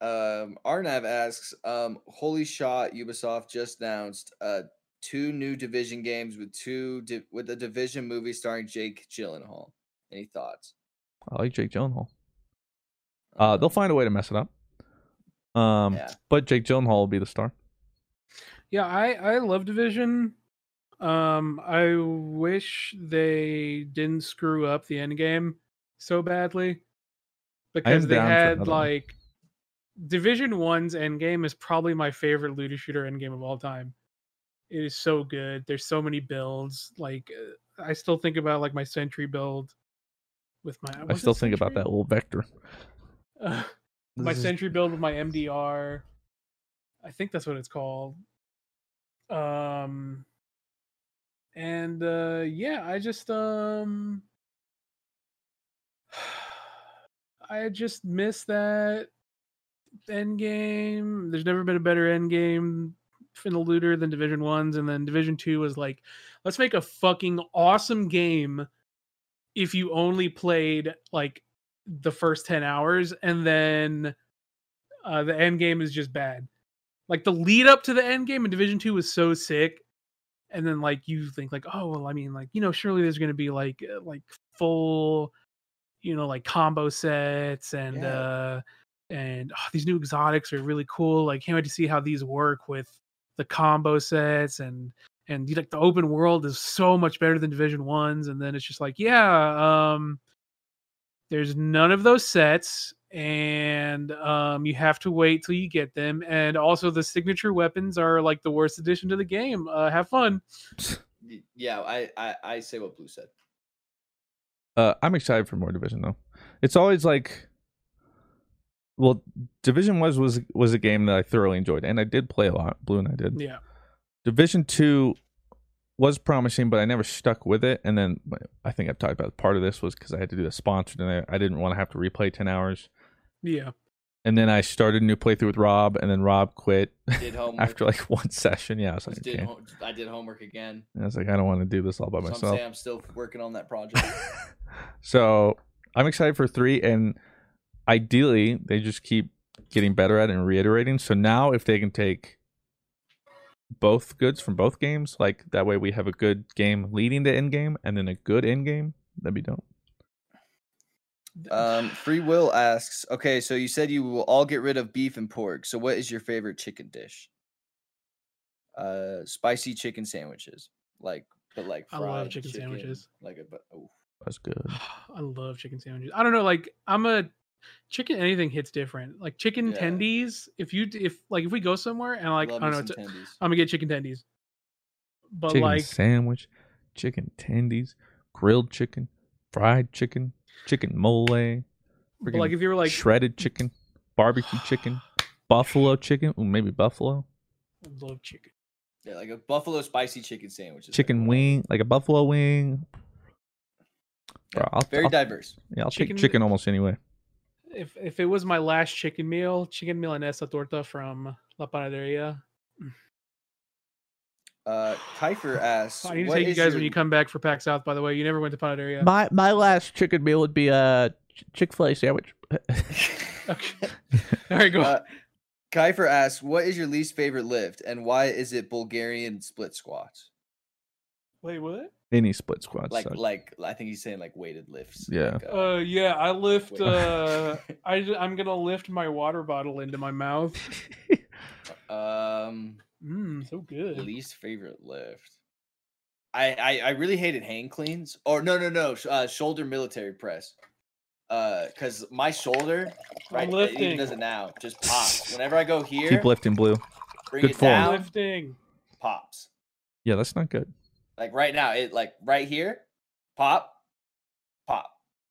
Um, Arnav asks, um, holy shot, Ubisoft just announced uh two new division games with two di- with a division movie starring Jake Gyllenhaal. Any thoughts? I like Jake Gyllenhaal. Uh, they'll find a way to mess it up. Um, Yeah. but Jake Gyllenhaal will be the star. Yeah, I I love Division. Um, I wish they didn't screw up the end game so badly because they had another one. like Division One's end game is probably my favorite looter shooter end game of all time. It is so good. There's so many builds. Like uh, I still think about like my Sentry build with my. I still think about that little vector. Uh, my Sentry build with my MDR. I think that's what it's called. Um and uh yeah, I just um I just miss that end game. There's never been a better end game in the looter than Division Ones, and then Division Two was like, let's make a fucking awesome game if you only played like the first 10 hours and then uh, the end game is just bad. Like the lead up to the end game in Division 2 was so sick. and then like you think like oh well i mean like you know surely there's going to be like uh, like full you know like combo sets and Yeah. uh and oh, these new exotics are really cool like can't wait to see how these work with the combo sets and and like the open world is so much better than division ones and then it's just like yeah um there's none of those sets and um you have to wait till you get them and also the signature weapons are like the worst addition to the game uh have fun Yeah, I, I I say what Blue said. Uh, I'm excited for more division though. It's always like, well, division was was was a game that I thoroughly enjoyed, and I did play a lot. Blue and I did. yeah Division two was promising, but I never stuck with it. And then I think I've talked about part of this was because I had to do a sponsored, and I, I didn't want to have to replay ten hours. yeah And then I started a new playthrough with Rob, and then Rob quit Did homework. after like one session. Yeah, I was like, did okay. hom- I did homework again. And I was like, I don't want to do this all by So I'm myself. saying I'm still working on that project. So I'm excited for three, and ideally they just keep getting better at it and reiterating. So now if they can take both goods from both games, like that way we have a good game leading to end game and then a good end game, that'd be dope. Um, Free Will asks, okay, so you said you will all get rid of beef and pork. So what is your favorite chicken dish? Uh, spicy chicken sandwiches, like but like I fried love chicken sandwiches. Like a but oh, That's good. i love chicken sandwiches i don't know like i'm a chicken anything hits different like chicken Yeah. tendies if you if like if we go somewhere and like love i don't know some it's- tendies. i'm gonna get chicken tendies but chicken like sandwich, chicken tendies, grilled chicken, fried chicken, chicken mole, but like if you were like shredded chicken, barbecue chicken, buffalo chicken, ooh, maybe buffalo, I love chicken Yeah, like a buffalo spicy chicken sandwich. is like chicken wing, like a buffalo wing. Bro, I'll, Very I'll- diverse. Yeah, I'll Chicken- take chicken almost anyway. If if it was my last chicken meal chicken milanesa torta from la panaderia. Uh, Kiefer asks, i need to what take you guys your- when you come back for PAX South by the way. You never went to panaderia. My my last chicken meal would be a Chick Fil A sandwich. okay. All right go Uh, Kiefer asks, what is your least favorite lift, and why is it Bulgarian split squats? wait what Any split squats. Like, suck. like I think he's saying like weighted lifts. Yeah. like, uh, uh yeah i lift Wait. uh i j- i'm gonna lift my water bottle into my mouth um, Mmm, so good. least favorite lift. I, I I really hated hand cleans. Or no no no, sh- uh, shoulder military press. Uh, cause my shoulder, right, it even does it now, just pops. Whenever I go here, Keep lifting blue. bring good it form. down, Lifting. pops. Yeah, that's not good. Like right now, it like right here, pop, pop,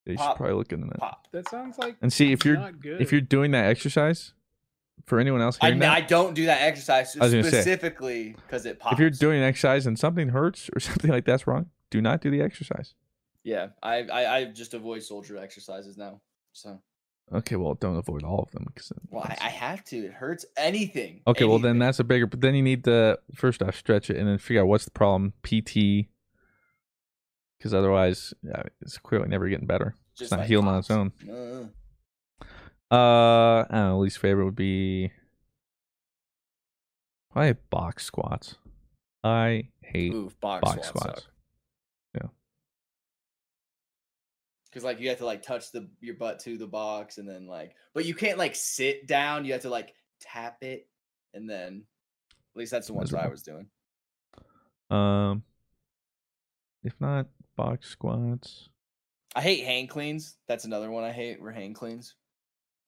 Yeah, you should Pop. probably look into that. pop. That sounds like And see if you're not good. if you're doing that exercise for anyone else I, hearing that, I don't do that exercise I was gonna say, specifically because it pops. if you're doing an exercise and something hurts or something like that's wrong, do not do the exercise. yeah, I, I I just avoid soldier exercises now. So Okay, well, don't avoid all of them because. well, I, I have to. It hurts anything. Okay, well then that's a bigger. But then you need to first off stretch it and then figure out what's the problem. PT, because otherwise yeah, it's clearly never getting better. Just it's not like healing on its own. Uh, Uh, I don't know. Least favorite would be probably box squats. I hate Oof, box, box squats. squats. Because like you have to like touch the your butt to the box and then like, but you can't like sit down. You have to like tap it and then. At least that's the ones I was doing. Um, if not box squats, I hate hand cleans. That's another one I hate. Were hand cleans.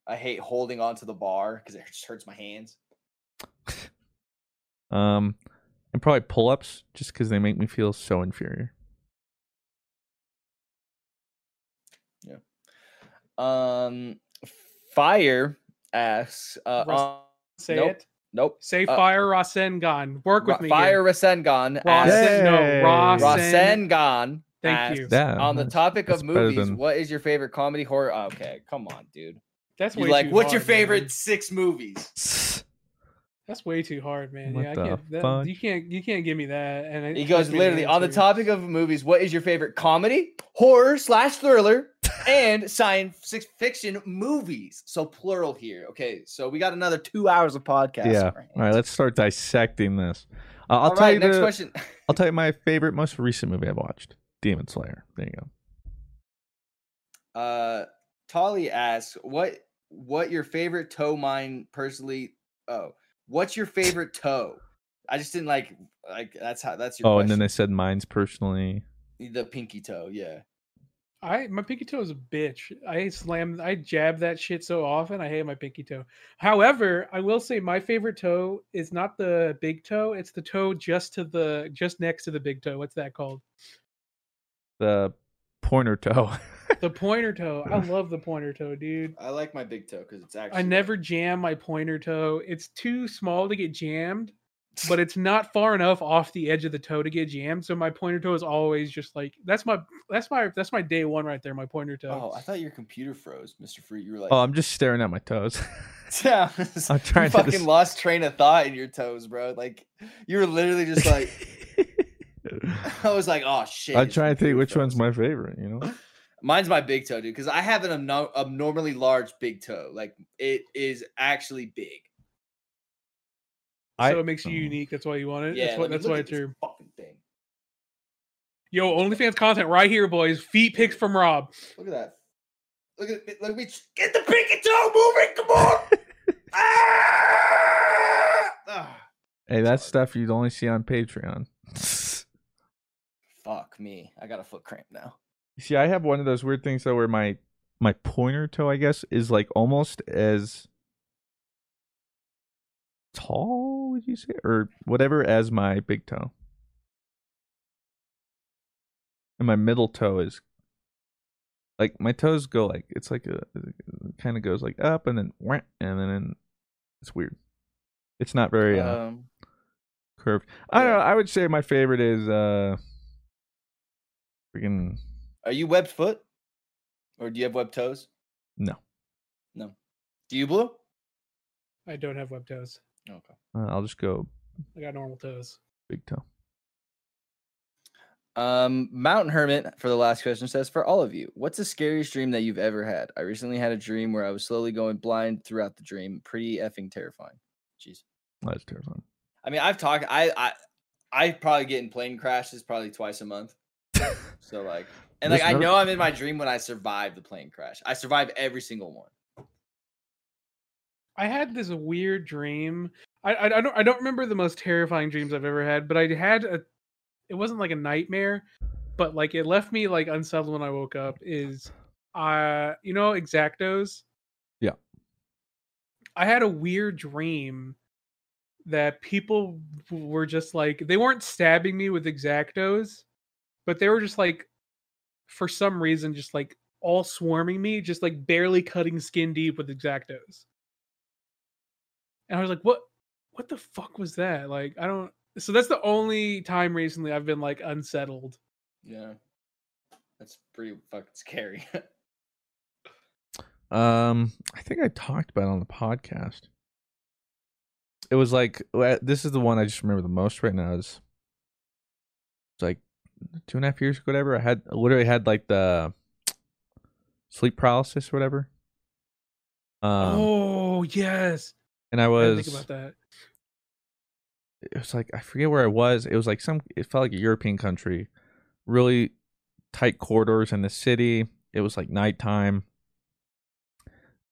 I hate holding onto the bar because it just hurts my hands. um, and probably pull ups just because they make me feel so inferior. Um, fire asks. Uh, Rus- Say nope, it. Nope. Say Uh, fire Rasengan. Work with Ra- me. Fire here. Rasengan. Rasen, asks- no, Hey. Rasen. Rasengan. Thank you. asks, Yeah, On the topic of movies, than- what is your favorite comedy horror? oh, Okay, come on, dude. That's You way like too what's your hard, man. favorite six movies? That's way too hard, man. What yeah, I can't. That, fuck? you can't. You can't give me that. And it He goes gives me literally on the topic of movies. What is your favorite comedy, horror slash thriller, and science fiction movies. So plural here. Okay, so we got another two hours of podcast. yeah. All right, let's start dissecting this. Uh, I'll All tell right, you next the- question. I'll tell you my favorite, most recent movie I've watched, Demon Slayer. There you go. Uh, Tolly asks, "What what your favorite toe mine personally? Oh, what's your favorite toe? I just didn't like like that's how that's your Oh, and then they said mine's personally. the pinky toe. Yeah, I my pinky toe is a bitch. I slam I jab that shit so often. I hate my pinky toe. However, I will say my favorite toe is not the big toe. It's the toe just to the just next to the big toe. What's that called? The pointer toe. The pointer toe. I love the pointer toe, dude. I like my big toe because it's actually. I never jam my pointer toe. It's too small to get jammed, but it's not far enough off the edge of the toe to get jammed. So my pointer toe is always just like that's my that's my that's my day one right there. My pointer toe. Oh, I thought your computer froze, Mister Fruit. You were like, oh, I'm just staring at my toes. yeah, I'm trying you to fucking dis- lost train of thought in your toes, bro. Like you were literally just like, I was like, oh shit. I'm trying to think which froze. one's my favorite. You know. Mine's my big toe, dude, because I have an abnormally large big toe. Like it is actually big. So it makes you unique. That's why you want it. Yeah, that's why, let me that's why it's your fucking thing. yo OnlyFans content right here, boys. Feet pics from Rob. Look at that. Look at it. Look at me. Get the pinky toe moving. Come on. Ah! Ah. Hey, that's stuff you'd only see on Patreon. Fuck me. I got a foot cramp now. See, I have one of those weird things though, where my my pointer toe, I guess, is like almost as tall. Would you say, or whatever, as my big toe, and my middle toe is like my toes go like it's like a kind of goes like up and then wah, and then it's weird. It's not very uh, Um, curved. I don't know. I would say my favorite is uh, freaking are you webbed foot, or do you have webbed toes? no. No. Do you, Blue? I don't have web toes. Okay. Uh, I'll just go I got normal toes. big toe. Um, Mountain Hermit for the last question says for all of you, what's the scariest dream that you've ever had? I recently had a dream where I was slowly going blind throughout the dream. Pretty effing terrifying. Jeez. That's terrifying. I mean, I've talked. I I I probably get in plane crashes probably twice a month. so like, and like There's I no- know I'm in my dream when I survive the plane crash. I survive every single one. I had this weird dream. I, I I don't I don't remember the most terrifying dreams I've ever had, but I had a. It wasn't like a nightmare, but like it left me like unsettled when I woke up. Is uh you know X-Actos? Yeah. I had a weird dream that people were just like they weren't stabbing me with X-Actos, but they were just like for some reason just like all swarming me, just like barely cutting skin deep with X-Actos. And I was like, what what the fuck was that? Like I don't so that's the only time recently I've been like unsettled. Yeah, that's pretty fucking scary. Um, I think I talked about it on the podcast. It was like this is the one I just remember the most right now. Is it's like two and a half years ago, whatever. I had I literally had like the sleep paralysis or whatever. Um, oh yes. And I I was think about that. it was like I forget where I was. It was like some. It felt like a European country, really tight corridors in the city. It was like nighttime,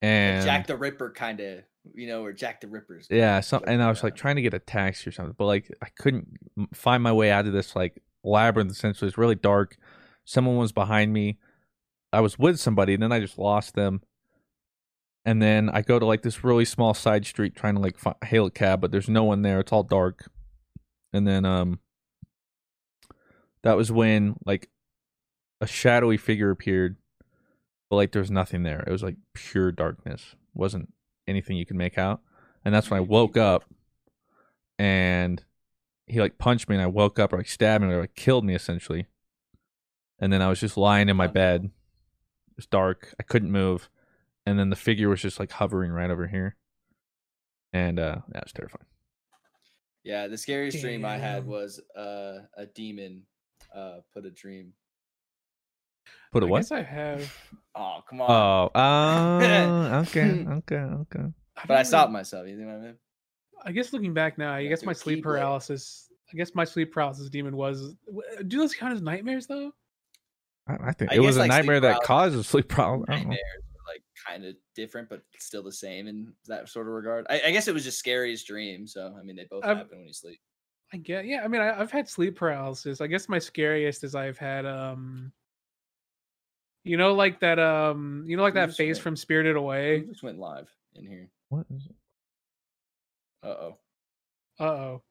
and Jack the Ripper kind of, you know, or Jack the Ripper's. yeah, some, and I was like trying to get a taxi or something, but like I couldn't find my way out of this like labyrinth. Essentially, it's really dark. Someone was behind me. I was with somebody, and then I just lost them. And then I go to like this really small side street trying to like fi- hail a cab, but there's no one there. It's all dark. And then um, that was when like a shadowy figure appeared, but like there was nothing there. It was like pure darkness. wasn't anything you could make out. And that's when I woke up, and he like punched me, and I woke up or like stabbed me or like killed me essentially. And then I was just lying in my bed. It was dark. I couldn't move, and then the figure was just like hovering right over here. And uh, that was terrifying. Yeah, the scariest dream I had was uh, a demon uh, put a dream. Put a I what? guess I have. Oh, come on. Oh, uh, okay, okay, okay. but I stopped myself. You know what I mean? I guess looking back now, I Yeah, guess my sleep Keyblade. paralysis. I guess my sleep paralysis demon was. Do those count as nightmares though? I, I think I it was a like, nightmare that paralysis causes sleep problem. I don't know. Nightmares are like kind of different, but still the same in that sort of regard. I, I guess it was just scariest dream. So I mean, they both I've- happen when you sleep. I get. Yeah, I mean, I, I've had sleep paralysis. I guess my scariest is I've had um. You know, like that. Um, you know, like Who that face went- from Spirited Who Away. just went live in here? What is it? Uh oh. Uh oh.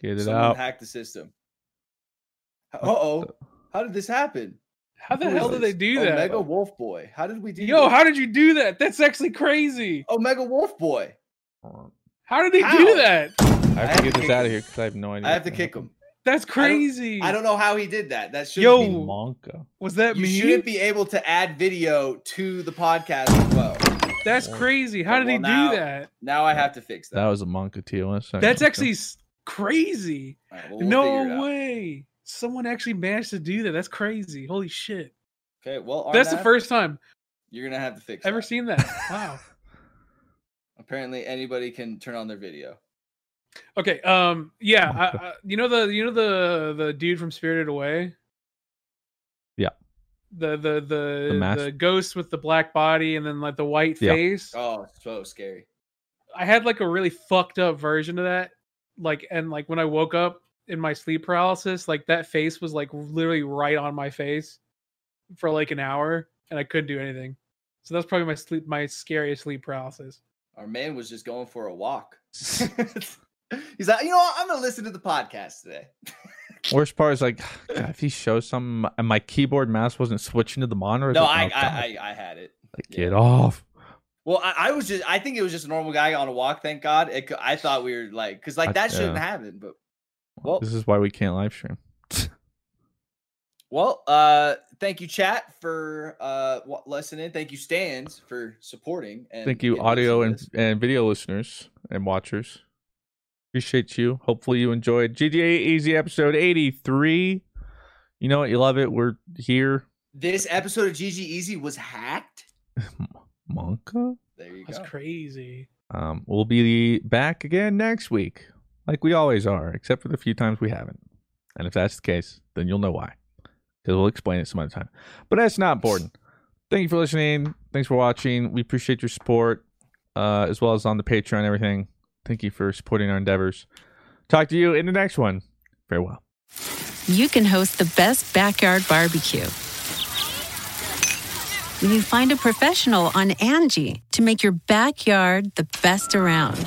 Get it Someone out. hacked the system. Uh oh. How did this happen? How the hell did they this? do that? Omega Wolf Boy. How did we do? Yo, this? how did you do that? That's actually crazy. Omega Wolf Boy? How did he How? do that? I I have have to get to this kick out of here because I have no idea. I have to kick him. That's I don't- crazy. I don't know how he did that. That should Yo, be Monka. Was that you me? shouldn't be able to add video to the podcast as well. That's crazy. How did he now- do that? Now I have to fix that. That was a Monka TOS. That's actually crazy. All right, well, we'll figure it no out. way. Someone actually managed to do that. That's crazy. Holy shit. Okay, well, That's the first time You're gonna have to fix. ever that. seen that. Wow. Apparently, anybody can turn on their video. Okay. Um. Yeah. I, I, you know the you know the the dude from Spirited Away. Yeah. The the the The the ghost with the black body and then like the white Yeah. face. Oh, so scary. I had like a really fucked up version of that. Like and like when I woke up in my sleep paralysis, like that face was like literally right on my face for like an hour and I couldn't do anything. So that's probably my sleep my scariest sleep paralysis. Our man was just going for a walk. He's like, you know what? I'm gonna listen to the podcast today. Worst part is like, God, if he shows something and my keyboard mouse wasn't switching to the monitor. No, it's I, like, oh, I, I, I had it. like, get off. Well, I, I was just, I think it was just a normal guy on a walk. Thank God. It, I thought we were like, because like I- that shouldn't yeah. happen. But well, This is why we can't live stream. well, uh, thank you, chat, for uh wa- listening. Thank you, stands, for supporting. And Thank you, audio and, this. and video listeners and watchers. Appreciate you. Hopefully you enjoyed GG Easy episode 83. You know what? You love it. We're here. This episode of GG Easy was hacked. Monka. There you That's go. crazy. Um, we'll be back again next week, like we always are, except for the few times we haven't. And if that's the case, then you'll know why. Because we'll explain it some other time. But that's not important. Thank you for listening. Thanks for watching. We appreciate your support, uh, as well as on the Patreon everything. Thank you for supporting our endeavors. Talk to you in the next one. Farewell. you can host the best backyard barbecue. When you find a professional on Angi to make your backyard the best around.